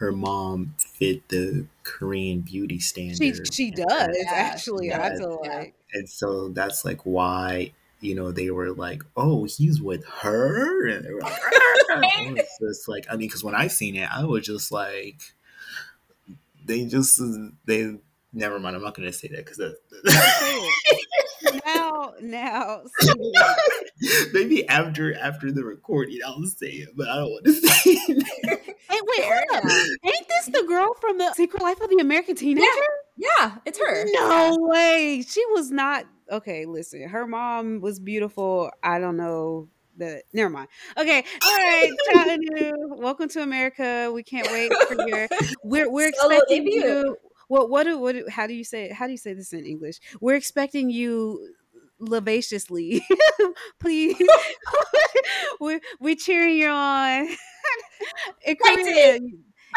her mom fit the Korean beauty standard. She she does yeah. actually. Yeah, I feel like, and so that's like why you know, they were like, "Oh, he's with her," and they were like, ah. "It's just like," I mean, because when I seen it, I was just like, they just they. Never mind. I'm not going to say that because now, now, maybe after after the recording, I'll say it, but I don't want to say it. Hey, wait, hold up. Ain't this the girl from the Secret Life of the American Teenager? Yeah, yeah it's her. No way. She was not okay, listen, her mom was beautiful. I don't know that. Never mind. Okay, all right, welcome to America. We can't wait for your. We're we're expecting you. What what do what? Do, how do you say? How do you say this in English? We're expecting you lavaciously. Please. we we cheering you on. in Korea,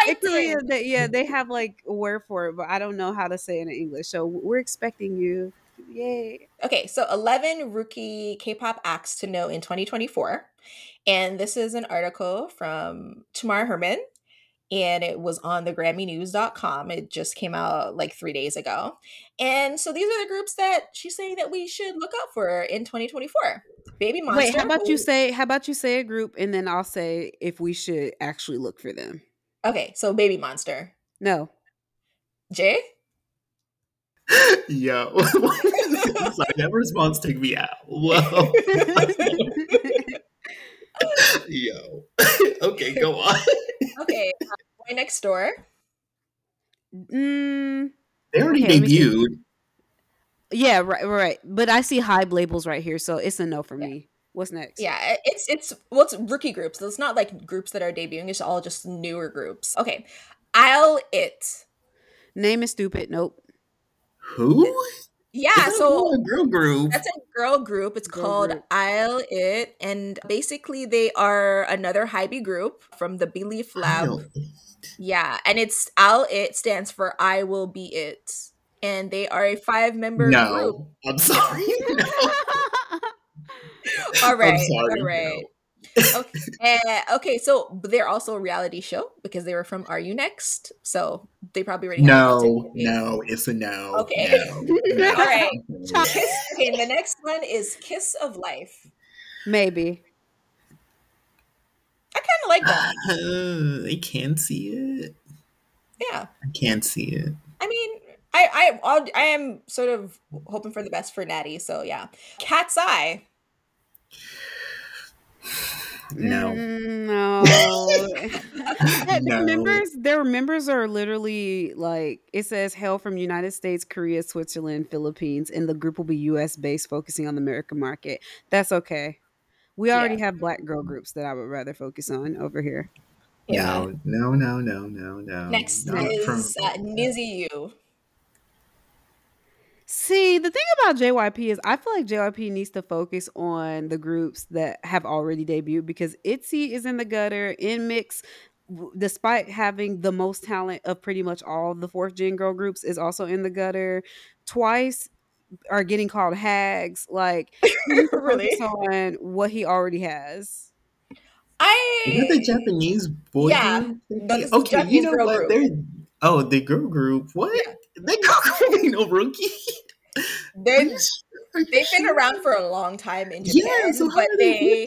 in Korea yeah, they have like a word for it, but I don't know how to say it in English. So we're expecting you. Yay. Okay, so 11 rookie K-pop acts to know in 2024. And this is an article from Tamar Herman and it was on the grammynews.com. It just came out like three days ago. And so these are the groups that she's saying that we should look out for in 2024. Baby Monster. Wait, how about you say how about you say a group and then I'll say if we should actually look for them. Okay, so Baby Monster. No. Jay? Yo. Sorry, that response took me out. Whoa. Yo. okay, go on. okay, uh, Boy Next Door. Mm, they already okay, debuted. Yeah, right, right. But I see Hybe labels right here, so it's a no for yeah. me. What's next? Yeah, it's it's well, it's rookie groups. It's not like groups that are debuting. It's all just newer groups. Okay, I'll it. Name is stupid. Nope. Who? Yeah, so a girl group. That's a girl group. It's girl called group. ILLIT, and basically they are another Hybe group from the Belift Lab. Yeah, and it's ILLIT stands for I Will Be It, and they are a five member no, group. I'm sorry. No. all right, sorry, all right. No okay. Uh, okay, so they're also a reality show because they were from Are You Next? So they probably already no, no, it's a no. Okay, no, no. all right. Kiss, okay, the next one is Kiss of Life. Maybe. I kind of like that. Uh, I can see it. Yeah, I can't see it. I mean, I I I am sort of hoping for the best for Natty. So yeah, KATSEYE. No. Mm, no. no. members, their members are literally like it says hail from United States, Korea, Switzerland, Philippines, and the group will be US based, focusing on the American market. That's okay. We already yeah. have black girl groups that I would rather focus on over here. Yeah. No, no, no, no, no, no. Next Not is from- uh, NiziU. See, the thing about JYP is I feel like JYP needs to focus on the groups that have already debuted because ITZY is in the gutter, NMIXX despite having the most talent of pretty much all the fourth gen girl groups is also in the gutter. Twice are getting called hags. Like really on what he already has. I is that the Japanese boy yeah, group? Okay, Japanese you know what? Group. They're oh the girl group. What? Yeah. They girl group ain't no rookie. They're, they've been around for a long time in Japan, yeah, so but they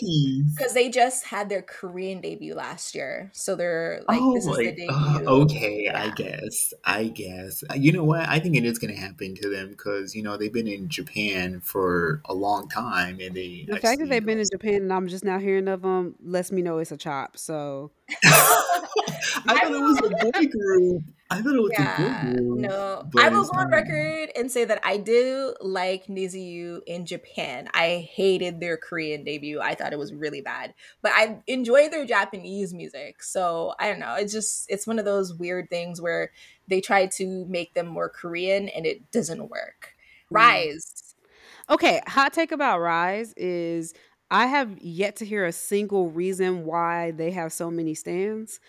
because they just had their Korean debut last year, so they're like, oh this is the debut. Uh, okay, yeah. I guess, I guess. Uh, you know what? I think it is going to happen to them because you know they've been in Japan for a long time, and they the fact that they've been in Japan and I'm just now hearing of them lets me know it's a chop. So I thought it was a boy group. I thought it was yeah, a good group. No, I will go on record and say that I do like Niziu in Japan. I hated their Korean debut. I thought it was really bad, but I enjoy their Japanese music. So I don't know. It's just it's one of those weird things where they try to make them more Korean and it doesn't work. Mm. RIIZE. Okay, hot take about RIIZE is I have yet to hear a single reason why they have so many stands.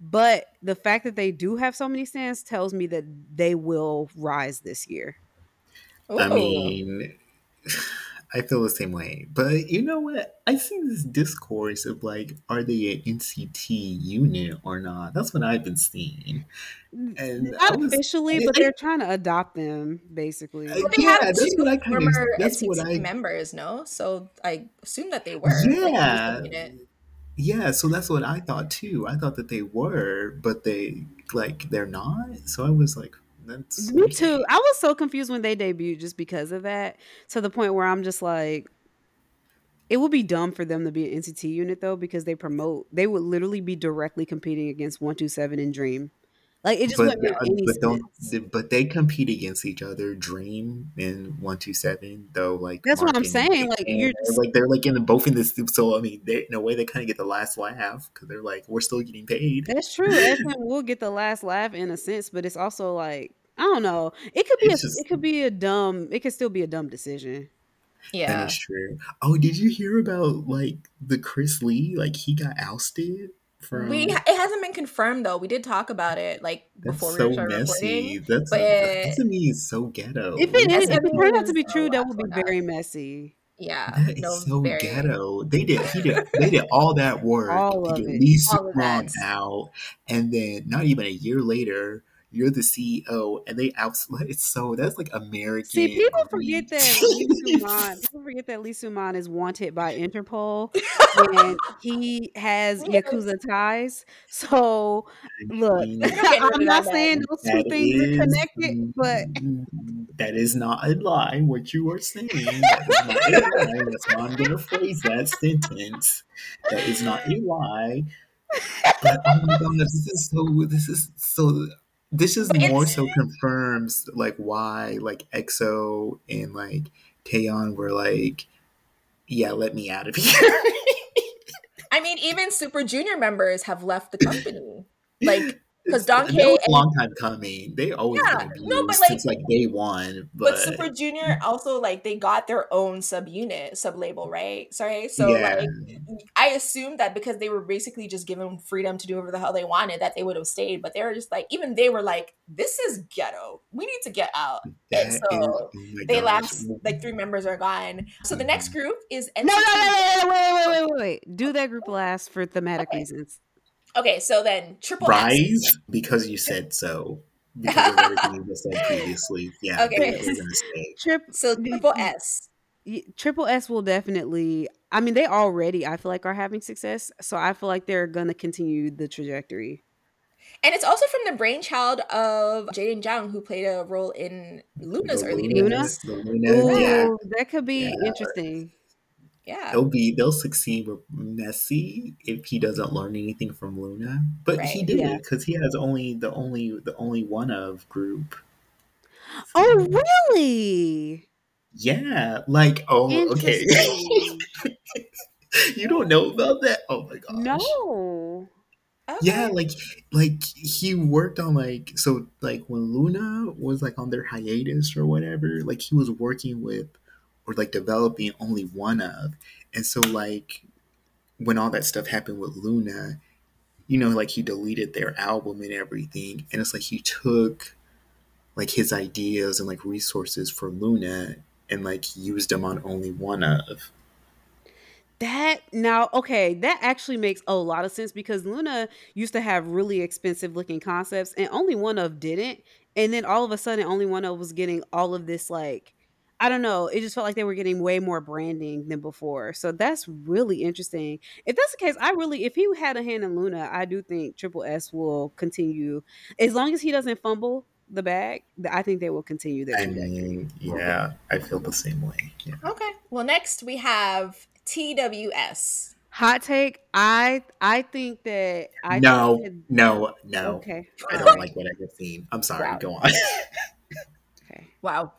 But the fact that they do have so many stands tells me that they will rise this year. Ooh. I mean, I feel the same way. But you know what? I see this discourse of like, are they an NCT unit or not? That's what I've been seeing. And not was, officially, but I, they're trying to adopt them, basically. Well, they yeah, have that's what I kind of. That's NCT what I members, no. So I assume that they were. Yeah. Like, yeah, so that's what I thought too. I thought that they were, but they like they're not. So I was like, that's me too. I was so confused when they debuted just because of that. To the point where I'm just like, it would be dumb for them to be an NCT unit though, because they promote. They would literally be directly competing against One Two Seven and Dream. Like it just but, wouldn't make any but Don't, but they compete against each other. Dream and One Two Seven, though. Like that's Mark what I'm saying. Like you're just, like they're like in both in this. So I mean, they, in a way, they kind of get the last laugh because they're like, we're still getting paid. That's true. we'll get the last laugh in a sense, but it's also like I don't know. It could be a, just, it could be a dumb. It could still be a dumb decision. Yeah, that is true. Oh, did you hear about like the Chris Lee? Like he got ousted from. we um, it hasn't been confirmed though. We did talk about it like That's before so we started messy. recording. That's but- that to me is so ghetto. If it Yes, is, if it it turns out to be true, that would be forgot. very messy. Yeah, That is no, so very- ghetto. They did. He did. They did all that work All to of get it. Lee All of that. out, and then not even a year later, you're the CEO, and they out. It's so that's like American. See, people forget that Lee. Soo-man. People forget that Lee Soo-man is wanted by Interpol, and he has yakuza ties. So, look, mean, We're getting I'm not saying those two That things are connected, but that is not a lie. What you are saying, that is not a lie. That's how I'm going to phrase that sentence. That is not a lie. But oh my god, this is so. This is so. This is more so confirms like why like EXO and like Taeyeon were like, yeah, let me out of here. I mean, even Super Junior members have left the company. Like, 'Cause It's- uh, Don that K was a long time coming. They always Yeah, been no, but, like- since like day one. But, But, Super Junior mm-hmm. also like they got their own subunit, sub label, right? Sorry. So yeah. like I assumed that because they were basically just given freedom to do whatever the hell they wanted, that they would have stayed. But they were just like, even they were like, "This is ghetto. We need to get out." That so is- oh They gosh. left. Like three members are gone. So the next mm-hmm. group is no, no, no, NCT. no, no, wait, wait, wait, wait, wait. Do that group last for thematic Okay. reasons. Okay, so then Triple S. RIIZE because you said so. Because of everything you just said previously. Yeah, Okay. they, they're gonna stay. Trip, So Triple S. Triple S will definitely. I mean, they already I feel like are having success, so I feel like they're gonna continue the trajectory. And it's also from the brainchild of Jaden Jung, who played a role in LOONA's The early LOONA? days. The LOONA, Ooh, yeah. that could be Yeah. interesting. Yeah. They'll be they'll succeed with Messi if he doesn't learn anything from LOONA. But he Right. did Yeah. because he has only the only the OnlyOneOf group. Oh, really? Yeah, like oh okay. You don't know about that? Oh my gosh. no. Okay. Yeah, like like he worked on like so like when LOONA was like on their hiatus or whatever, like he was working with or like developing OnlyOneOf. And so like when all that stuff happened with LOONA, you know, like he deleted their album and everything. And it's like he took like his ideas and like resources for LOONA and like used them on OnlyOneOf. That now, okay, that actually makes a lot of sense because LOONA used to have really expensive looking concepts and OnlyOneOf didn't. And then all of a sudden, OnlyOneOf was getting all of this, like, I don't know, it just felt like they were getting way more branding than before. So that's really interesting. If that's the case, I really, if he had a hand in LOONA, I do think Triple S will continue as long as he doesn't fumble the bag. I think they will continue their I mean, yeah, I feel the same way. Yeah. Okay. Well, next we have TWS. Hot take, I I think that I no, think that- no, no. Okay. I don't like what I have seen. I'm sorry. Wow. Go on. Okay. Wow.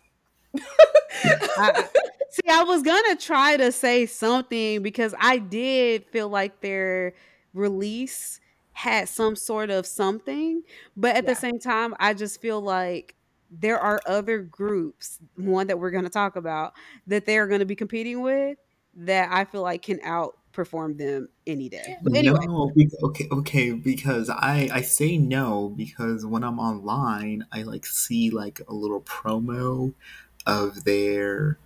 I, see, I was gonna try to say something because I did feel like their release had some sort of something, but at Yeah. the same time, I just feel like there are other groups, one that we're gonna talk about, that they're gonna be competing with that I feel like can outperform them any day. Anyway, No, okay, okay. Because I I say no because when I'm online, I like see like a little promo of their,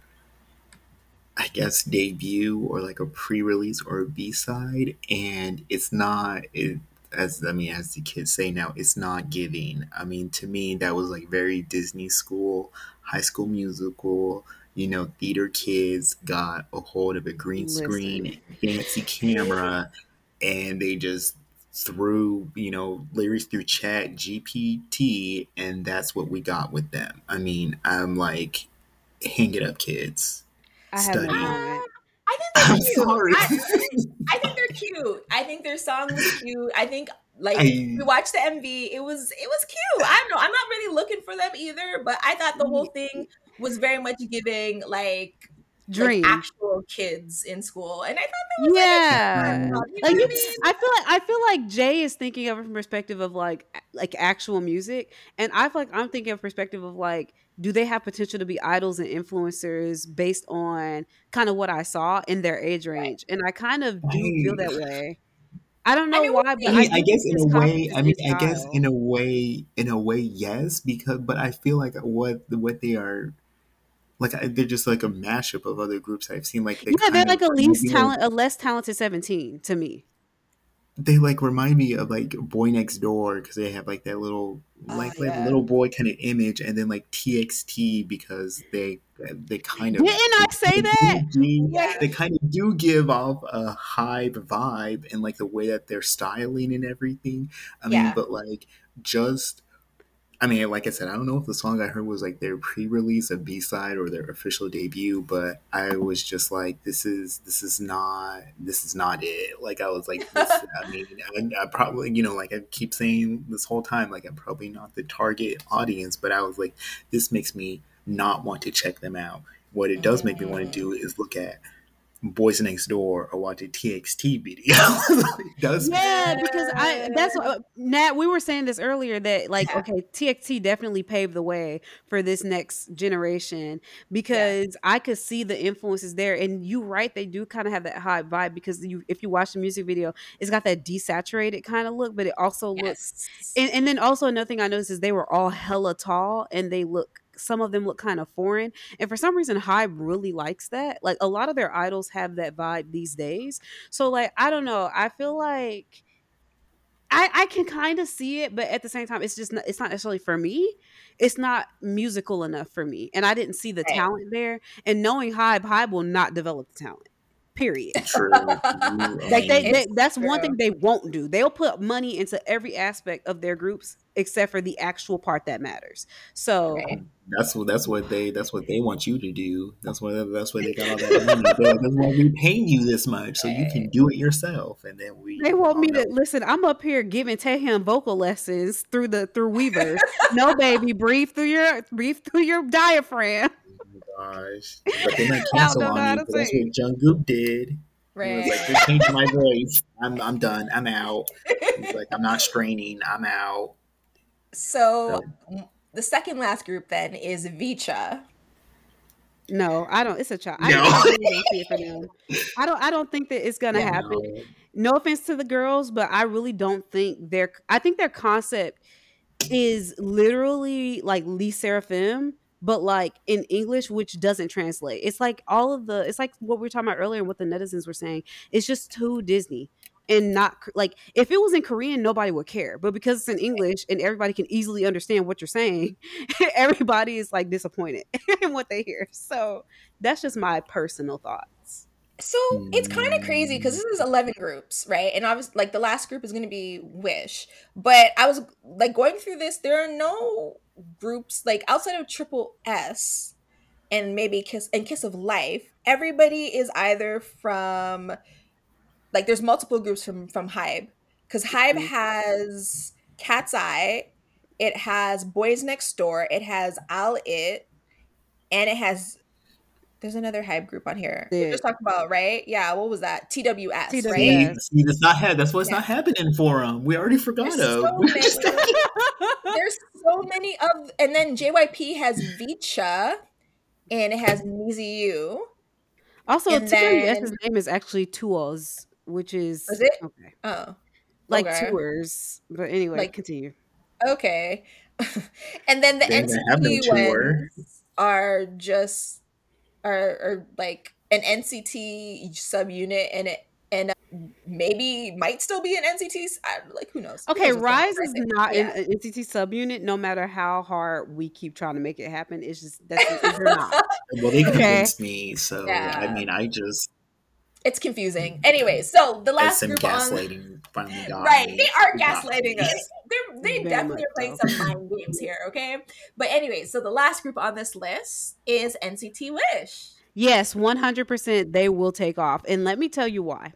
I guess debut or like a pre-release or a B-side, and it's not it as I mean as the kids say now, it's not giving. I mean to me that was like very Disney school, High School Musical. You know, theater kids got a hold of a green screen, fancy camera, and they just threw you know lyrics through chat gpt and that's what we got with them i mean i'm like hang it up kids I have study. comment. Uh, I think they're i'm cute. sorry I, I think they're cute. I think their song was cute. I think like I- we watched the MV. It was it was cute. I don't know. I'm not really looking for them either, but I thought the whole thing was very much giving like Dream. like actual kids in school, and I thought that was yeah. like, a- you know like what I mean? I feel like I feel like Jay is thinking of it from perspective of like like actual music, and I feel like I'm thinking of perspective of like do they have potential to be idols and influencers based on kind of what I saw in their age range? And I kind of do feel that way. I don't know I mean, why, but I, mean, I, I guess in a way, I mean, I guess in a way, in a way, yes, because but I feel like what what they are like they're just like a mashup of other groups I've seen. Like they yeah, they're like a least talent, a less talented seventeen to me they like remind me of like Boy Next Door because they have like that little ah, like, yeah. like little boy kind of image, and then like TXT because they they kind of didn't I say that? Do, yeah. They kind of do give off a Hybe vibe and like the way that they're styling and everything. I mean, yeah. but like just I mean, like I said, I don't know if the song I heard was like their pre-release, a B-side, or their official debut, but I was just like, this is this is not this is not it. Like I was like, this, I mean, I, I, probably you know, like I keep saying this whole time, like I'm probably not the target audience, but I was like, this makes me not want to check them out. What it does make me want to do mm. is look at Boys Next Door or watch a TXT video. does yeah, because I that's what Nat. We were saying this earlier that like yeah. okay, TXT definitely paved the way for this next generation because yeah. I could see the influences there. And you right, they do kind of have that high vibe because you if you watch the music video, it's got that desaturated kind of look, but it also yes. looks. And, and then also another thing I noticed is they were all hella tall and they look some of them look kind of foreign. And for some reason, Hybe really likes that. Like a lot of their idols have that vibe these days. So like I don't know. I feel like I, I can kind of see it, but at the same time, it's just not, it's not necessarily for me. It's not musical enough for me, and I didn't see the right. talent there. And knowing Hybe, Hybe will not develop the talent. Period. True. like they, they that's true. one thing they won't do. They'll put money into every aspect of their groups except for the actual part that matters. So that's what that's what they that's what they want you to do. That's what that's what they got all that money. that's why we paying you this much so you can do it yourself. And then we they want me know. to listen. I'm up here giving Taehyun vocal lessons through the through Weverse. no, baby, breathe through your breathe through your diaphragm oh gosh. But they might cancel on me. That's what Jungkook did. Right. He was like, just change my voice. I'm I'm done. I'm out. He's like, I'm not straining. I'm out. So, so. the second last group then is VCHA. No, I don't. It's a child. No. I, don't, see it for them. I don't. I don't think that it's gonna yeah, happen. No. no offense to the girls, but I really don't think their. I think their concept is literally like Le Sserafim but like in English, which doesn't translate. It's like all of the, it's like what we were talking about earlier and what the netizens were saying. It's just too Disney and not like if it was in Korean, nobody would care. But because it's in English and everybody can easily understand what you're saying, everybody is like disappointed in what they hear. So that's just my personal thoughts. So it's kind of crazy because this is 11 groups, right? And obviously, like the last group is going to be Wish. But I was like going through this, there are no groups like outside of Triple S and maybe Kiss and Kiss of Life. Everybody is either from like there's multiple groups from from Hybe because Hybe mm-hmm. has KATSEYE, it has Boys Next Door, it has ILLIT, and it has there's another Hybe group on here. Yeah. We just talked about right. Yeah, what was that? TWS, TWS. right? See, that's not ha- that's what's yeah. not happening for them. We already forgot there's so many, there's so many of, and then JYP has VCHA, and it has Niziu. Also, and TWS's name is actually Tours, which is, is it? Okay. Oh, like okay. tours. But anyway, like, continue. Okay, and then the NCT ones are just are, are like an NCT subunit and it and uh, maybe might still be an NCT. I, like who knows? Okay, who knows RIIZE is not yeah. an NCT subunit. No matter how hard we keep trying to make it happen, it's just that's they're not. well, they convinced okay. me, so yeah. I mean, I just it's confusing. Mm-hmm. Anyway, so the last group gaslighting on, finally got right. Me. They are gaslighting us. They're, they definitely are playing some mind games here. Okay, but anyway, so the last group on this list is NCT Wish. Yes, one hundred percent. They will take off, and let me tell you why.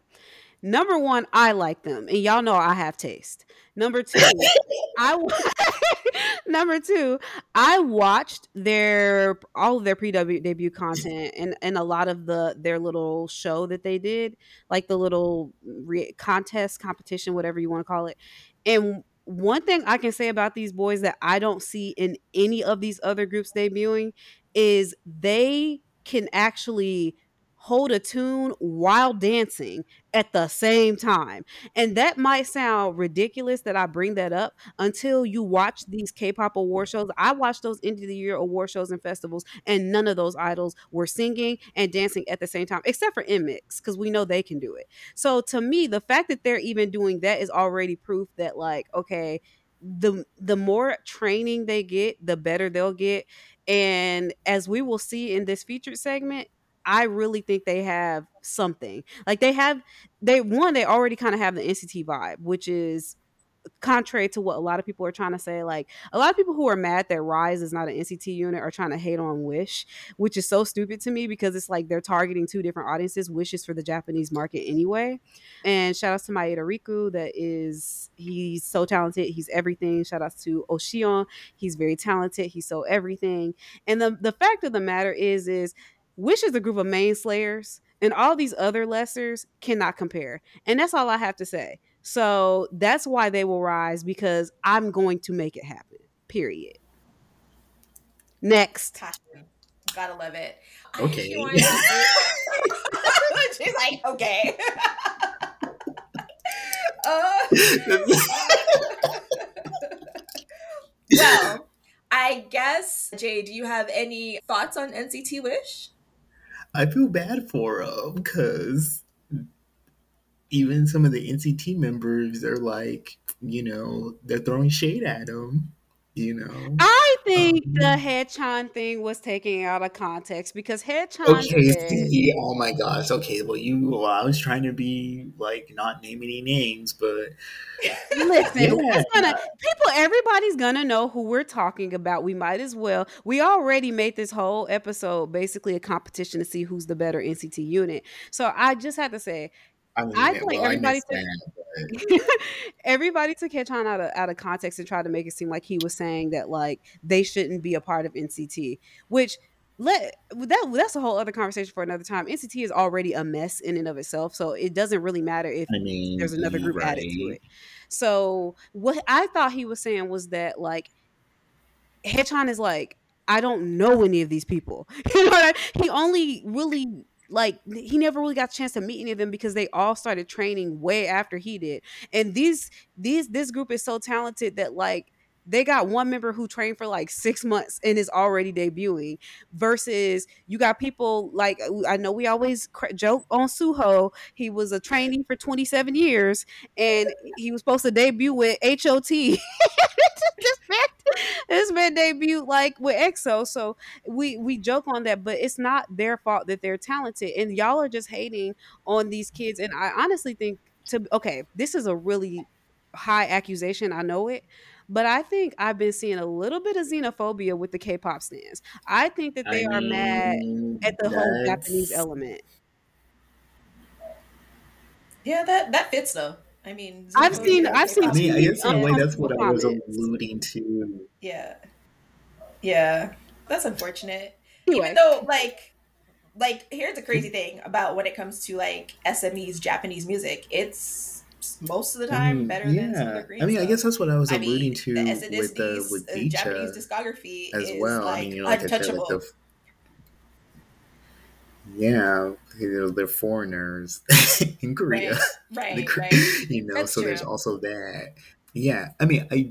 Number one, I like them, and y'all know I have taste. Number two, I number two, I watched their all of their pre debut content and and a lot of the their little show that they did, like the little re- contest competition, whatever you want to call it. And one thing I can say about these boys that I don't see in any of these other groups debuting is they can actually hold a tune while dancing at the same time. And that might sound ridiculous that I bring that up until you watch these K-pop award shows. I watched those end of the year award shows and festivals and none of those idols were singing and dancing at the same time except for NMIXX cuz we know they can do it. So to me, the fact that they're even doing that is already proof that like okay, the the more training they get, the better they'll get. And as we will see in this featured segment, I really think they have something. Like they have they one they already kind of have the NCT vibe, which is contrary to what a lot of people are trying to say like a lot of people who are mad that RIIZE is not an nct unit are trying to hate on wish which is so stupid to me because it's like they're targeting two different audiences. Wish is for the japanese market anyway. And shout out to maeda riku that is he's so talented. He's everything. Shout out to oshion he's very talented. He's so everything. And the, the fact of the matter is is Wish is a group of main slayers, and all these other lessers cannot compare. And that's all I have to say. So that's why they will rise because I'm going to make it happen. Period. Next. Gotta love it. Okay. She's like, okay. uh, well, I guess, Jay, do you have any thoughts on NCT Wish? I feel bad for him because even some of the NCT members are like, you know, they're throwing shade at him. You know, I think um, the Haechan thing was taken out of context because Haechan. Okay, said, see, oh my gosh. Okay, well, you, well, I was trying to be like not name any names, but listen, yeah. gonna, people, everybody's gonna know who we're talking about. We might as well. We already made this whole episode basically a competition to see who's the better NCT unit. So I just had to say, I, mean, I think well, everybody took, everybody took Haechan out of out of context and tried to make it seem like he was saying that like they shouldn't be a part of NCT, which let that that's a whole other conversation for another time. NCT is already a mess in and of itself, so it doesn't really matter if I mean, there's another group right. added to it. So what I thought he was saying was that like Haechan is like I don't know any of these people. You know, I he only really like he never really got a chance to meet any of them because they all started training way after he did. And these these this group is so talented that like they got one member who trained for like six months and is already debuting versus you got people like uh, i know we always joke on suho he was a trainee for 27 years and he was supposed to debut with hot this man, this man debut like with EXO. So we we joke on that, but it's not their fault that they're talented, and y'all are just hating on these kids. And I honestly think to okay, this is a really high accusation. I know it. But I think I've been seeing a little bit of xenophobia with the K-pop stands. I think that they I are mean, mad at the whole Japanese element. Yeah, that that fits though. I mean, I've seen, I've seen. I mean, I guess in a way that's what I was alluding to. Yeah, yeah, that's unfortunate. Anyway. Even though, like, like here's the crazy thing about when it comes to like SME's Japanese music, it's most of the time mm, better yeah. than some of the Korean I mean, stuff. I guess that's what I was alluding I mean, to with the with uh, Japanese discography as well. Like I mean, you know, like untouchable. Like the, yeah, you know, they're foreigners in Korea. Right, right, the, right. You know, That's so true. there's also that. Yeah, I mean, I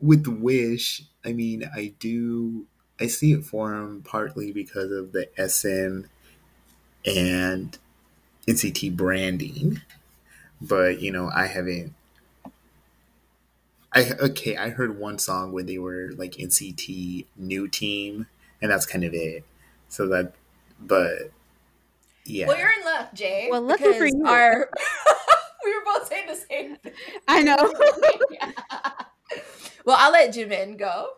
with Wish, I mean, I do I see it for him partly because of the SM and NCT branding, but you know, I haven't. I okay, I heard one song where they were like NCT new team, and that's kind of it. So that, but yeah. Well, you're in luck, Jay. Well, lucky for you. Our... we were both saying the same thing. I know. Well, I'll let Jemin go.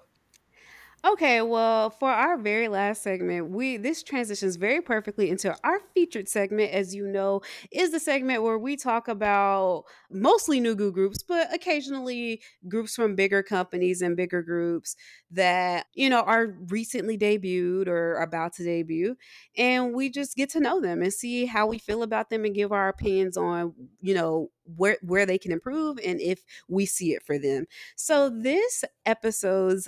Okay, well, for our very last segment, we this transitions very perfectly into our featured segment. As you know, is the segment where we talk about mostly Nugu groups, but occasionally groups from bigger companies and bigger groups that you know are recently debuted or about to debut, and we just get to know them and see how we feel about them and give our opinions on you know where where they can improve and if we see it for them. So this episode's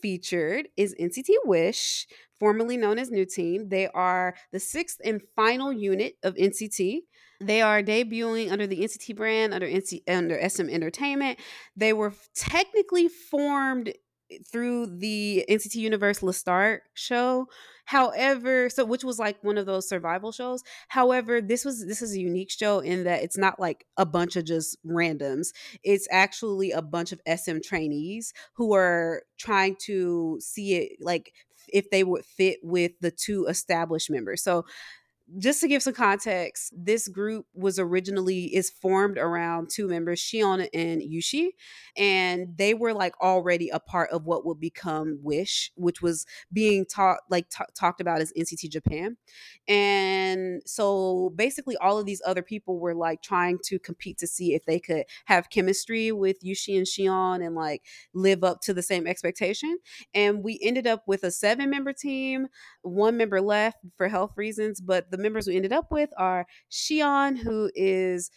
featured is NCT Wish, formerly known as New Team. They are the sixth and final unit of NCT. They are debuting under the NCT brand under NC under SM Entertainment. They were technically formed eh, through the NCT Universe LASTART show. However, so which was like one of those survival shows. However, this was this is a unique show in that it's not like a bunch of just randoms. It's actually a bunch of SM trainees who are trying to see it like if they would fit with the two established members. So just to give some context, this group was originally is formed around two members, Shion and Yushi, and they were like already a part of what would become Wish, which was being taught like t- talked about as NCT Japan. And so basically all of these other people were like trying to compete to see if they could have chemistry with Yushi and Shion and like live up to the same expectation. And we ended up with a seven member team, one member left for health reasons, but the members we ended up with are Shion, who is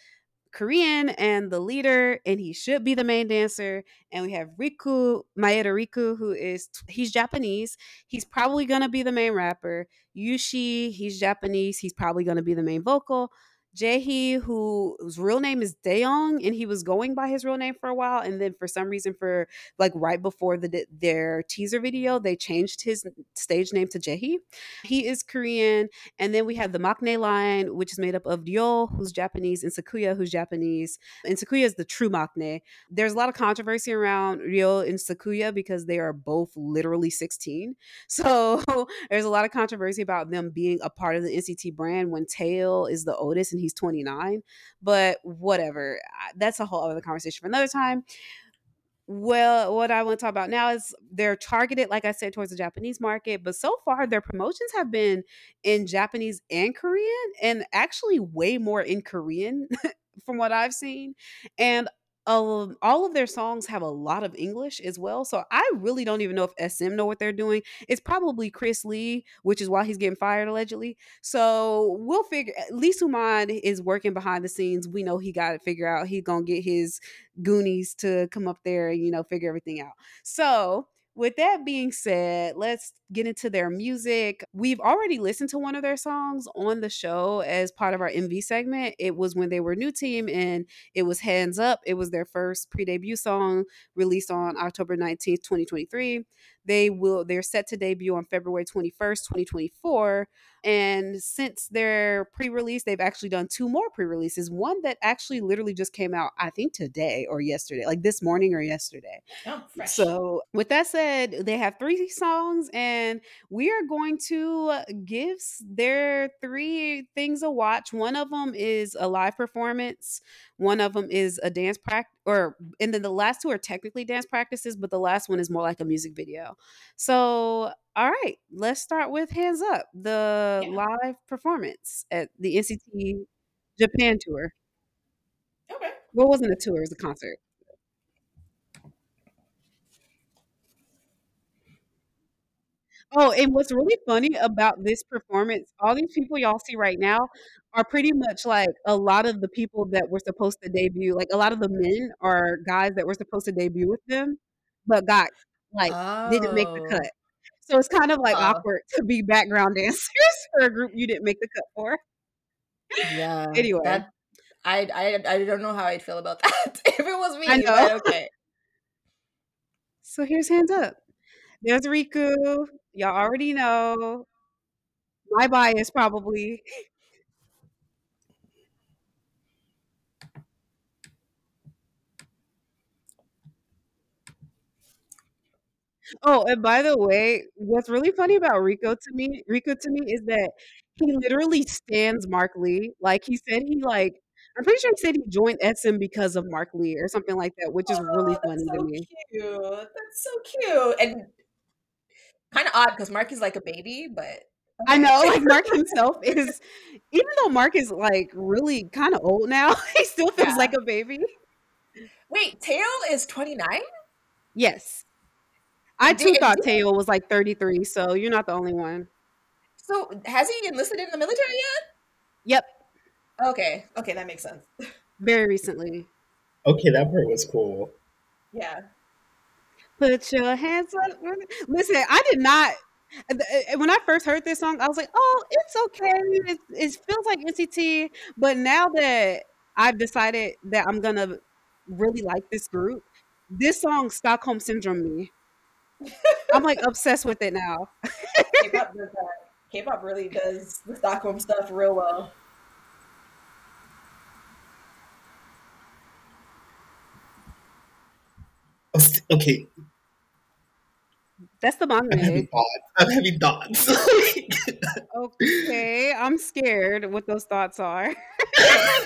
Korean and the leader, and he should be the main dancer. And we have Riku, Maeda Riku, who is he's Japanese. He's probably gonna be the main rapper. Yushi, he's Japanese. He's probably gonna be the main vocal. Jaehee, who whose real name is Daeyoung, and he was going by his real name for a while, and then for some reason, for like right before the their teaser video, they changed his stage name to Jaehee. He is Korean, and then we have the Maknae line, which is made up of Ryo, who's Japanese, and Sakuya, who's Japanese. And Sakuya is the true Maknae. There's a lot of controversy around Ryo and Sakuya because they are both literally 16. So there's a lot of controversy about them being a part of the NCT brand when Taeil is the oldest and he's 29. But whatever. That's a whole other conversation for another time. Well, what I want to talk about now is they're targeted, like I said, towards the Japanese market, but so far their promotions have been in Japanese and Korean, and actually way more in Korean from what I've seen. And um, all of their songs have a lot of English as well. So I really don't even know if SM know what they're doing. It's probably Chris Lee, which is why he's getting fired allegedly. So we'll figure. Lee Soo-man is working behind the scenes. We know he got to figure out. He's gonna get his goonies to come up there and you know figure everything out. So with that being said, let's get into their music. We've already listened to one of their songs on the show as part of our MV segment. It was when they were new team and it was Hands Up. It was their first pre-debut song released on October 19th, 2023. They will they're set to debut on February 21st, 2024. And since their pre-release, they've actually done two more pre-releases. One that actually literally just came out, I think today or yesterday, like this morning or yesterday. Oh. So with that said, they have three songs, and we are going to uh, give their three things a watch. One of them is a live performance. One of them is a dance practice, or and then the last two are technically dance practices, but the last one is more like a music video. So, all right, let's start with Hands Up, the Yeah. live performance at the NCT Japan tour. Okay. Well, wasn't a tour; it was a concert. Oh, and what's really funny about this performance, all these people y'all see right now are pretty much like a lot of the people that were supposed to debut. Like a lot of the men are guys that were supposed to debut with them, but got like didn't make the Oh. cut. So it's kind of like Oh. awkward to be background dancers for a group you didn't make the cut for. Yeah. Anyway. That I I I don't know how I'd feel about that if it was me. I know. Okay. So here's hands up. There's Riku. Y'all already know. My bias probably. Oh, and by the way, what's really funny about Riku to me Riku to me is that he literally stands Mark Lee. Like he said he like I'm pretty sure he said he joined SM because of Mark Lee or something like that, which is really Oh, that's funny to so me. cute. That's so cute. And Kind of odd because Mark is like a baby, but. I know, like Mark himself is, even though Mark is like really kind of old now, he still feels yeah. like a baby. Wait, Teo is 29? Yes. I too thought Teo was like 33, so you're not the only one. So has he enlisted in the military yet? Yep. Okay. Okay, that makes sense. Very recently. Okay, that part was cool. Yeah. Put your hands up. Listen, I did not. Uh, uh, when I first heard this song, I was like, "Oh, it's okay. It, it feels like NCT." But now that I've decided that I'm gonna really like this group, this song Stockholm Syndrome me. I'm like obsessed with it now. K-pop does that. K-pop really does the Stockholm stuff real well. Okay. That's the manga. I'm having thoughts. I'm having thoughts. okay, I'm scared what those thoughts are.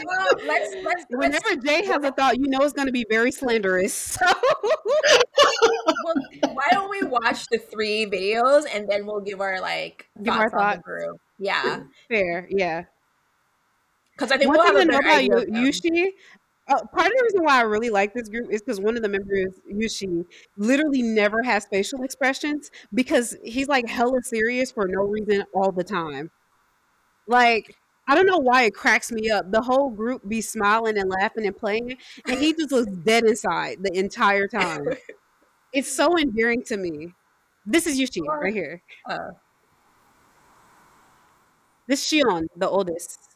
well, let's, let's, Whenever let's, Jay has a thought, you know it's going to be very slanderous. So. well, why don't we watch the three videos and then we'll give our like give thoughts our thoughts. group? Yeah, fair. Yeah. Because I think one we'll thing know about Yushi, uh, part of the reason why I really like this group is because one of the members, Yushi, literally never has facial expressions because he's like hella serious for no reason all the time. Like, I don't know why it cracks me up. The whole group be smiling and laughing and playing, and he just looks dead inside the entire time. it's so endearing to me. This is Yushi right here. Uh, this Shion, the oldest.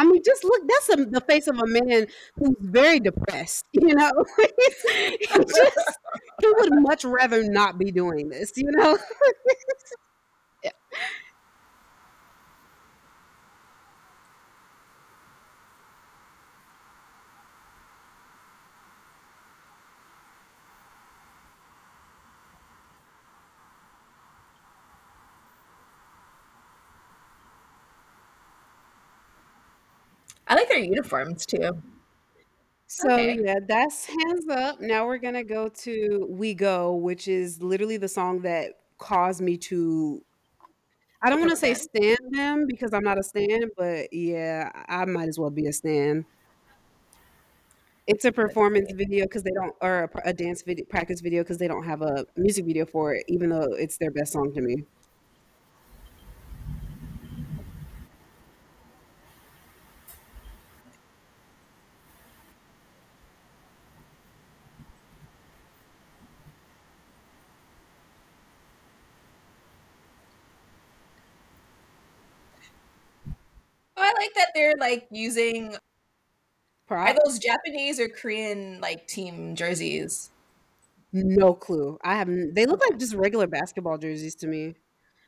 I mean, just look. That's a, the face of a man who's very depressed. You know, he just he would much rather not be doing this. You know. I like their uniforms too. So okay. yeah, that's hands up. Now we're gonna go to We Go, which is literally the song that caused me to I don't want to say stand them because I'm not a stand, but yeah, I might as well be a stand. It's a performance video because they don't, or a, a dance video practice video because they don't have a music video for it, even though it's their best song to me. I like that they're like using are those Japanese or Korean like team jerseys? No clue. I haven't. They look like just regular basketball jerseys to me.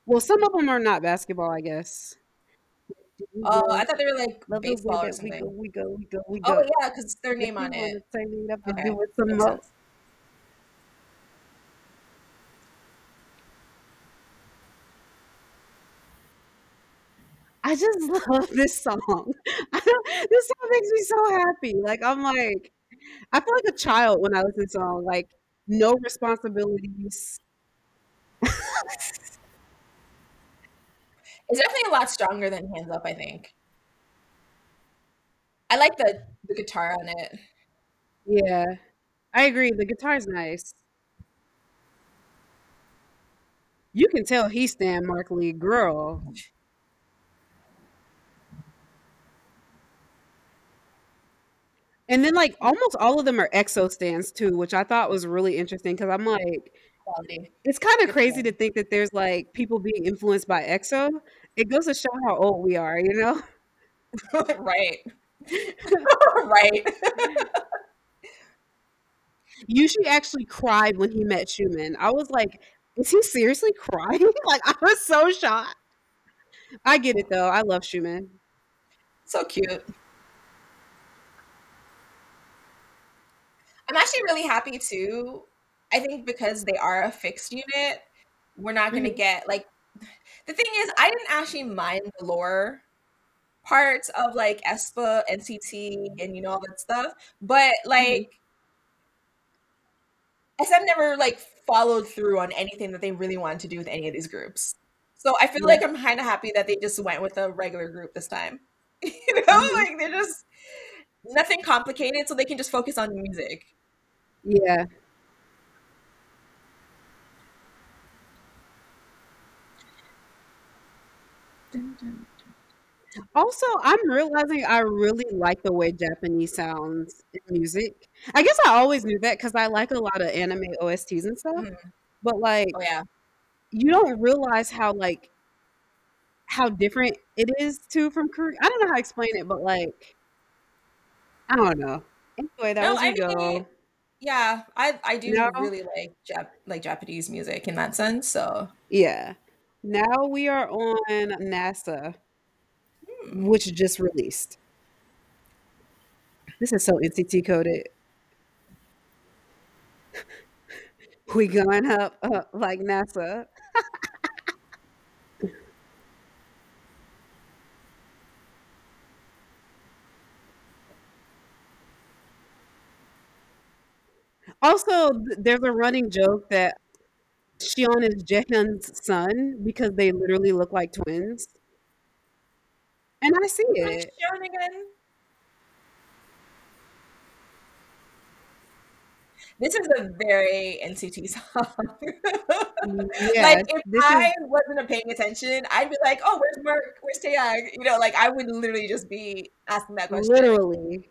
Well, some of them are not basketball, I guess. Oh, I thought they were like baseball or something. We go, we go, we oh, go. Oh yeah, because their name on it. Okay. I just love this song. This song makes me so happy. Like I'm like, I feel like a child when I listen to this song. Like no responsibilities. it's definitely a lot stronger than Hands Up. I think. I like the the guitar on it. Yeah, I agree. The guitar's nice. You can tell he's Stan Mark Lee, girl. And then like almost all of them are EXO stands too, which I thought was really interesting because I'm like, it's kind of crazy to think that there's like people being influenced by EXO. It goes to show how old we are, you know? right. right. Yushi actually cried when he met Xiumin. I was like, is he seriously crying? like I was so shocked. I get it though. I love Xiumin. So cute. I'm actually really happy too. I think because they are a fixed unit, we're not going to mm-hmm. get like the thing is, I didn't actually mind the lore parts of like aespa, NCT, and you know all that stuff, but like. Mm-hmm. SM never like followed through on anything that they really wanted to do with any of these groups. So I feel yeah. like I'm kind of happy that they just went with a regular group this time. you know, mm-hmm. like they're just nothing complicated, so they can just focus on music. Yeah. Also, I'm realizing I really like the way Japanese sounds in music. I guess I always knew that because I like a lot of anime OSTs and stuff. Mm. But like, oh yeah, you don't realize how like how different it is too from Korea. I don't know how to explain it, but like, I don't know. Anyway, that no, was I. Mean, yeah, I I do no? really like Jap- like Japanese music in that sense. So yeah. Now we are on NASA hmm. which just released. This is so NCT coded. we going up, up like NASA. also, there's a running joke that Sion is Jaehyun's son because they literally look like twins. And I see it. again. This is a very NCT song. yeah, like if I is... wasn't paying attention, I'd be like, "Oh, where's Mark? Where's Taeyong?" You know, like I would literally just be asking that question. Literally,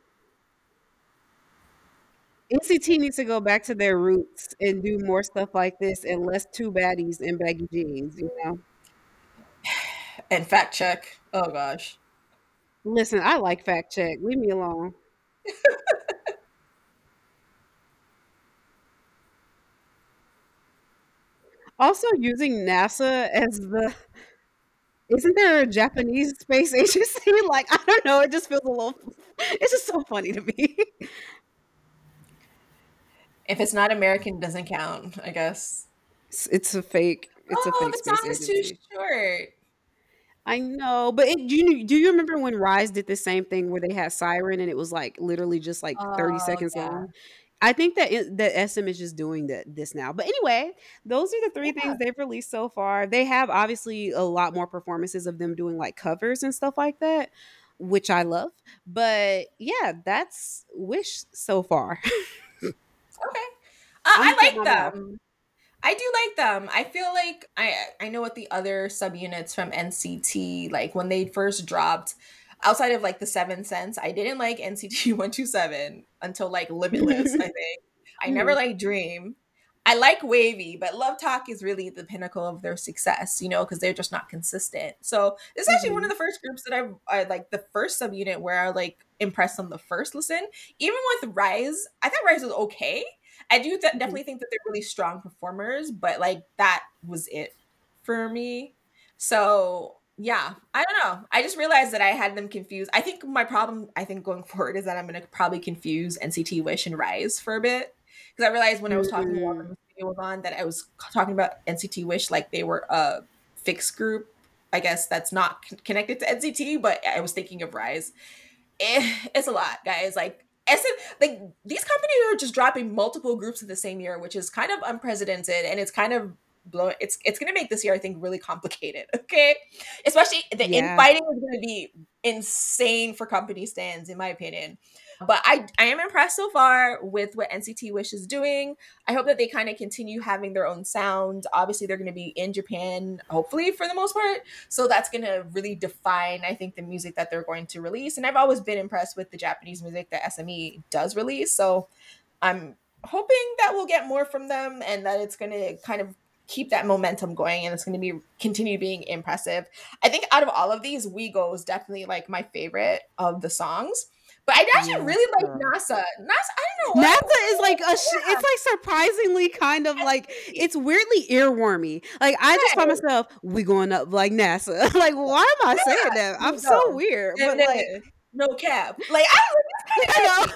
NCT needs to go back to their roots and do more stuff like this, and less two baddies and baggy jeans. You know, and fact check. Oh gosh. Listen, I like fact check. Leave me alone. also using NASA as the isn't there a Japanese space agency? like I don't know, it just feels a little it's just so funny to me. If it's not American, doesn't count, I guess. It's, it's a fake. It's oh, a fake the song is too short. I know, but it, do you do you remember when Rise did the same thing where they had Siren and it was like literally just like thirty oh, seconds yeah. long? I think that it, that SM is just doing that this now. But anyway, those are the three yeah. things they've released so far. They have obviously a lot more performances of them doing like covers and stuff like that, which I love. But yeah, that's Wish so far. okay, uh, I like them. I do like them. I feel like I I know what the other subunits from NCT like when they first dropped outside of like the 7th Sense, I didn't like NCT 127 until like Limitless, I think. I never hmm. liked Dream. I like WayV, but Love Talk is really the pinnacle of their success, you know, because they're just not consistent. So this is actually mm-hmm. one of the first groups that I've I, like the first subunit where I like impressed on the first listen. Even with Rise, I thought Rise was okay. I do th- mm-hmm. definitely think that they're really strong performers, but like that was it for me. So yeah, I don't know. I just realized that I had them confused. I think my problem, I think going forward, is that I'm going to probably confuse NCT Wish and Rise for a bit because I realized when I was talking mm-hmm. about the was on that I was talking about NCT Wish like they were a fixed group. I guess that's not connected to NCT, but I was thinking of Rise. Eh, it's a lot, guys. Like SM, like these companies are just dropping multiple groups in the same year, which is kind of unprecedented, and it's kind of blowing. It's it's gonna make this year, I think, really complicated. Okay, especially the yeah. infighting is gonna be insane for company stands, in my opinion. But I I am impressed so far with what NCT Wish is doing. I hope that they kind of continue having their own sound. Obviously, they're going to be in Japan, hopefully for the most part. So that's going to really define, I think, the music that they're going to release. And I've always been impressed with the Japanese music that SME does release. So I'm hoping that we'll get more from them and that it's going to kind of keep that momentum going and it's going to be continue being impressive. I think out of all of these, We Go is definitely like my favorite of the songs. But I actually yeah. really like NASA. NASA, I don't know. NASA is like a. Sh- yeah. It's like surprisingly kind of like it's weirdly earwormy. Like I just find myself, we going up like NASA. like why am I saying that? I'm so weird. But like no cap. Like I was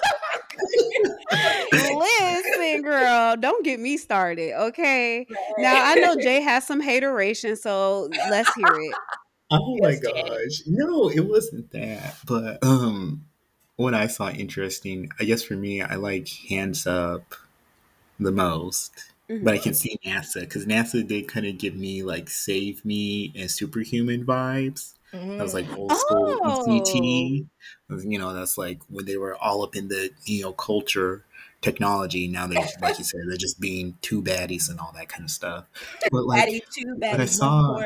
like, Listen, girl, don't get me started, okay? Now I know Jay has some hateration, so let's hear it. Oh my gosh. No, it wasn't that. But um what I saw interesting, I guess for me, I like hands up the most. Mm-hmm. But I can see NASA because NASA did kind of give me like Save Me and Superhuman vibes. Mm. That was like old school oh. NCT. You know, that's like when they were all up in the neo culture technology. Now they, like you said, they're just being two baddies and all that kind of stuff. But like, Baddie, two baddies, but I saw,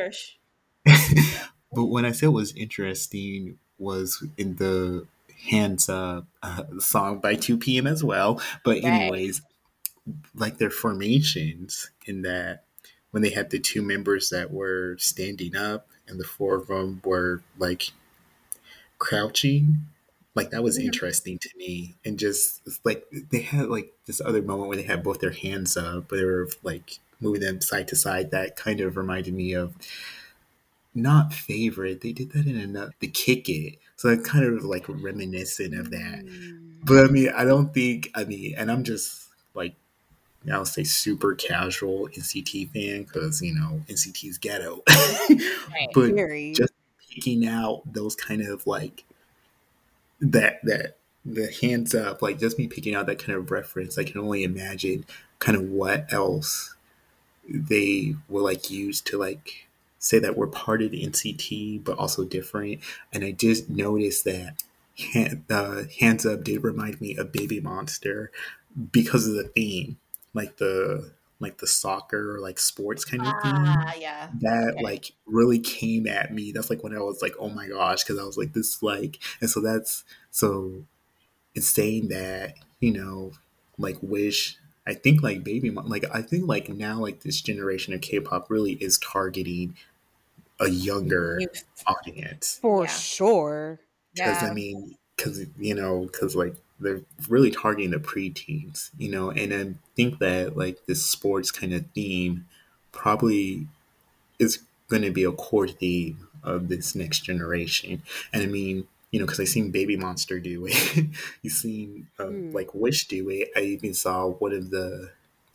but what I said was interesting was in the hands up uh, song by 2PM as well. But anyways, right. like their formations in that when they had the two members that were standing up and the four of them were like crouching like that was mm-hmm. interesting to me and just like they had like this other moment where they had both their hands up but they were like moving them side to side that kind of reminded me of not favorite they did that in another the kick it so it's kind of like reminiscent of that mm. but i mean i don't think i mean and i'm just like I'll say super casual NCT fan because you know NCT's ghetto, right. but Very. just picking out those kind of like that that the hands up, like just me picking out that kind of reference. I can only imagine kind of what else they will like use to like say that we're part of the NCT, but also different. And I just noticed that hand, uh, hands up did remind me of Baby Monster because of the theme like the like the soccer like sports kind of thing ah, yeah that okay. like really came at me that's like when i was like oh my gosh because i was like this like and so that's so it's saying that you know like wish i think like baby like i think like now like this generation of k-pop really is targeting a younger audience for yeah. sure because yeah. i mean because you know because like they're really targeting the preteens, you know, and I think that like this sports kind of theme probably is going to be a core theme of this next generation. And I mean, you know, because I seen Baby Monster do it, you seen uh, mm. like Wish do it. I even saw one of the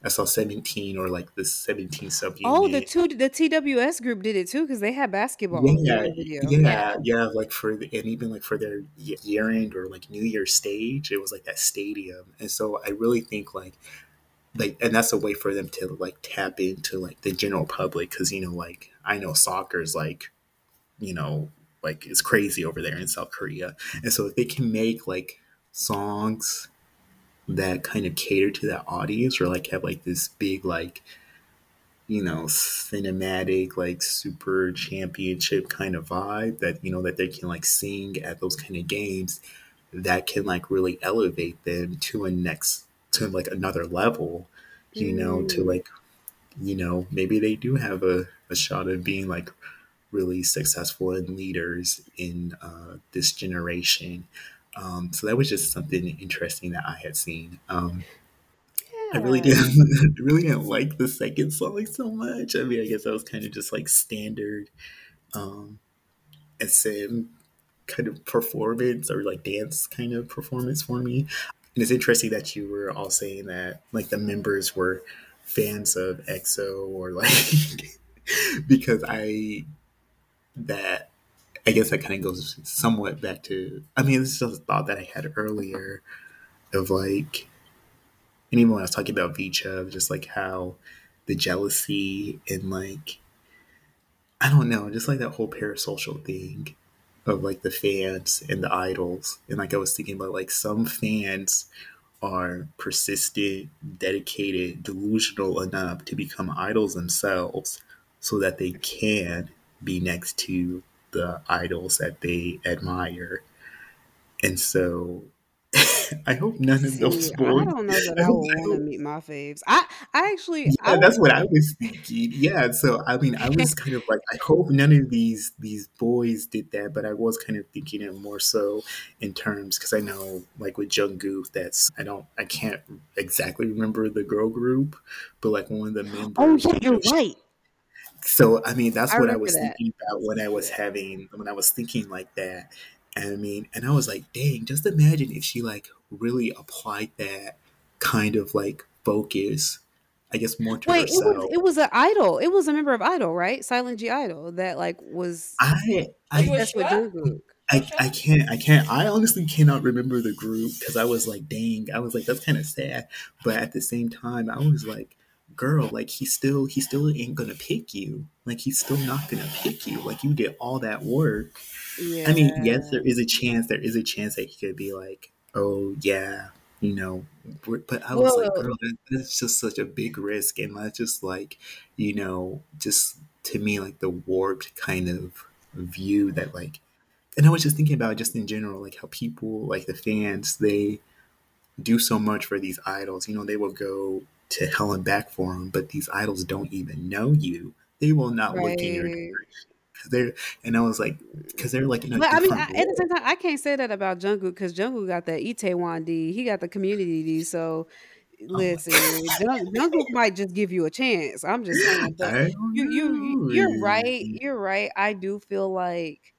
I saw 17 or like the 17 sub. Oh, the two the TWS group did it too because they had basketball. Yeah, yeah, yeah, yeah, like for the, and even like for their year end or like New Year stage, it was like that stadium, and so I really think like like and that's a way for them to like tap into like the general public because you know like I know soccer is like you know like it's crazy over there in South Korea, and so if they can make like songs that kind of cater to that audience or like have like this big like you know cinematic like super championship kind of vibe that you know that they can like sing at those kind of games that can like really elevate them to a next to like another level you mm. know to mm. like you know maybe they do have a, a shot of being like really successful and leaders in uh, this generation um, so that was just something interesting that I had seen. Um, yeah. I really didn't really didn't like the second song so much. I mean, I guess that was kind of just like standard um, SM kind of performance or like dance kind of performance for me. And it's interesting that you were all saying that like the members were fans of EXO or like because I that I guess that kind of goes somewhat back to. I mean, this is a thought that I had earlier of like, and even when I was talking about VCHA, just like how the jealousy and like, I don't know, just like that whole parasocial thing of like the fans and the idols. And like I was thinking about like some fans are persistent, dedicated, delusional enough to become idols themselves so that they can be next to the idols that they admire. And so I hope none of those boys. I don't know that I, I would want to meet my faves. I, I actually, yeah, I that's what I was thinking. Yeah, so I mean, I was kind of like, I hope none of these these boys did that, but I was kind of thinking it more so in terms because I know, like with Jungkook, that's I don't, I can't exactly remember the girl group, but like one of the oh, members. Oh yeah, you're right so I mean that's I what I was that. thinking about when I was having when I was thinking like that. And I mean, and I was like, dang, just imagine if she like really applied that kind of like focus, I guess more to Wait, it herself. was it was an idol. It was a member of Idol, right? Silent G Idol that like was I I that's? Jungkook. I, I can't I can't I honestly cannot remember the group because I was like dang I was like that's kind of sad but at the same time I was like girl like he still he still ain't gonna pick you like he's still not gonna pick you like you did all that work Yeah. I mean yes there is a chance there is a chance that he could be like oh yeah you know but I was like girl that, that's just such a big risk and that's just like you know just to me like the warped kind of view that like and I was just thinking about just in general, like how people, like the fans, they do so much for these idols. You know, they will go to hell and back for them, but these idols don't even know you. They will not look in your Right. because they're. And I was like, because they're like But I mean, I, at the same time, I can't say that about Jungkook because Jungkook got that Itaewon D. He got the community D. So Oh listen, Jungkook might just give you a chance. I'm just saying, but you you you're right. You're right. I do feel like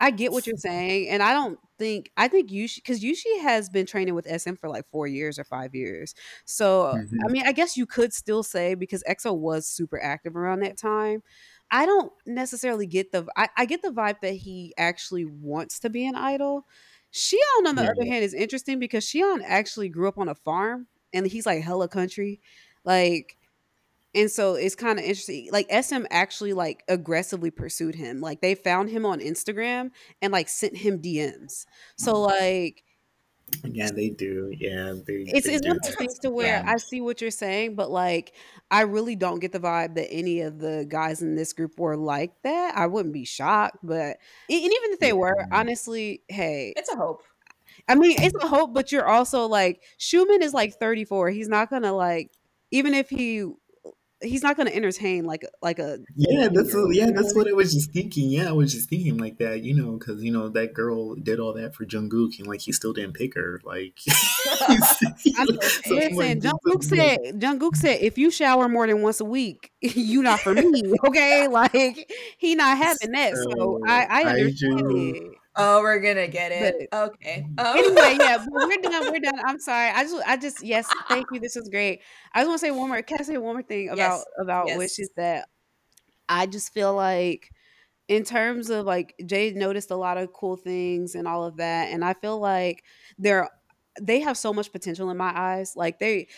I get what you're saying, and I don't think I think Yushi because Yushi has been training with SM for like four years or five years. So I Mhm. mean, I guess you could still say because EXO was super active around that time. I don't necessarily get the I, I get the vibe that he actually wants to be an idol. Sion, on the Yeah. other hand, is interesting because Sion actually grew up on a farm and he's like hella country. Like and so it's kind of interesting. Like SM actually like aggressively pursued him. Like they found him on Instagram and like sent him DMs. So mm. like Yeah, they do. Yeah, they. it's they it's do. one of those things to where Yeah. I see what you're saying, but like I really don't get the vibe that any of the guys in this group were like that. I wouldn't be shocked, but and even if they were, honestly, hey, It's a hope. I mean, it's a hope, but you're also like Schumann is like 34. He's not gonna like even if he he's not gonna entertain like like a Yeah, that's what, 18-year-old, yeah, that's what I was just thinking. Yeah, I was just thinking like that, you know, because you know that girl did all that for Jungkook, and like he still didn't pick her. Like, listen, like, Jungkook said, Jungkook said, if you shower more than once a week, you not for me, okay? Like he not having that. So So, I I I understand do- it. Oh, we're gonna get it. Okay. Um, Anyway, yeah, but we're done. We're done. I'm sorry. I just, I just, yes, thank you. This was great. I just want to say one more. Can I say one more thing about Yes, about yes. Wish is that I just feel like, in terms of like Jay noticed a lot of cool things and all of that, and I feel like they're they have so much potential in my eyes. Like they,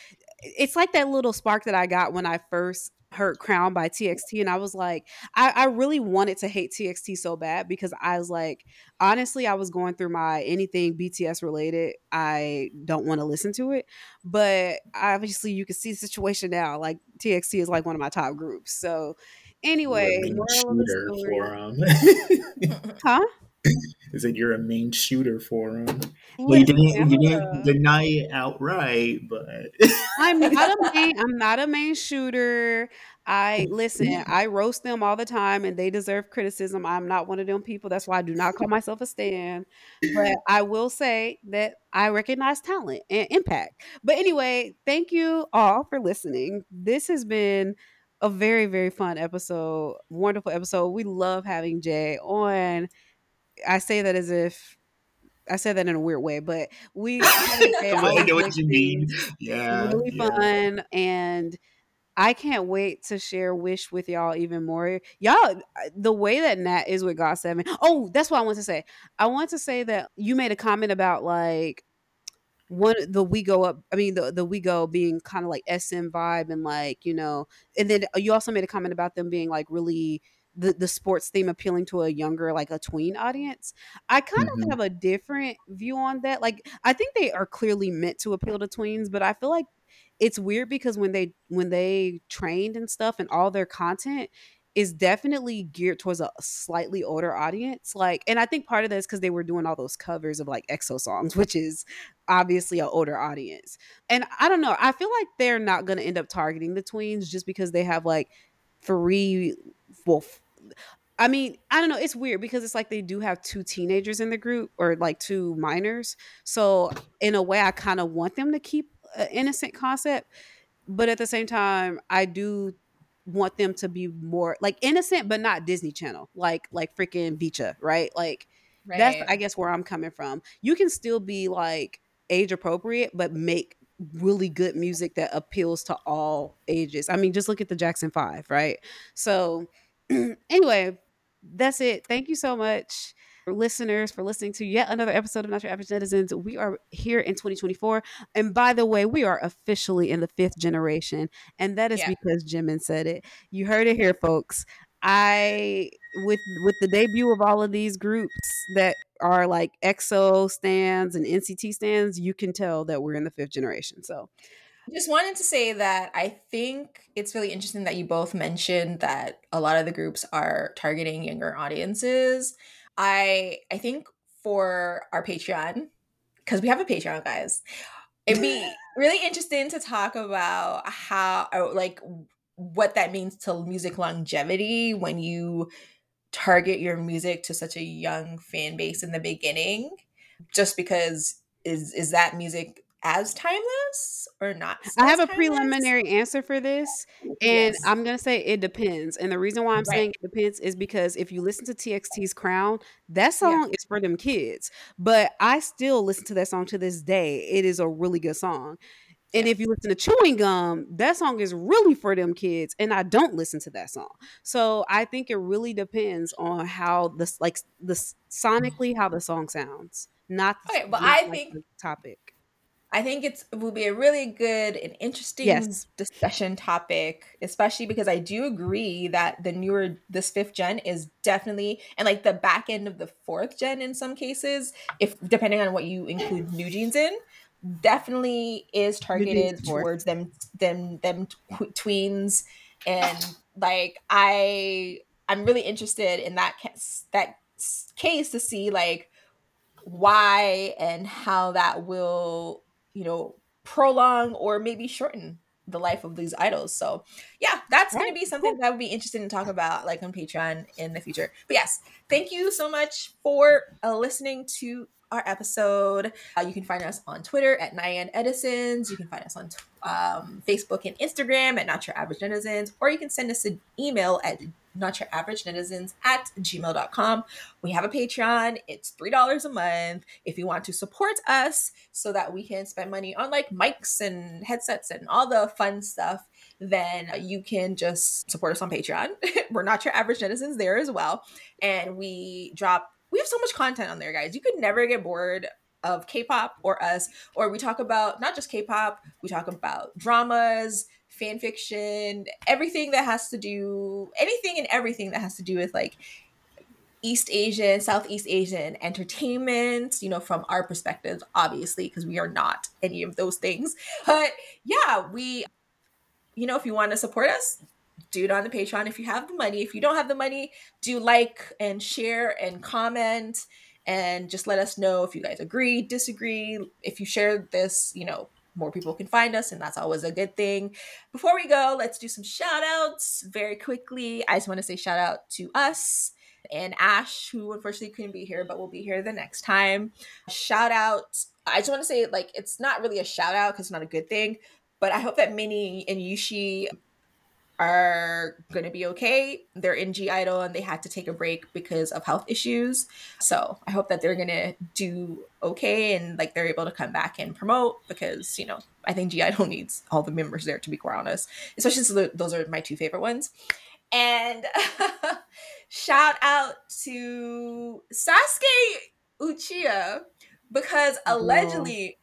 it's like that little spark that I got when I first heard Crown by TXT, and I was like, I, I really wanted to hate TXT so bad because I was like, honestly, I was going through my anything BTS related. I don't want to listen to it, but obviously, you can see the situation now. Like TXT is like one of my top groups. So, anyway, you're a main moral of the story- huh? Is that you're a main shooter for him? Well, you didn't, you didn't deny it outright, but I'm not a main. I'm not a main shooter. I listen. I roast them all the time, and they deserve criticism. I'm not one of them people. That's why I do not call myself a stan. But I will say that I recognize talent and impact. But anyway, thank you all for listening. This has been a very very fun episode. Wonderful episode. We love having Jay on. I say that as if. I said that in a weird way, but we I know what you mean. Yeah, really yeah. fun and I can't wait to share Wish with y'all even more. Y'all, the way that Nat is with God Seven. Oh, that's what I want to say. I want to say that you made a comment about like one the we go up. I mean the the we go being kind of like SM vibe and like you know, and then you also made a comment about them being like really the, the sports theme appealing to a younger like a tween audience i kind Mhm. of have a different view on that like i think they are clearly meant to appeal to tweens but i feel like it's weird because when they when they trained and stuff and all their content is definitely geared towards a slightly older audience like and i think part of that is because they were doing all those covers of like exo songs which is obviously an older audience and i don't know i feel like they're not going to end up targeting the tweens just because they have like three well I mean, I don't know. It's weird because it's like they do have two teenagers in the group or like two minors. So, in a way, I kind of want them to keep an innocent concept. But at the same time, I do want them to be more like innocent, but not Disney Channel, like like freaking VCHA, right? Like Right. That's I guess where I'm coming from. You can still be like age appropriate, but make really good music that appeals to all ages. I mean, just look at the Jackson 5, right? So anyway, that's it. Thank you so much listeners for listening to yet another episode of Not Your Average Netizens. We are here in 2024. And by the way, we are officially in the fifth generation. And that is yeah. because Jemin said it. You heard it here, folks. I with with the debut of all of these groups that are like EXO stands and NCT stands, you can tell that we're in the fifth generation. So just wanted to say that I think it's really interesting that you both mentioned that a lot of the groups are targeting younger audiences. I I think for our Patreon, because we have a Patreon, guys, it'd be really interesting to talk about how uh, like what that means to music longevity when you target your music to such a young fan base in the beginning just because is is that music as timeless or not? I have a timeless? preliminary answer for this, and yes. I'm gonna say it depends. And the reason why I'm right. saying it depends is because if you listen to TXT's Crown, that song yeah. is for them kids. But I still listen to that song to this day. It is a really good song. And if you listen to Chewing Gum, that song is really for them kids, and I don't listen to that song. So I think it really depends on how this, like, the mm. sonically how the song sounds, not okay. But I like think topic. I think it's it will be a really good and interesting yes. discussion topic, especially because I do agree that the newer this fifth gen is definitely and like the back end of the fourth gen in some cases, if depending on what you include NewJeans in, definitely is targeted towards them them them tweens and like I I'm really interested in that case that case to see like why and how that will you know, prolong or maybe shorten the life of these idols. So yeah, that's right. going to be something cool. that would be interesting to talk about like on Patreon in the future. But yes, thank you so much for uh, listening to our episode. Uh, you can find us on Twitter at Nyan Edisons. You can find us on um, Facebook and Instagram at Not Your Average Netizens, or you can send us an email at not your average netizens at gmail.com. We have a Patreon. It's $3 a month. If you want to support us so that we can spend money on like mics and headsets and all the fun stuff, then you can just support us on Patreon. We're not your average netizens there as well. And we drop, we have so much content on there, guys. You could never get bored of K-pop or us, or we talk about not just K-pop, we talk about dramas, fan fiction, everything that has to do anything and everything that has to do with like East Asian, Southeast Asian entertainment, you know, from our perspective, obviously, because we are not any of those things. But yeah, we, you know, if you want to support us, do it on the Patreon if you have the money. If you don't have the money, do like and share and comment and just let us know if you guys agree, disagree. If you share this, you know, more people can find us, and that's always a good thing. Before we go, let's do some shout outs very quickly. I just want to say shout out to us and Ash, who unfortunately couldn't be here, but will be here the next time. Shout out. I just want to say, like, it's not really a shout out because it's not a good thing, but I hope that Minnie and Yuqi are going to be okay. They're in (G)I-DLE and they had to take a break because of health issues. So I hope that they're going to do okay and like they're able to come back and promote because, you know, I think (G)I-DLE needs all the members there to be quite honest, especially since those are my two favorite ones. And shout out to Sasuke Uchiha because allegedly,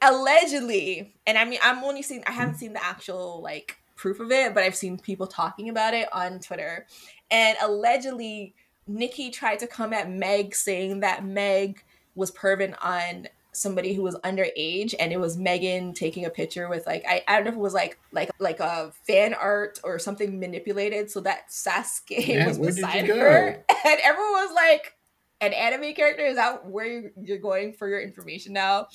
Whoa. allegedly, and I mean, I'm only seeing, I haven't seen the actual like proof of it, but I've seen people talking about it on Twitter. And allegedly, Nicki tried to come at Meg saying that Meg was perving on somebody who was underage and it was Megan taking a picture with like I, I don't know if it was like like like a fan art or something manipulated so that Sasuke yeah, was beside her. And everyone was like an anime character? Is that where you're going for your information now?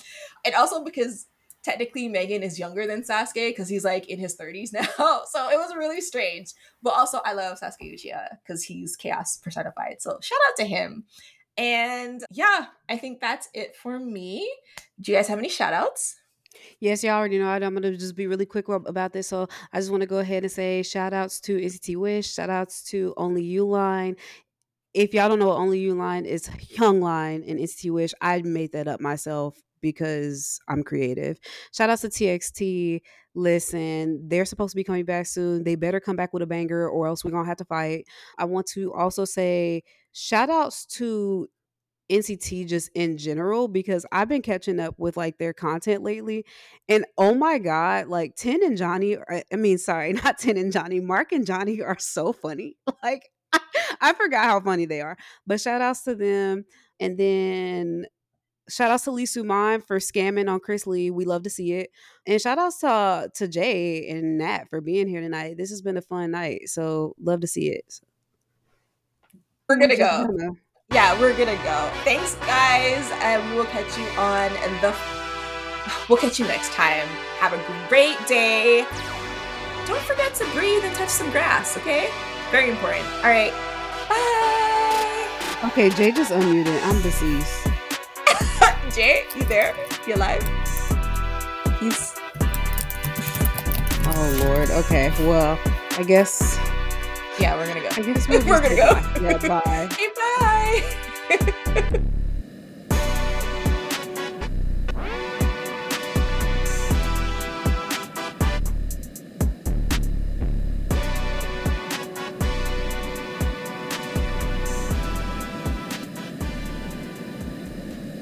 And also because technically Megan is younger than Sasuke because he's like in his 30s now. So it was really strange. But also I love Sasuke Uchiha uh, because he's chaos personified. So shout out to him. And yeah, I think that's it for me. Do you guys have any shout outs? Yes, y'all already know I'm going to just be really quick about this. So I just want to go ahead and say shout outs to NCT Wish, shout outs to Only You Line, if y'all don't know what Only You line is, Young line and NCT Wish. I made that up myself because I'm creative. Shout out to TXT. Listen, they're supposed to be coming back soon. They better come back with a banger or else we're going to have to fight. I want to also say shout outs to NCT just in general because I've been catching up with like their content lately. And oh my God, like Ten and Johnny, uh, I mean, sorry, not Ten and Johnny, Mark and Johnny are so funny. Like, I forgot how funny they are. But shout outs to them. And then shout outs to Lee Soo-man for scamming on Chris Lee. We love to see it. And shout outs to, to Jay and Nat for being here tonight. This has been a fun night. So love to see it. We're going to go. Yeah, we're going to go. Thanks, guys. And we will catch you on the. We'll catch you next time. Have a great day. Don't forget to breathe and touch some grass, okay? Very important. All right. Bye. Okay, Jay just unmuted. I'm deceased. Jay, you there? You alive? He's. Oh Lord. Okay. Well, I guess. Yeah, we're gonna go. I guess we're, we're gonna go. Yeah. Bye. Okay, bye.